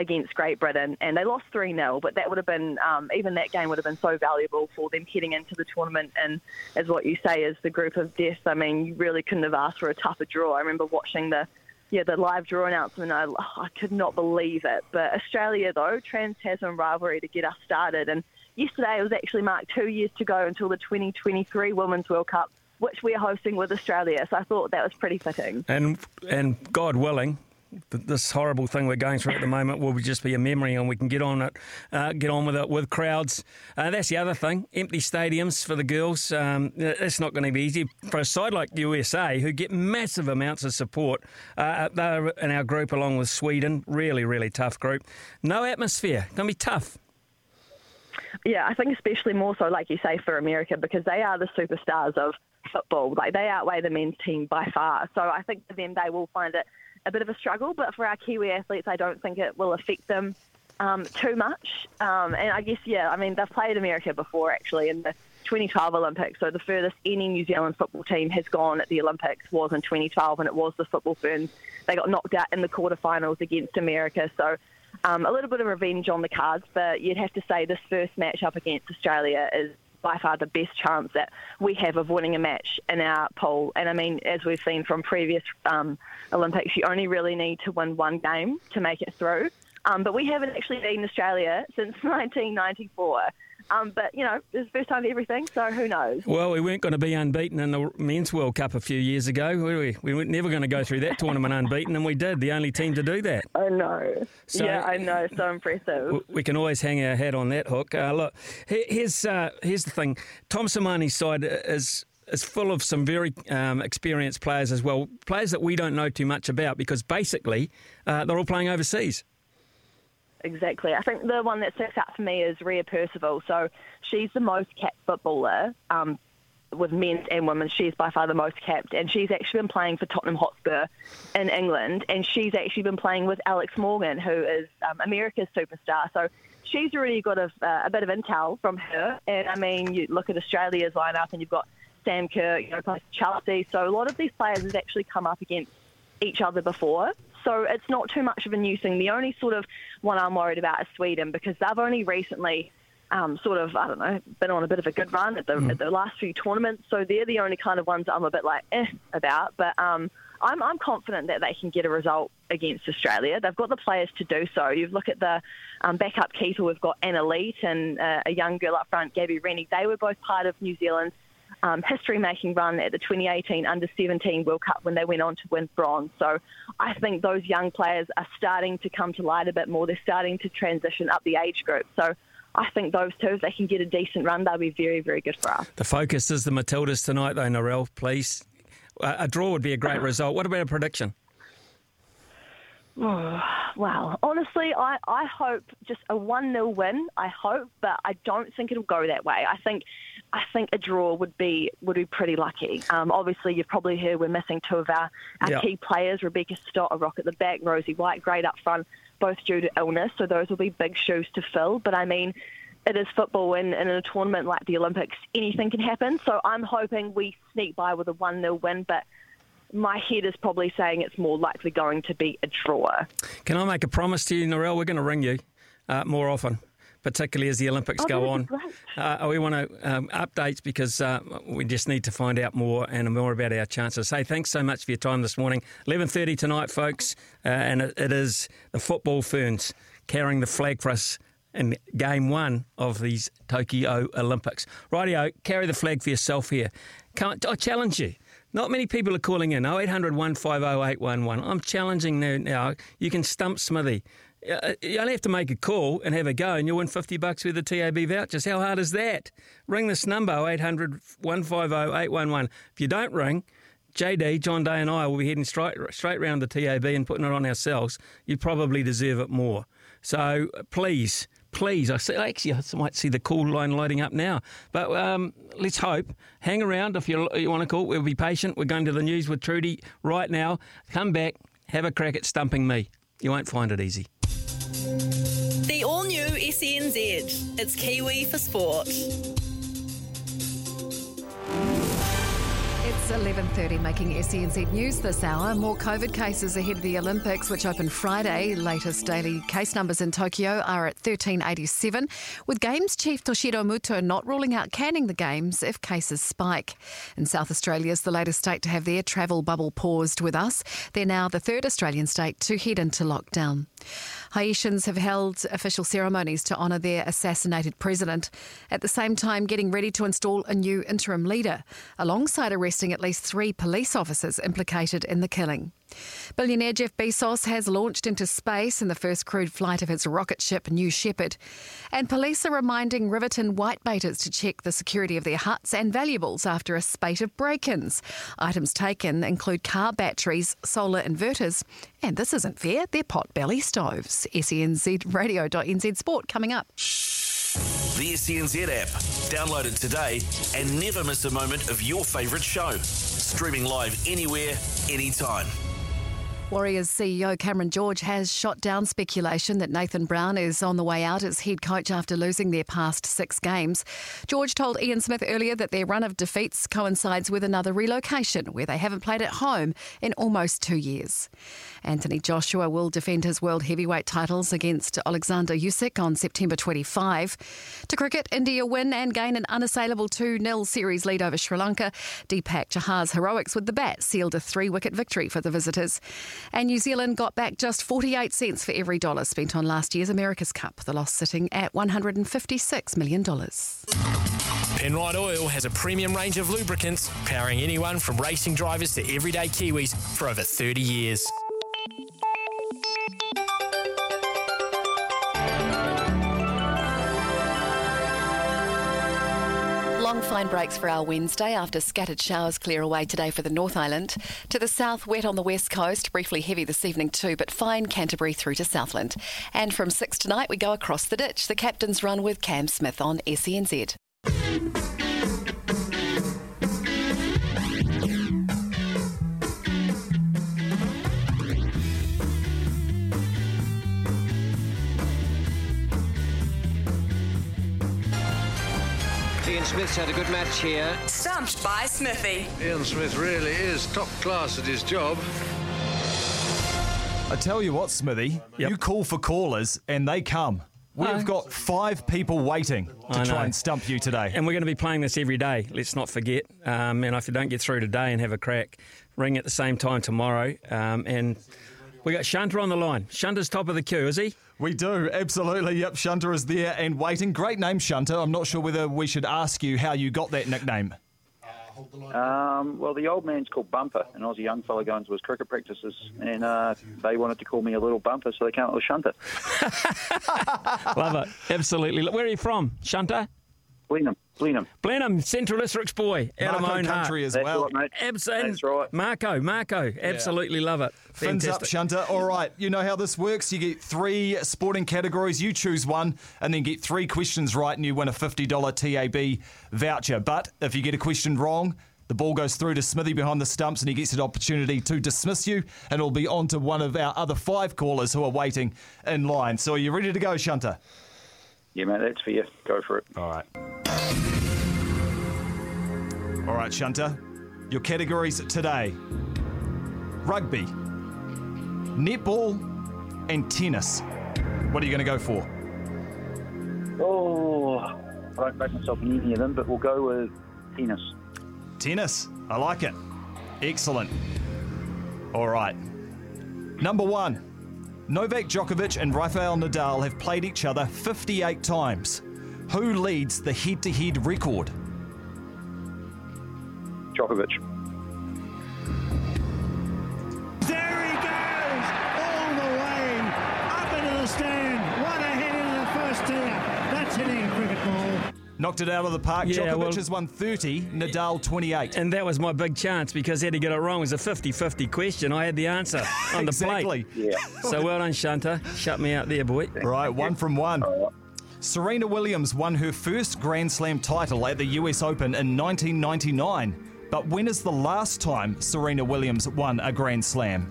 against Great Britain, and they lost 3 0. But that would have been, um, even that game would have been so valuable for them heading into the tournament. And as what you say is the group of death, I mean, you really couldn't have asked for a tougher draw. I remember watching the yeah, the live draw announcement, I, I could not believe it. But Australia, though, Trans Tasman rivalry to get us started. And yesterday it was actually marked two years to go until the 2023 Women's World Cup, which we're hosting with Australia. So I thought that was pretty fitting. And and God willing, this horrible thing we're going through at the moment will just be a memory, and we can get on it, uh, get on with it with crowds. Uh, that's the other thing: empty stadiums for the girls. Um, it's not going to be easy for a side like USA, who get massive amounts of support. Uh, they're in our group along with Sweden. Really, really tough group. No atmosphere. Going to be tough. Yeah, I think especially more so, like you say, for America because they are the superstars of football. Like they outweigh the men's team by far. So I think for them, they will find it a bit of a struggle. But for our Kiwi athletes, I don't think it will affect them um, too much. Um, and I guess, yeah, I mean, they've played America before actually in the 2012 Olympics. So the furthest any New Zealand football team has gone at the Olympics was in 2012, and it was the football ferns. They got knocked out in the quarterfinals against America. So um, a little bit of revenge on the cards, but you'd have to say this first match up against Australia is by far the best chance that we have of winning a match in our pool. And I mean, as we've seen from previous um, Olympics, you only really need to win one game to make it through. Um, but we haven't actually beaten Australia since 1994. Um, but, you know, it's the first time for everything, so who knows? Well, we weren't going to be unbeaten in the Men's World Cup a few years ago, were we? We were never going to go through that tournament unbeaten, and we did, the only team to do that. I know. So- yeah, I know. So impressive. We can always hang our hat on that hook. Uh, look, here's uh, here's the thing. Tom Sermanni's side is is full of some very um, experienced players as well, players that we don't know too much about because basically uh, they're all playing overseas. Exactly. I think the one that sticks out for me is Ria Percival. So she's the most capped footballer um, with men's and women's. She's by far the most capped, and she's actually been playing for Tottenham Hotspur in England, and she's actually been playing with Alex Morgan, who is um, America's superstar. So she's already got a, uh, a bit of intel from her. And I mean, you look at Australia's lineup, and you've got Sam Kerr, you know, Chelsea. So a lot of these players have actually come up against each other before. So it's not too much of a new thing. The only sort of one I'm worried about is Sweden because they've only recently um, sort of, I don't know, been on a bit of a good run at the, at the last few tournaments. So they're the only kind of ones I'm a bit like eh about. But um, I'm, I'm confident that they can get a result against Australia. They've got the players to do so. You look at the um, backup keeper, we've got Anna Leat and uh, a young girl up front, Gabi Rennie. They were both part of New Zealand's um, history-making run at the 2018 Under-17 World Cup when they went on to win bronze. So I think those young players are starting to come to light a bit more. They're starting to transition up the age group. So I think those two, if they can get a decent run, they'll be very, very good for us. The focus is the Matildas tonight, though, Norel, please. A draw would be a great result. What about a prediction? Oh, wow. Honestly, I, I hope just a 1 0 win. I hope, but I don't think it'll go that way. I think I think a draw would be would be pretty lucky. Um, obviously, you've probably heard we're missing two of our, our Yeah. key players, Rebecca Stott, a rock at the back, Rosie White, great up front, both due to illness. So those will be big shoes to fill. But I mean, it is football, and, and in a tournament like the Olympics, anything can happen. So I'm hoping we sneak by with a 1 0 win, but my head is probably saying it's more likely going to be a draw. Can I make a promise to you, Norel? We're going to ring you uh, more often, particularly as the Olympics Oh, go on. Uh, we want to um, updates because uh, we just need to find out more and more about our chances. Hey, thanks so much for your time this morning. Eleven thirty tonight, folks, uh, and it, it is the football ferns carrying the flag for us in game one of these Tokyo Olympics. Rightio, carry the flag for yourself here. Can't, I challenge you. Not many people are calling in 0800 150 811. I'm challenging now, now. You can stump Smithy. Uh, You only have to make a call and have a go, and you'll win 50 bucks with the TAB vouchers. How hard is that? Ring this number 0800 150 811. If you don't ring, JD, John Day, and I will be heading straight straight round the TAB and putting it on ourselves. You probably deserve it more. So uh, please, please, I see, actually I might see the call line lighting up now. But um, let's hope. Hang around if you you want to call. We'll be patient. We're going to the news with Trudy right now. Come back, have a crack at stumping me. You won't find it easy. The all new SENZ. It's Kiwi for sport. It's 11.30 making SENZ news this hour. More COVID cases ahead of the Olympics, which open Friday. Latest daily case numbers in Tokyo are at 1387, with Games Chief Toshiro Muto not ruling out canning the Games if cases spike. In South Australia is the latest state to have their travel bubble paused with us. They're now the third Australian state to head into lockdown. Haitians have held official ceremonies to honour their assassinated president, at the same time getting ready to install a new interim leader, alongside arresting at least three police officers implicated in the killing. Billionaire Jeff Bezos has launched into space in the first crewed flight of his rocket ship New Shepard. And police are reminding Riverton whitebaiters to check the security of their huts and valuables after a spate of break ins. Items taken include car batteries, solar inverters, and this isn't fair, they're potbelly stoves. E SENZ radio.nz sport coming up. The SENZ app. Download it today and never miss a moment of your favourite show. Streaming live anywhere, anytime. Warriors CEO Cameron George has shot down speculation that Nathan Brown is on the way out as head coach after losing their past six games. George told Ian Smith earlier that their run of defeats coincides with another relocation where they haven't played at home in almost two years. Anthony Joshua will defend his world heavyweight titles against Alexander Usyk on September 25. To cricket, India win and gain an unassailable 2 0 series lead over Sri Lanka. Deepak Chahar's heroics with the bat sealed a three wicket victory for the visitors. And New Zealand got back just 48 cents for every dollar spent on last year's America's Cup, the loss sitting at $156 million. Penrite Oil has a premium range of lubricants powering anyone from racing drivers to everyday Kiwis for over 30 years. Long fine breaks for our Wednesday after scattered showers clear away today for the North Island. To the south, wet on the west coast, briefly heavy this evening too, but fine Canterbury through to Southland. And from 6 tonight, we go across the ditch. The captain's run with Cam Smith on SENZ. Smith's had a good match here. Stumped by Smithy. Ian Smith really is top class at his job. I tell you what, Smithy, you call for callers and they come. We've got five people waiting to try and stump you today. And we're going to be playing this every day. Let's not forget. Um, and if you don't get through today and have a crack, ring at the same time tomorrow. Um, and we got Shunter on the line. Shunter's top of the queue, is he? We do, absolutely. Yep, Shunter is there and waiting. Great name, Shunter. I'm not sure whether we should ask you how you got that nickname. Um, well, the old man's called Bumper, an Aussie young fella going to his cricket practices, and uh, they wanted to call me a little bumper, so they came up with Shunter. Love it. Absolutely. Where are you from, Shunter? Blenheim. Blenheim. Blenheim, Central Districts boy. Out of my own country heart. as That's well. right, mate. Absolutely. That's right. Marco, Marco. Absolutely love it. Fins up, Fantastic. Shunter. All right, you know how this works. You get three sporting categories, you choose one, and then get three questions right, and you win a $50 TAB voucher. But if you get a question wrong, the ball goes through to Smithy behind the stumps, and he gets an opportunity to dismiss you, and it'll be on to one of our other five callers who are waiting in line. So are you ready to go, Shunter? Yeah, mate, that's for you. Go for it. All right. All right, Shunter. Your categories today rugby, netball, and tennis. What are you going to go for? Oh, I don't make myself in any of them, but we'll go with tennis. Tennis. I like it. Excellent. All right. Number one Novak Djokovic and Rafael Nadal have played each other 58 times. Who leads the head to head record? Djokovic. There he goes, all the way up into the stand. One ahead into the first tier. Knocked it out of the park. Yeah, Djokovic well- has won 30, Nadal 28. And that was my big chance because had he got it wrong, it was a 50 50 question. I had the answer on the Exactly. plate. Yeah. So well done, Shunter. Shut me out there, boy. Right, one from one. Serena Williams won her first Grand Slam title at the US Open in 1999. But when is the last time Serena Williams won a Grand Slam?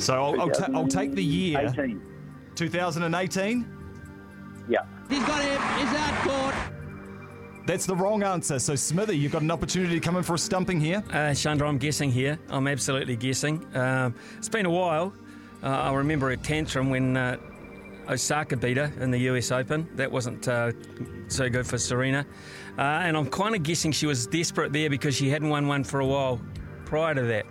So I'll, I'll, ta- I'll take the year. 18. 2018? Yeah. He's got him. He's out court. That's the wrong answer. So Smithy, you've got an opportunity to come in for a stumping here. Uh, Shunter, I'm guessing here. I'm absolutely guessing. Um, it's been a while. Uh, I remember a tantrum when uh, Osaka beat her in the US Open. That wasn't uh, so good for Serena. Uh, and I'm kind of guessing she was desperate there because she hadn't won one for a while prior to that.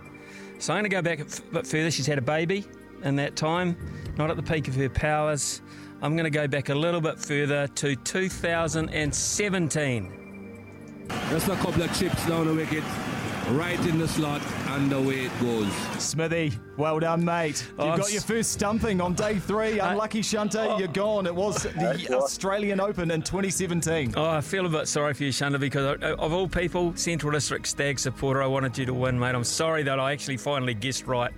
So I'm going to go back a bit further. She's had a baby in that time, not at the peak of her powers. I'm going to go back a little bit further to 2017. Just a couple of chips down the wicket, right in the slot, and away it goes. Smithy, well done, mate. You've Oh, got your first stumping on day three. Uh, Unlucky Shunter, oh. you're gone. It was the Australian Open in 2017. Oh, I feel a bit sorry for you, Shunter, because uh, of all people, Central District Stag supporter, I wanted you to win, mate. I'm sorry that I actually finally guessed right.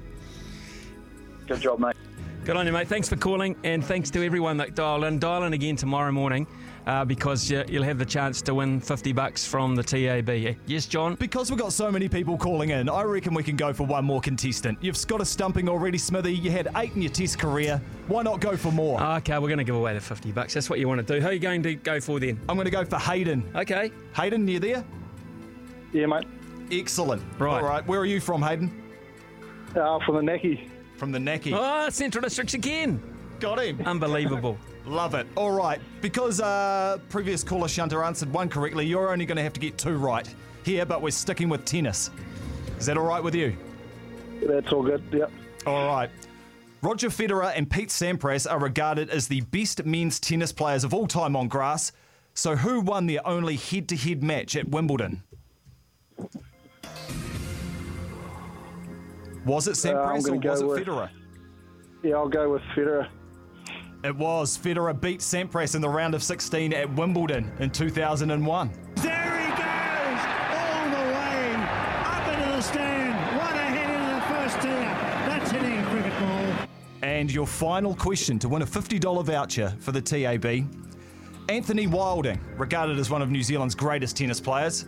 Good job, mate. Good on you, mate. Thanks for calling, and thanks to everyone that dialed in. Dial in again tomorrow morning uh, because uh, you'll have the chance to win 50 bucks from the TAB. Yes, John? Because we've got so many people calling in, I reckon we can go for one more contestant. You've got a stumping already, Smithy. You had eight in your test career. Why not go for more? Okay, we're going to give away the 50 bucks. That's what you want to do. Who are you going to go for then? I'm going to go for Hayden. Okay. Hayden, you there? Yeah, mate. Excellent. Right. All right. Where are you from, Hayden? Uh, from the Naki. From the Naki. Oh, Central Districts again. Got him. Unbelievable. Love it. All right. Because uh, previous caller Shunter answered one correctly, you're only going to have to get two right here, but we're sticking with tennis. Is that all right with you? That's all good. Yep. All right. Roger Federer and Pete Sampras are regarded as the best men's tennis players of all time on grass. So, who won their only head to head match at Wimbledon? Was it Uh, Sampras gonna or was it with- Federer? Yeah, I'll go with Federer. It was. Federer beat Sampras in the round of 16 at Wimbledon in 2001. There he goes, all the way up into the stand. One ahead into the first tier. That's hitting a cricket ball. And your final question to win a $50 voucher for the TAB. Anthony Wilding, regarded as one of New Zealand's greatest tennis players,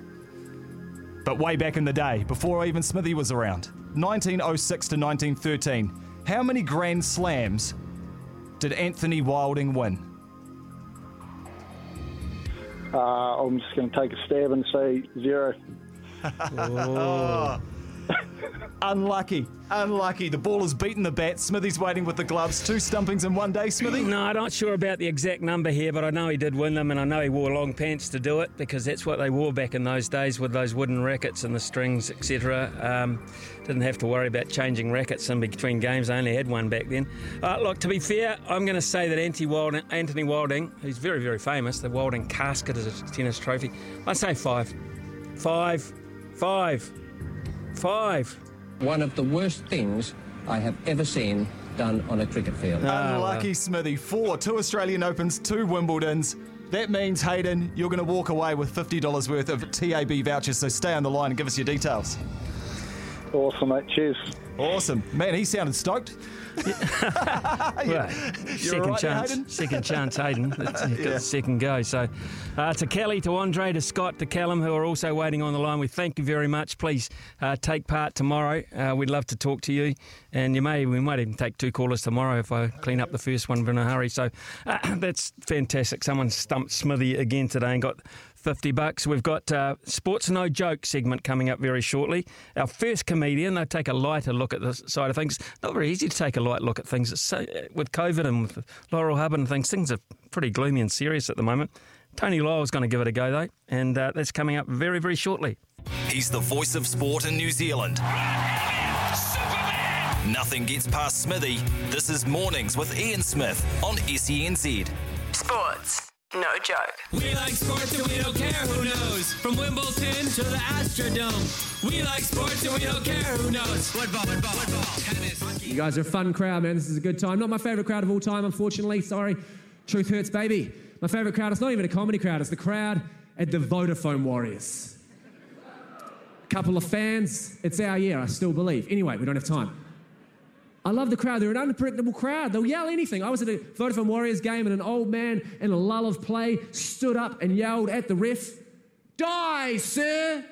but way back in the day, before even Smithy was around, 1906 to 1913. How many Grand Slams did Anthony Wilding win? Uh, I'm just going to take a stab and say zero. Oh. Unlucky. Unlucky. The ball has beaten the bat. Smithy's waiting with the gloves. Two stumpings in one day, Smithy? No, I'm not sure about the exact number here, but I know he did win them, and I know he wore long pants to do it because that's what they wore back in those days with those wooden rackets and the strings, etc. Um, didn't have to worry about changing rackets in between games. I only had one back then. Uh, look, to be fair, I'm going to say that Anthony Wilding, who's very, very famous, the Wilding casket is a tennis trophy. I'd say five. Five. Five. Five. One of the worst things I have ever seen done on a cricket field. Unlucky ah, Smithy. Four, two Australian Opens, two Wimbledons. That means, Hayden, you're going to walk away with $50 worth of TAB vouchers, so stay on the line and give us your details. Awesome, mate. Cheers. Awesome. Man, he sounded stoked. Well, second right chance, second chance, Hayden. Got Yeah. second go. So, uh, to Kelly, to Andre, to Scott, to Callum, who are also waiting on the line, we thank you very much. Please uh, take part tomorrow. Uh, we'd love to talk to you, and you may we might even take two callers tomorrow if I clean up the first one in a hurry. So, uh, that's fantastic. Someone stumped Smithy again today and got. 50 bucks. We've got uh, Sports No Joke segment coming up very shortly. Our first comedian, they take a lighter look at this side of things. Not very easy to take a light look at things. So, with COVID and with Laurel Hubbard and things, things are pretty gloomy and serious at the moment. Tony Lyall's going to give it a go, though, and uh, that's coming up very, very shortly. He's the voice of sport in New Zealand. Nothing gets past Smithy. This is Mornings with Ian Smith on SENZ. Sports, no joke. We like sports and we don't care who knows. From Wimbledon to the Astrodome. We like sports and we don't care who knows. Football, football, football, tennis. You guys are a fun crowd, man. This is a good time. Not my favourite crowd of all time, unfortunately. Sorry. Truth hurts, baby. My favourite crowd, it's not even a comedy crowd, it's the crowd at the Vodafone Warriors. A Couple of fans, it's our year, I still believe. Anyway, we don't have time. I love the crowd. They're an unpredictable crowd. They'll yell anything. I was at a Vodafone Warriors game and an old man in a lull of play stood up and yelled at the ref, Die, sir!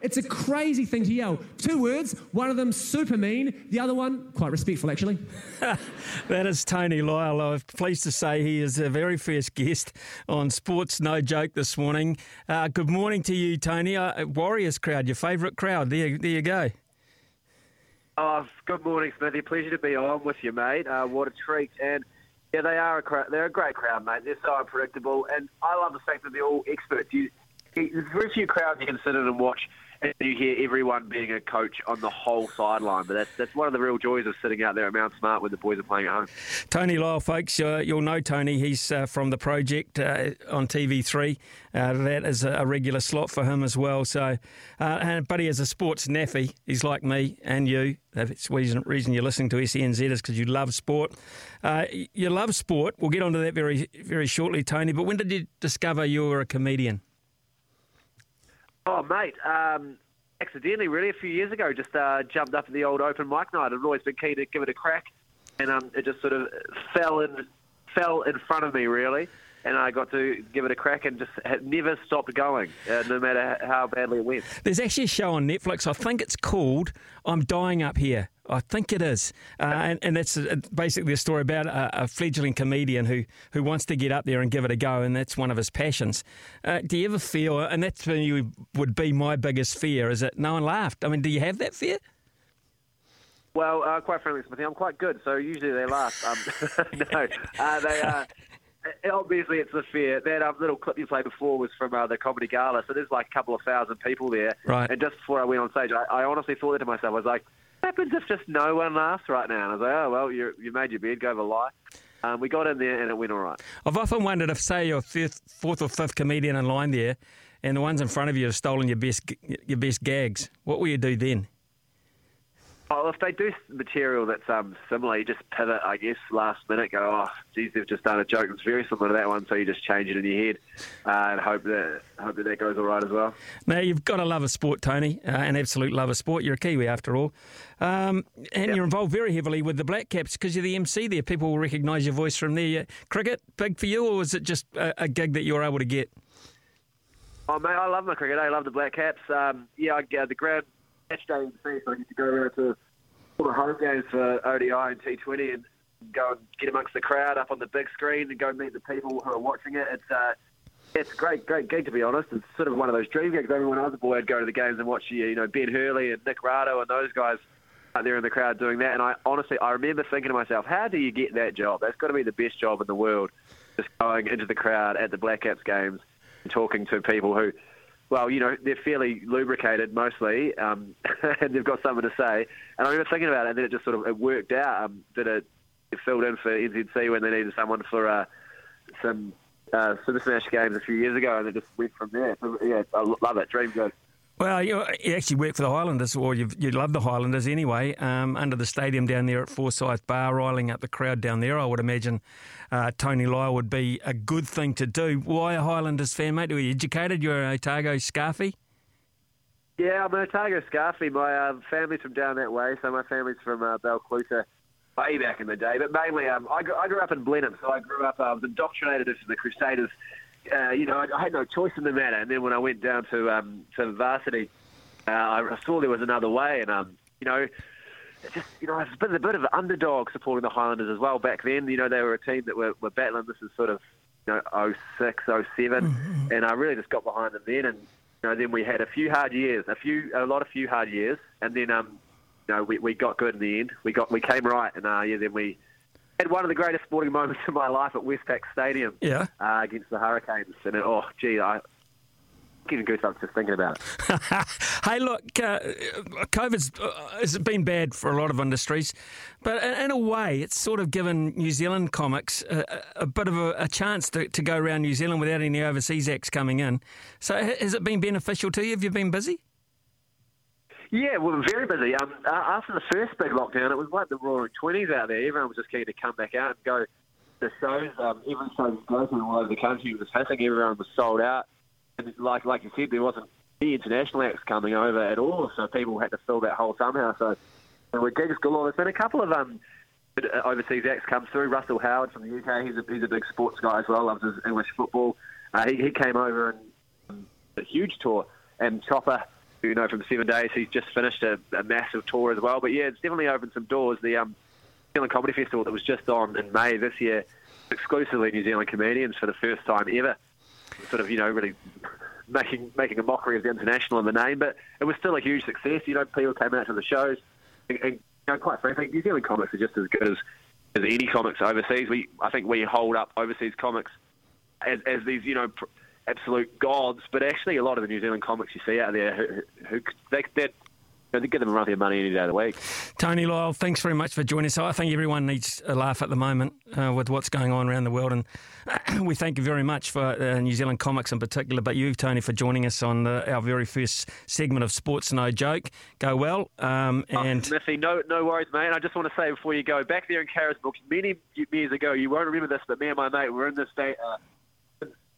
It's a crazy thing to yell. Two words, one of them super mean, the other one quite respectful, actually. that is Tony Lyall. I'm pleased to say he is a very first guest on Sports No Joke this morning. Uh, good morning to you, Tony. Uh, Warriors crowd, your favourite crowd. There, there you go. Oh, good morning, Smithy. Pleasure to be on with you, mate. Uh, what a treat. And yeah, they are a crowd. They're a great crowd, mate. They're so unpredictable, and I love the fact that they're all experts. You, there's very few crowds you can sit in and watch and you hear everyone being a coach on the whole sideline. But that's that's one of the real joys of sitting out there at Mount Smart when the boys are playing at home. Tony Lyall, folks, uh, you'll know Tony. He's uh, from the project uh, on TV3. Uh, that is a regular slot for him as well. So, uh, and, but he is a sports naffy. He's like me and you. That's the reason, reason you're listening to SENZ is because you love sport. Uh, you love sport. We'll get onto that very very shortly, Tony. But when did you discover you were a comedian? Oh, mate. Um, accidentally, really, a few years ago, just uh, jumped up at the old open mic night. I'd always been keen to give it a crack, and um, it just sort of fell in, fell in front of me, really. And I got to give it a crack and just had never stopped going, uh, no matter how badly it went. There's actually a show on Netflix. I think it's called "I'm Dying Up Here." I think it is, uh, and, and that's uh, basically a story about a, a, fledgling comedian who, who wants to get up there and give it a go, and that's one of his passions. Uh, do you ever feel, and that's when you would be my biggest fear, is that no one laughed? I mean, do you have that fear? Well, uh, quite frankly, Smithy, I'm quite good, so usually they laugh. Um, no, uh, they. Uh, obviously, it's the fear. That um, little clip you played before was from uh, the comedy gala, so there's like a couple of thousand people there. Right. And just before I went on stage, I, I honestly thought that to myself. I was like, what happens if just no one laughs right now? And I was like, oh, well, you you made your bed, go over lie. Um, we got in there and it went all right. I've often wondered if, say, you're fifth, fourth or fifth comedian in line there, and the ones in front of you have stolen your best your best gags. What will you do then? Oh, if they do material that's um, similar, you just pivot, I guess, last minute, go, oh, geez, they've just done a joke that's very similar to that one, so you just change it in your head uh, and hope that hope that that goes all right as well. Now, you've got to love a sport, Tony, uh, an absolute love of sport. You're a Kiwi, after all. Um, and yep. you're involved very heavily with the Black Caps because you're the MC there. People will recognise your voice from there. Cricket, big for you, or was it just a, a gig that you were able to get? Oh, mate, I love my cricket. I love the Black Caps. Um, yeah, I, uh, the ground the so I get to go around to all the home games for ODI and T20 and go and get amongst the crowd up on the big screen and go meet the people who are watching it. It's uh, it's a great, great gig to be honest. It's sort of one of those dream gigs. Everyone when I was a boy, I'd go to the games and watch you know Ben Hurley and Nick Rado and those guys out there in the crowd doing that. And I honestly, I remember thinking to myself, how do you get that job? That's got to be the best job in the world. Just going into the crowd at the Black Caps games and talking to people who well, you know, they're fairly lubricated mostly, um, and they've got something to say. And I remember thinking about it, and then it just sort of it worked out. Um, that it, it filled in for NZC when they needed someone for uh, some uh, Super Smash games a few years ago, and it just went from there. So, yeah, I love it. Dream good. Well, you, actually work for the Highlanders, or you love the Highlanders anyway. Um, under the stadium down there at Forsyth Barr, riling up the crowd down there, I would imagine uh, Tony Lyall would be a good thing to do. Why a Highlanders fan, mate? Are you educated? You're an Otago Scarfie? Yeah, I'm an Otago Scarfie. My uh, family's from down that way, so my family's from uh, way back in the day. But mainly, um, I, grew, I grew up in Blenheim, so I grew up, uh, I was indoctrinated into the Crusaders uh, you know, I, I, had no choice in the matter. And then when I went down to um, to varsity, uh, I saw there was another way, and um, you know, just you know, it's been a bit of an underdog supporting the Highlanders as well back then. You know, they were a team that were, were battling. This is sort of you know 06, 07, mm-hmm. and I really just got behind them then. And you know, then we had a few hard years, a few, a lot of few hard years, and then um, you know, we, we got good in the end. We got we came right, and uh, yeah, then we had one of the greatest sporting moments of my life at Westpac Stadium. Yeah. Uh, against the Hurricanes, and it, oh, gee, I getting goosebumps just thinking about it. hey, look, uh, COVID's uh, has been bad for a lot of industries, but in, in a way, it's sort of given New Zealand comics a, a bit of a, a chance to, to go around New Zealand without any overseas acts coming in. So, has it been beneficial to you? Have you been busy? Yeah, we were very busy. Um, after the first big lockdown, it was like the roaring 20s out there. Everyone was just keen to come back out and go to shows. Um, every show was all over the country. Was hitting. Everyone was sold out. And like like you said, there wasn't any international acts coming over at all, so people had to fill that hole somehow. So there were gigs galore. There's been a couple of um, overseas acts come through. Russell Howard from the UK, he's a, he's a big sports guy as well, loves his English football. Uh, he, he came over and um, a huge tour. And Chopper, you know from Seven Days, he's just finished a, a massive tour as well. But yeah, it's definitely opened some doors. The um, New Zealand Comedy Festival that was just on in May this year, exclusively New Zealand comedians for the first time ever. Sort of, you know, really making making a mockery of the international in the name, but it was still a huge success. You know, people came out to the shows, and, and you know, quite frankly, New Zealand comics are just as good as, as any comics overseas. We, I think, we hold up overseas comics as, as these, you know, pr- absolute gods. But actually, a lot of the New Zealand comics you see out there, who, who they, they give them a run for their money any day of the week. Tony Lyall, thanks very much for joining us. I think everyone needs a laugh at the moment uh, with what's going on around the world, and we thank you very much for uh, New Zealand comics in particular, but you, Tony, for joining us on the, our very first segment of Sports No Joke. Go well. Um, and oh, Smithy, no, no worries, mate. I just want to say before you go, back there in Carisbrooke, many years ago, you won't remember this, but me and my mate were in this day, uh,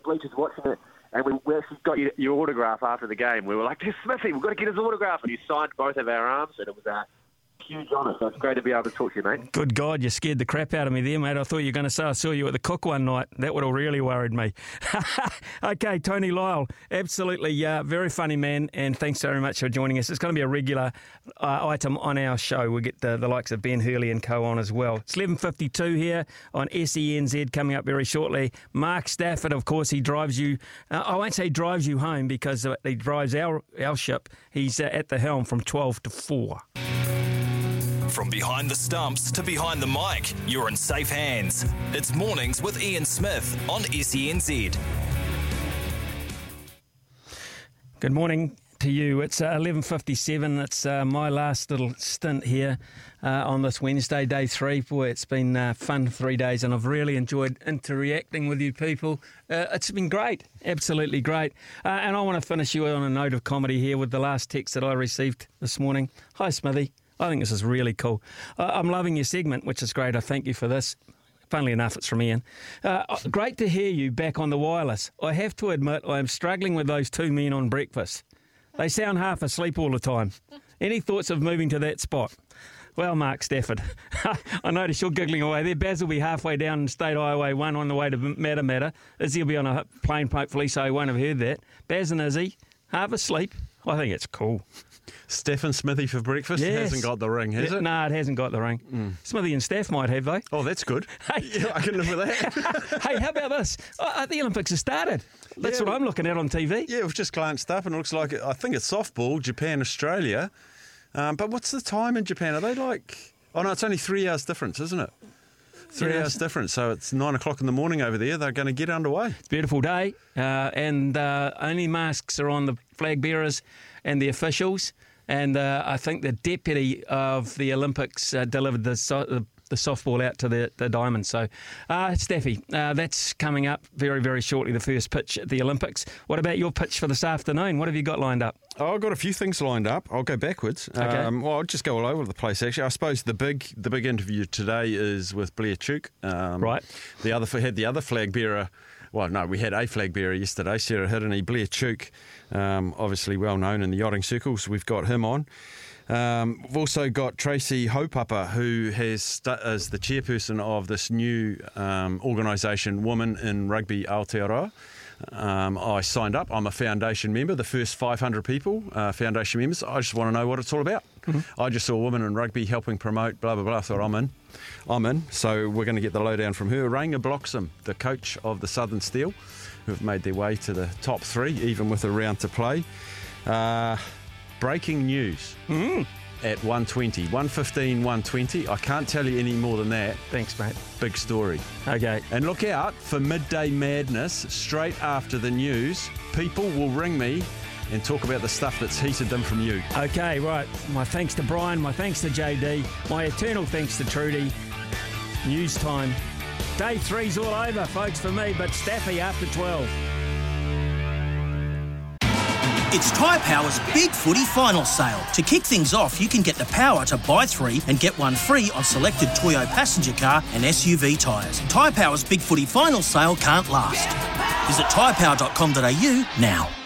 bleachers watching it and we, we actually got your, your, autograph after the game. We were like, "There's Smithy, we've got to get his autograph," and he signed both of our arms, and it was a huge honour. So it's great to be able to talk to you, mate. Good God, you scared the crap out of me there, mate. I thought you were going to say I saw you at the cook one night. That would have really worried me. okay, Tony Lyall, absolutely uh, very funny man, and thanks very much for joining us. It's going to be a regular uh, item on our show. We'll get the, the likes of Ben Hurley and co on as well. It's 11.52 here on SENZ coming up very shortly. Mark Stafford, of course, he drives you, uh, I won't say drives you home because he drives our, our ship. He's uh, at the helm from 12 to 4. From behind the stumps to behind the mic, you're in safe hands. It's Mornings with Ian Smith on SENZ. Good morning to you. It's uh, 11.57. It's uh, my last little stint here uh, on this Wednesday, day three. Boy, it's been uh, fun three days and I've really enjoyed interacting with you people. Uh, it's been great, absolutely great. Uh, and I want to finish you on a note of comedy here with the last text that I received this morning. Hi, Smithy. I think this is really cool. Uh, I'm loving your segment, which is great. I thank you for this. Funnily enough, it's from Ian. Uh, great to hear you back on the wireless. I have to admit, I am struggling with those two men on breakfast. They sound half asleep all the time. Any thoughts of moving to that spot? Well, Mark Stafford, I notice you're giggling away there. Baz will be halfway down State Highway 1 on the way to Matamata. Izzy will be on a plane, hopefully, so he won't have heard that. Baz and Izzy, half asleep. I think it's cool. Stephen Smithy for breakfast yes. hasn't got the ring, has it? it? No, it hasn't got the ring. Mm. Smithy and Steph might have, though. Oh, that's good. Hey. Yeah, I can live with that. hey, how about this? Uh, the Olympics have started. That's yeah, what I'm looking at on TV. Yeah, we've just glanced up and it looks like, I think it's softball, Japan, Australia. Um, but what's the time in Japan? Are they like. Oh, no, it's only three hours difference, isn't it? Three yeah. hours difference, so it's nine o'clock in the morning over there. They're going to get underway. It's a beautiful day, uh, and uh, only masks are on the flag bearers and the officials. And uh, I think the deputy of the Olympics uh, delivered the, so- the, softball out to the, the diamond. So, uh, Staffy, uh, that's coming up very, very shortly, the first pitch at the Olympics. What about your pitch for this afternoon? What have you got lined up? Oh, I've got a few things lined up. I'll go backwards. Okay. Um, well, I'll just go all over the place. Actually, I suppose the big the big interview today is with Blair Tuke. Um, right. The other had the other flag bearer. Well, no, we had a flag bearer yesterday, Sarah Hirini, Blair Tuke, um, obviously well known in the yachting circles. We've got him on. Um, we've also got Traci Houpapa, who has st- is the chairperson of this new um, organisation, Women in Rugby Aotearoa. Um, I signed up. I'm a foundation member, the first 500 people, uh, foundation members. I just want to know what it's all about. Mm-hmm. I just saw women in rugby helping promote, blah, blah, blah. I thought I'm in. I'm in. So we're going to get the lowdown from her. Reinga Bloxham, the coach of the Southern Steel, who have made their way to the top three, even with a round to play. Uh, breaking news. Mm. at 120. 115, 120. I can't tell you any more than that. Thanks, mate. Big story. Okay. And look out for midday madness straight after the news. People will ring me and talk about the stuff that's heated them from you. Okay, right. My thanks to Brian, my thanks to JD, my eternal thanks to Trudy. News time. Day three's all over, folks, for me, but Staffy after 12. It's Tyre Power's Big Footy Final Sale. To kick things off, you can get the power to buy three and get one free on selected Toyo passenger car and SUV tyres. Tyre Power's Big Footy Final Sale can't last. Visit tyrepower.com.au now.